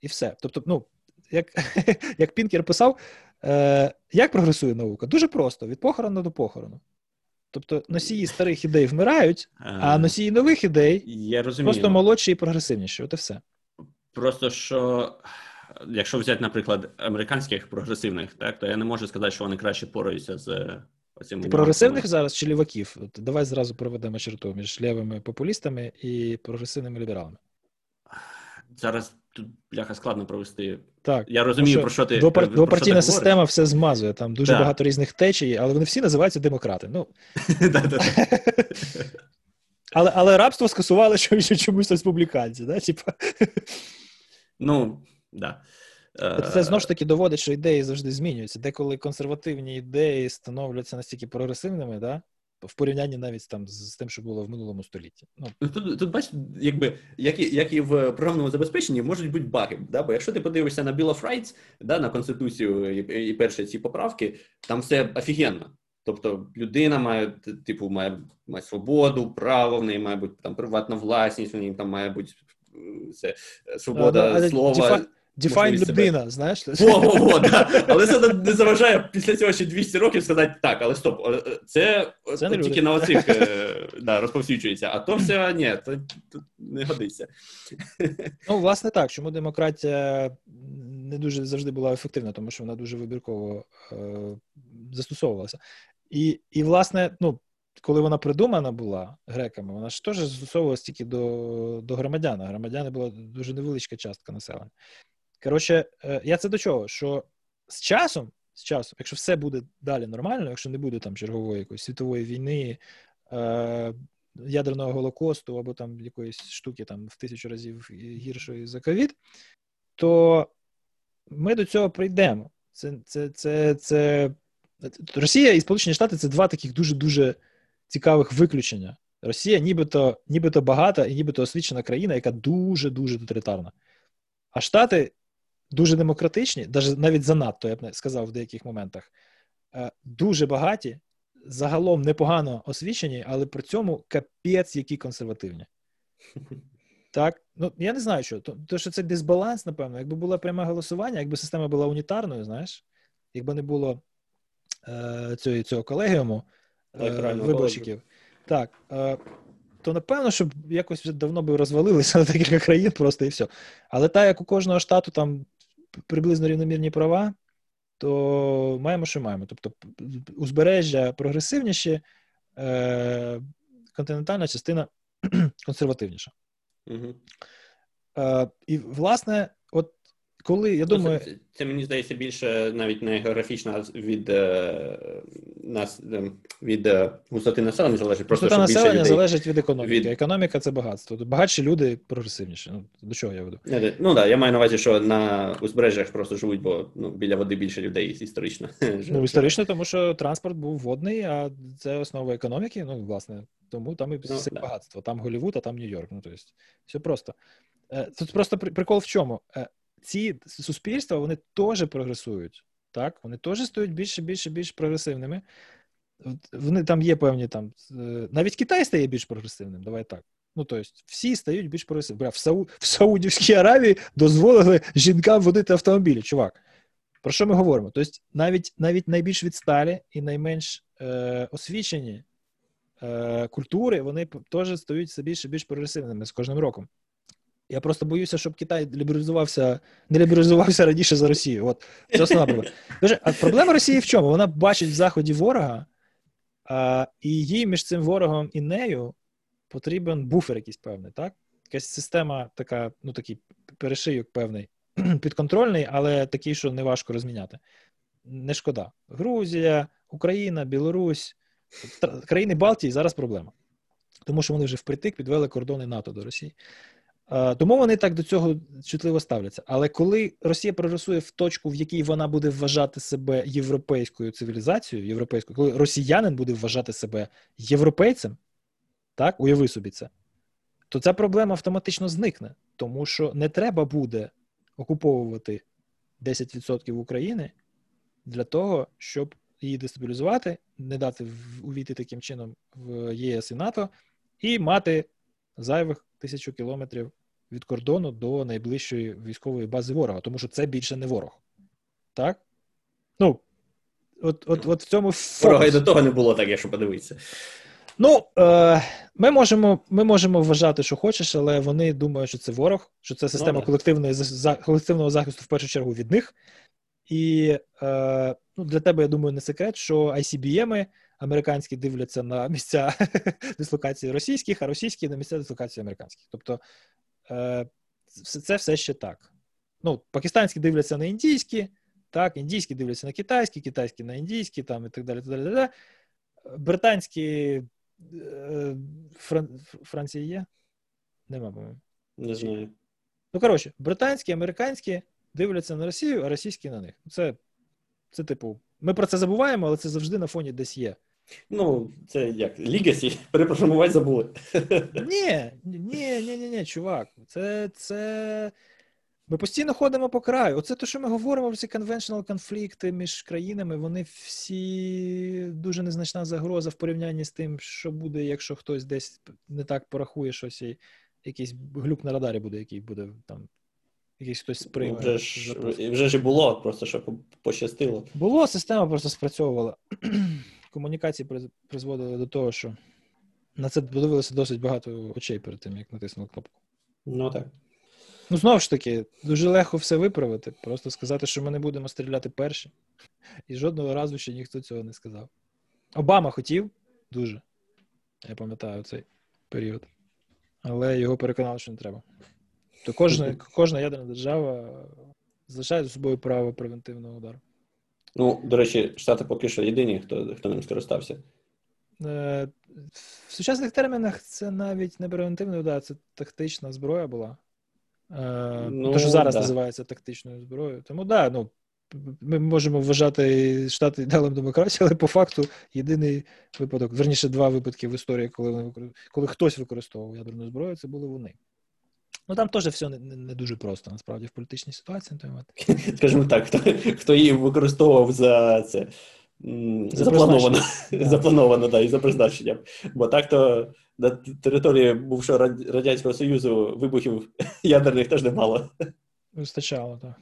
І все. Тобто, ну, як як Пінкер писав, е, як прогресує наука? Дуже просто: від похорону до похорону. Тобто носії старих ідей вмирають, а носії нових ідей я розумію. просто молодші і прогресивніші. От і все. Просто що, якщо взяти, наприклад, американських прогресивних, так, то я не можу сказати, що вони краще пораються з оцим. Прогресивних зараз чи ліваків? Давай зразу проведемо черту між лівими популістами і прогресивними лібералами зараз тут бляха складно провести. Так, я розумію, про що ти двопар... про двопартійна що ти система говориш. все змазує. Там дуже так. багато різних течій, але вони всі називаються демократи. Ну але але рабство скасували що чомусь республіканці, да? Типа. Ну, да. Це знову ж таки доводить, що ідеї завжди змінюються. Деколи консервативні ідеї становляться настільки прогресивними, да? В порівнянні навіть там з тим, що було в минулому столітті. Ну, ну тут тут бачите, якби як і як і в програмному забезпеченні можуть бути баги. Да? Бо якщо ти подивишся на Bill of Rights, да, на конституцію і, і перші ці поправки, там все офігенно. Тобто людина має типу має має свободу, право в неї має бути там приватна власність, в неї там має бути е, це свобода а, слова. Define людина, знаєш? Во-во-во, да. Але це не заважає після цього ще 200 років сказати, так, але стоп, е, це, це тільки люди. на оцих е, да, розповсюджується, а то все ні, то, то не годиться. Ну, власне, так, чому демократія не дуже завжди була ефективна, тому що вона дуже вибірково е, застосовувалася. І, і, власне, ну. Коли вона придумана була греками, вона ж теж застосовувалася тільки до до громадян. Громадяни була дуже невеличка частка населення. Коротше, е, я це до чого? Що з часом, з часом, якщо все буде далі нормально, якщо не буде там чергової якоїсь світової війни, е, ядерного голокосту або там якоїсь штуки там в тисячу разів гіршої за ковід, то ми до цього прийдемо. Це, це, це, це... Росія і Сполучені Штати це два таких дуже-дуже цікавих виключення. Росія нібито нібито багата і нібито освічена країна, яка дуже-дуже тоталітарна. А Штати дуже демократичні, навіть занадто, я б сказав, в деяких моментах, е, дуже багаті, загалом непогано освічені, але при цьому капець, які консервативні. Так, ну я не знаю, що. То, то що це дисбаланс, напевно. Якби було пряме голосування, якби система була унітарною, знаєш, якби не було е, цього цього колегіуму е, виборщиків, так, е, то напевно, щоб якось вже давно би розвалилися на декілька країн просто і все. Але так, як у кожного штату там приблизно рівномірні права, то маємо, що маємо. Тобто, узбережжя прогресивніші, е, континентальна частина консервативніша. Угу. Е, І, власне, коли я думаю, це, це мені здається більше навіть не географічно від е, нас е, від е, густоти населення залежить. Просто Густота населення людей... залежить від економіки. Від... Економіка це багатство. Багатші люди прогресивніші. Ну до чого я веду? Ну да, я маю на увазі, що на узбережжях просто живуть, бо ну біля води більше людей історично. Ну історично, тому що транспорт був водний, а це основа економіки. Ну власне, тому там і все ну, багатство. Там Голівуд, а там Нью-Йорк. Ну тобто, все просто. Тут просто прикол в чому ці суспільства вони теж прогресують. так, вони теж стають більше, більше, більш прогресивними. Вони там є певні там. Е, навіть Китай стає більш прогресивним, давай так. Ну, тобто, всі стають більш прогресивними. Бля, в, Сау... в Саудівській Аравії дозволили жінкам водити автомобілі, чувак. Про що ми говоримо? Тобто, навіть навіть найбільш відсталі і найменш е, освічені е, культури, вони теж стають все більше більш прогресивними з кожним роком. Я просто боюся, щоб Китай лібералізувався, не лібералізувався раніше за Росію. От це основна проблема. Дуже, а проблема Росії в чому? Вона бачить в Заході ворога, а, і їй між цим ворогом і нею потрібен буфер якийсь певний, так? Якась система, така, ну такий перешийок певний, підконтрольний, але такий, що не важко розміняти. Не шкода. Грузія, Україна, Білорусь, країни Балтії зараз проблема. Тому що вони вже впритик підвели кордони НАТО до Росії. Тому вони так до цього чутливо ставляться. Але коли Росія прогресує в точку, в якій вона буде вважати себе європейською цивілізацією, європейською, коли росіянин буде вважати себе європейцем, так, уяви собі це, то ця проблема автоматично зникне, тому що не треба буде окуповувати 10% України для того, щоб її дестабілізувати, не дати увійти таким чином в ЄС і НАТО, і мати зайвих тисячу кілометрів від кордону до найближчої військової бази ворога, тому що це більше не ворог. Так? Ну, от от, от в цьому фокус. Ворога і до того не було так, якщо подивитися. Ну, е, ми можемо ми можемо вважати, що хочеш, але вони думають, що це ворог, що це система ну, колективної за, колективного захисту в першу чергу від них. І е, ну, для тебе, я думаю, не секрет, що ICBM американські дивляться на місця дислокації російських, а російські на місця дислокації американських. Тобто це все ще так. Ну, Пакистанські дивляться на індійські, так, індійські дивляться на китайські, китайські на індійські, там і так далі. так далі, так далі. Британські е, Фран... Франція є? Нема, по-моєму. Не знаю. Ну, коротше, британські, американські дивляться на Росію, а російські на них. Це, це типу, ми про це забуваємо, але це завжди на фоні десь є. Ну, це як Лігасі, перепрограмувати забули. Ні, ні, ні, ні, ні, чувак. Це це. Ми постійно ходимо по краю. Оце те, що ми говоримо, всі конвеншнл конфлікти між країнами, вони всі дуже незначна загроза в порівнянні з тим, що буде, якщо хтось десь не так порахує щось, і якийсь глюк на радарі буде, який буде там. Якийсь хтось сприйме. Вже ж вже ж і було, просто що пощастило. Було, система просто спрацьовувала комунікації призводили до того, що на це подивилося досить багато очей перед тим, як натиснули кнопку. Ну так. Ну, знову ж таки, дуже легко все виправити. Просто сказати, що ми не будемо стріляти перші. І жодного разу ще ніхто цього не сказав. Обама хотів дуже. Я пам'ятаю цей період. Але його переконали, що не треба. То кожна кожна ядерна держава залишає за собою право превентивного удару. Ну, до речі, Штати поки що єдині, хто хто ним скористався. Е, В сучасних термінах це навіть не превентивний удар, це тактична зброя була. Е, ну, Те, що зараз да. називається тактичною зброєю. Тому так, да, ну, ми можемо вважати штати ідеалом демократії, але по факту єдиний випадок, верніше, два випадки в історії, коли вони коли хтось використовував ядерну зброю, це були вони. Ну там теж все не, не дуже просто, насправді, в політичній ситуації. Скажімо так, хто хто її використовував за це за заплановано, да. заплановано, да, і за призначенням. Бо так то на території бувшого Радянського Союзу вибухів ядерних теж немало. Вистачало, так.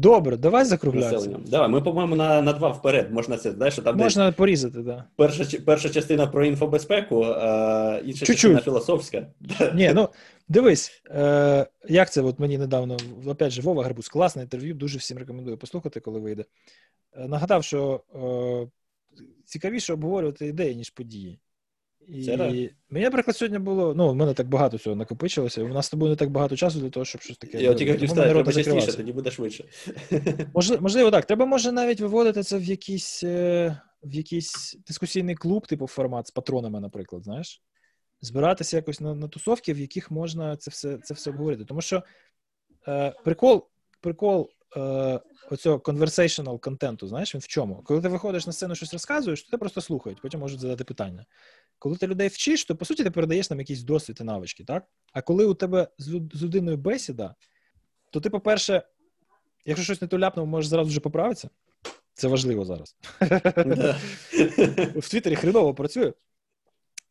Добре, давай закруглятися. Давай, ми, по-моєму, на на два вперед. Можна це, знаєш, що там Можна десь... порізати, так. Да. Перша перша частина про інфобезпеку, а інша Чуть-чуть. частина філософська. Ні, ну дивись, е, як це от мені недавно, опять же, Вова Гарбуз, класне інтерв'ю, дуже всім рекомендую послухати, коли вийде. Е, нагадав, що е, цікавіше обговорювати ідеї, ніж події. І Це мені, наприклад, сьогодні було. Ну, в мене так багато цього накопичилося. У нас з тобою не так багато часу для того, щоб щось таке. Я тільки хотів сказати, треба частіше, тоді буде швидше. Можливо, можливо, так. Треба може навіть виводити це в якийсь е, в якийсь дискусійний клуб, типу формат з патронами, наприклад, знаєш. Збиратися якось на на тусовки, в яких можна це все це все обговорити. Тому що е, прикол прикол е, оцього conversational контенту, знаєш, він в чому? Коли ти виходиш на сцену щось розказуєш, то ти просто слухають, потім можуть задати питання. Коли ти людей вчиш, то по суті ти передаєш нам якийсь досвід і навички, так? А коли у тебе з людиною бесіда, то ти, по-перше, якщо щось не то ляпнув, можеш зразу вже поправитися. Це важливо зараз. В Твіттері хреново працює.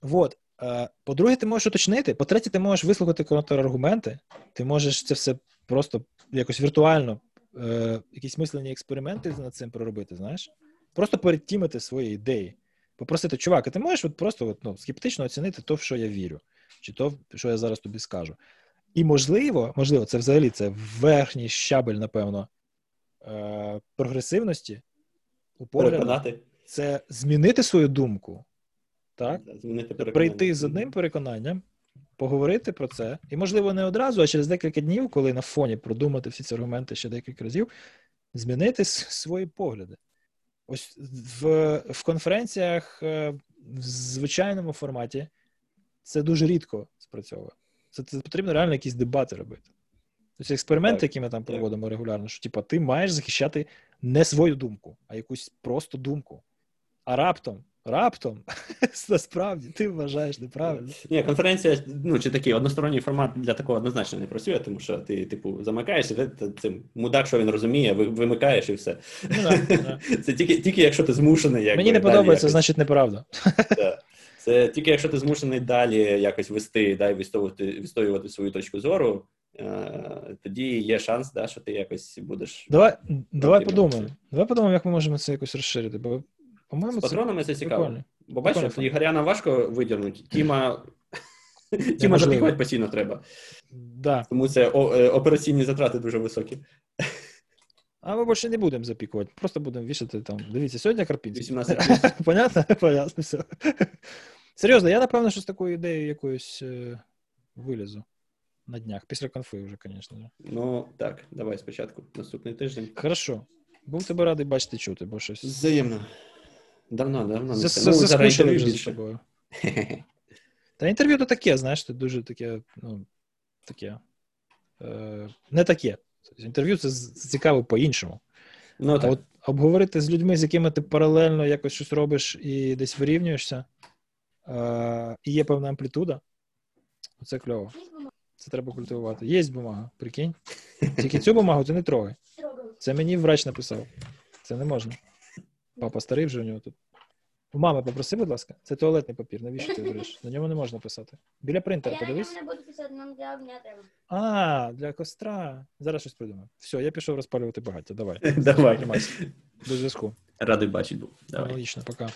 Вот. Е, по-друге, ти можеш уточнити. По-третє, ти можеш вислухати контраргументи. Ти можеш це все просто якось віртуально, е, якісь мислені експерименти над цим проробити, знаєш? Просто передтімити свої ідеї. Попросити, чувак, а ти можеш от просто от, ну, скептично оцінити то, в що я вірю, чи то, що я зараз тобі скажу. І можливо, можливо, це взагалі це верхній щабель, напевно, е- прогресивності у погляду. Це змінити свою думку, так? Змінити прийти з одним переконанням, поговорити про це, і, можливо, не одразу, а через декілька днів, коли на фоні продумати всі ці аргументи ще декілька разів, змінити свої погляди. Ось в в конференціях е, в звичайному форматі це дуже рідко спрацьовує. Це, це потрібно реально якісь дебати робити. Тобто експерименти, які ми там проводимо регулярно, що типу, ти маєш захищати не свою думку, а якусь просто думку. А раптом, раптом, насправді, ти вважаєш неправильно. Ні, конференція, ну чи такий односторонній формат для такого однозначно не працює, тому що ти, типу, замикаєшся, цим мудак, що він розуміє, вимикаєш і все. Ну, да, да. Це тільки, тільки якщо ти змушений. Якби, Мені не подобається, якось... значить неправда. Да. Це тільки якщо ти змушений далі якось вести, дай відстоювати, відстоювати свою точку зору, е, тоді є шанс, да, що ти якось будеш. Давай давай подумаємо. Давай подумаємо, як ми можемо це якось розширити. Бо, по-моєму, З патронами це, цікаво. Прикольно. Бо бачиш, Ігоряна важко видірнути, Тіма Тіма запікувати постійно треба. Да. Тому це е, операційні затрати дуже високі. А ми більше не будемо запікувати, просто будемо вішати там. Дивіться, сьогодні Карпінський. 18 Понятно? Понятно, все. Серйозно, я напевно, що з такою ідеєю якоюсь е, вилізу на днях, після конфи вже, звісно. Ну, так, давай спочатку. Наступний тиждень. Хорошо. Був тебе радий бачити чути, бо щось. Взаємно. Давно, давно. Заскучили вже з тобою. Та інтерв'ю то таке, знаєш, це дуже таке, ну, таке. Е, Не таке. Інтерв'ю це цікаво по-іншому. Ну, так. А от обговорити з людьми, з якими ти паралельно якось щось робиш і десь вирівнюєшся, е, і є певна амплітуда, це кльово. Це треба культивувати. Є бумага, прикинь. Тільки цю бумагу ти не трогай. Це мені врач написав. Це не можна. Папа старий вже у нього тут. У мами попроси, будь ласка, це туалетний папір. Навіщо ти береш? На ньому не можна писати. Біля принтера, подивись. Я не буду писати, нам для огня треба. А, для костра. Зараз щось придумаю. Все, я пішов розпалювати багаття. Давай. Давай. До зв'язку. Радий бачити був. Давай. Логічно, пока.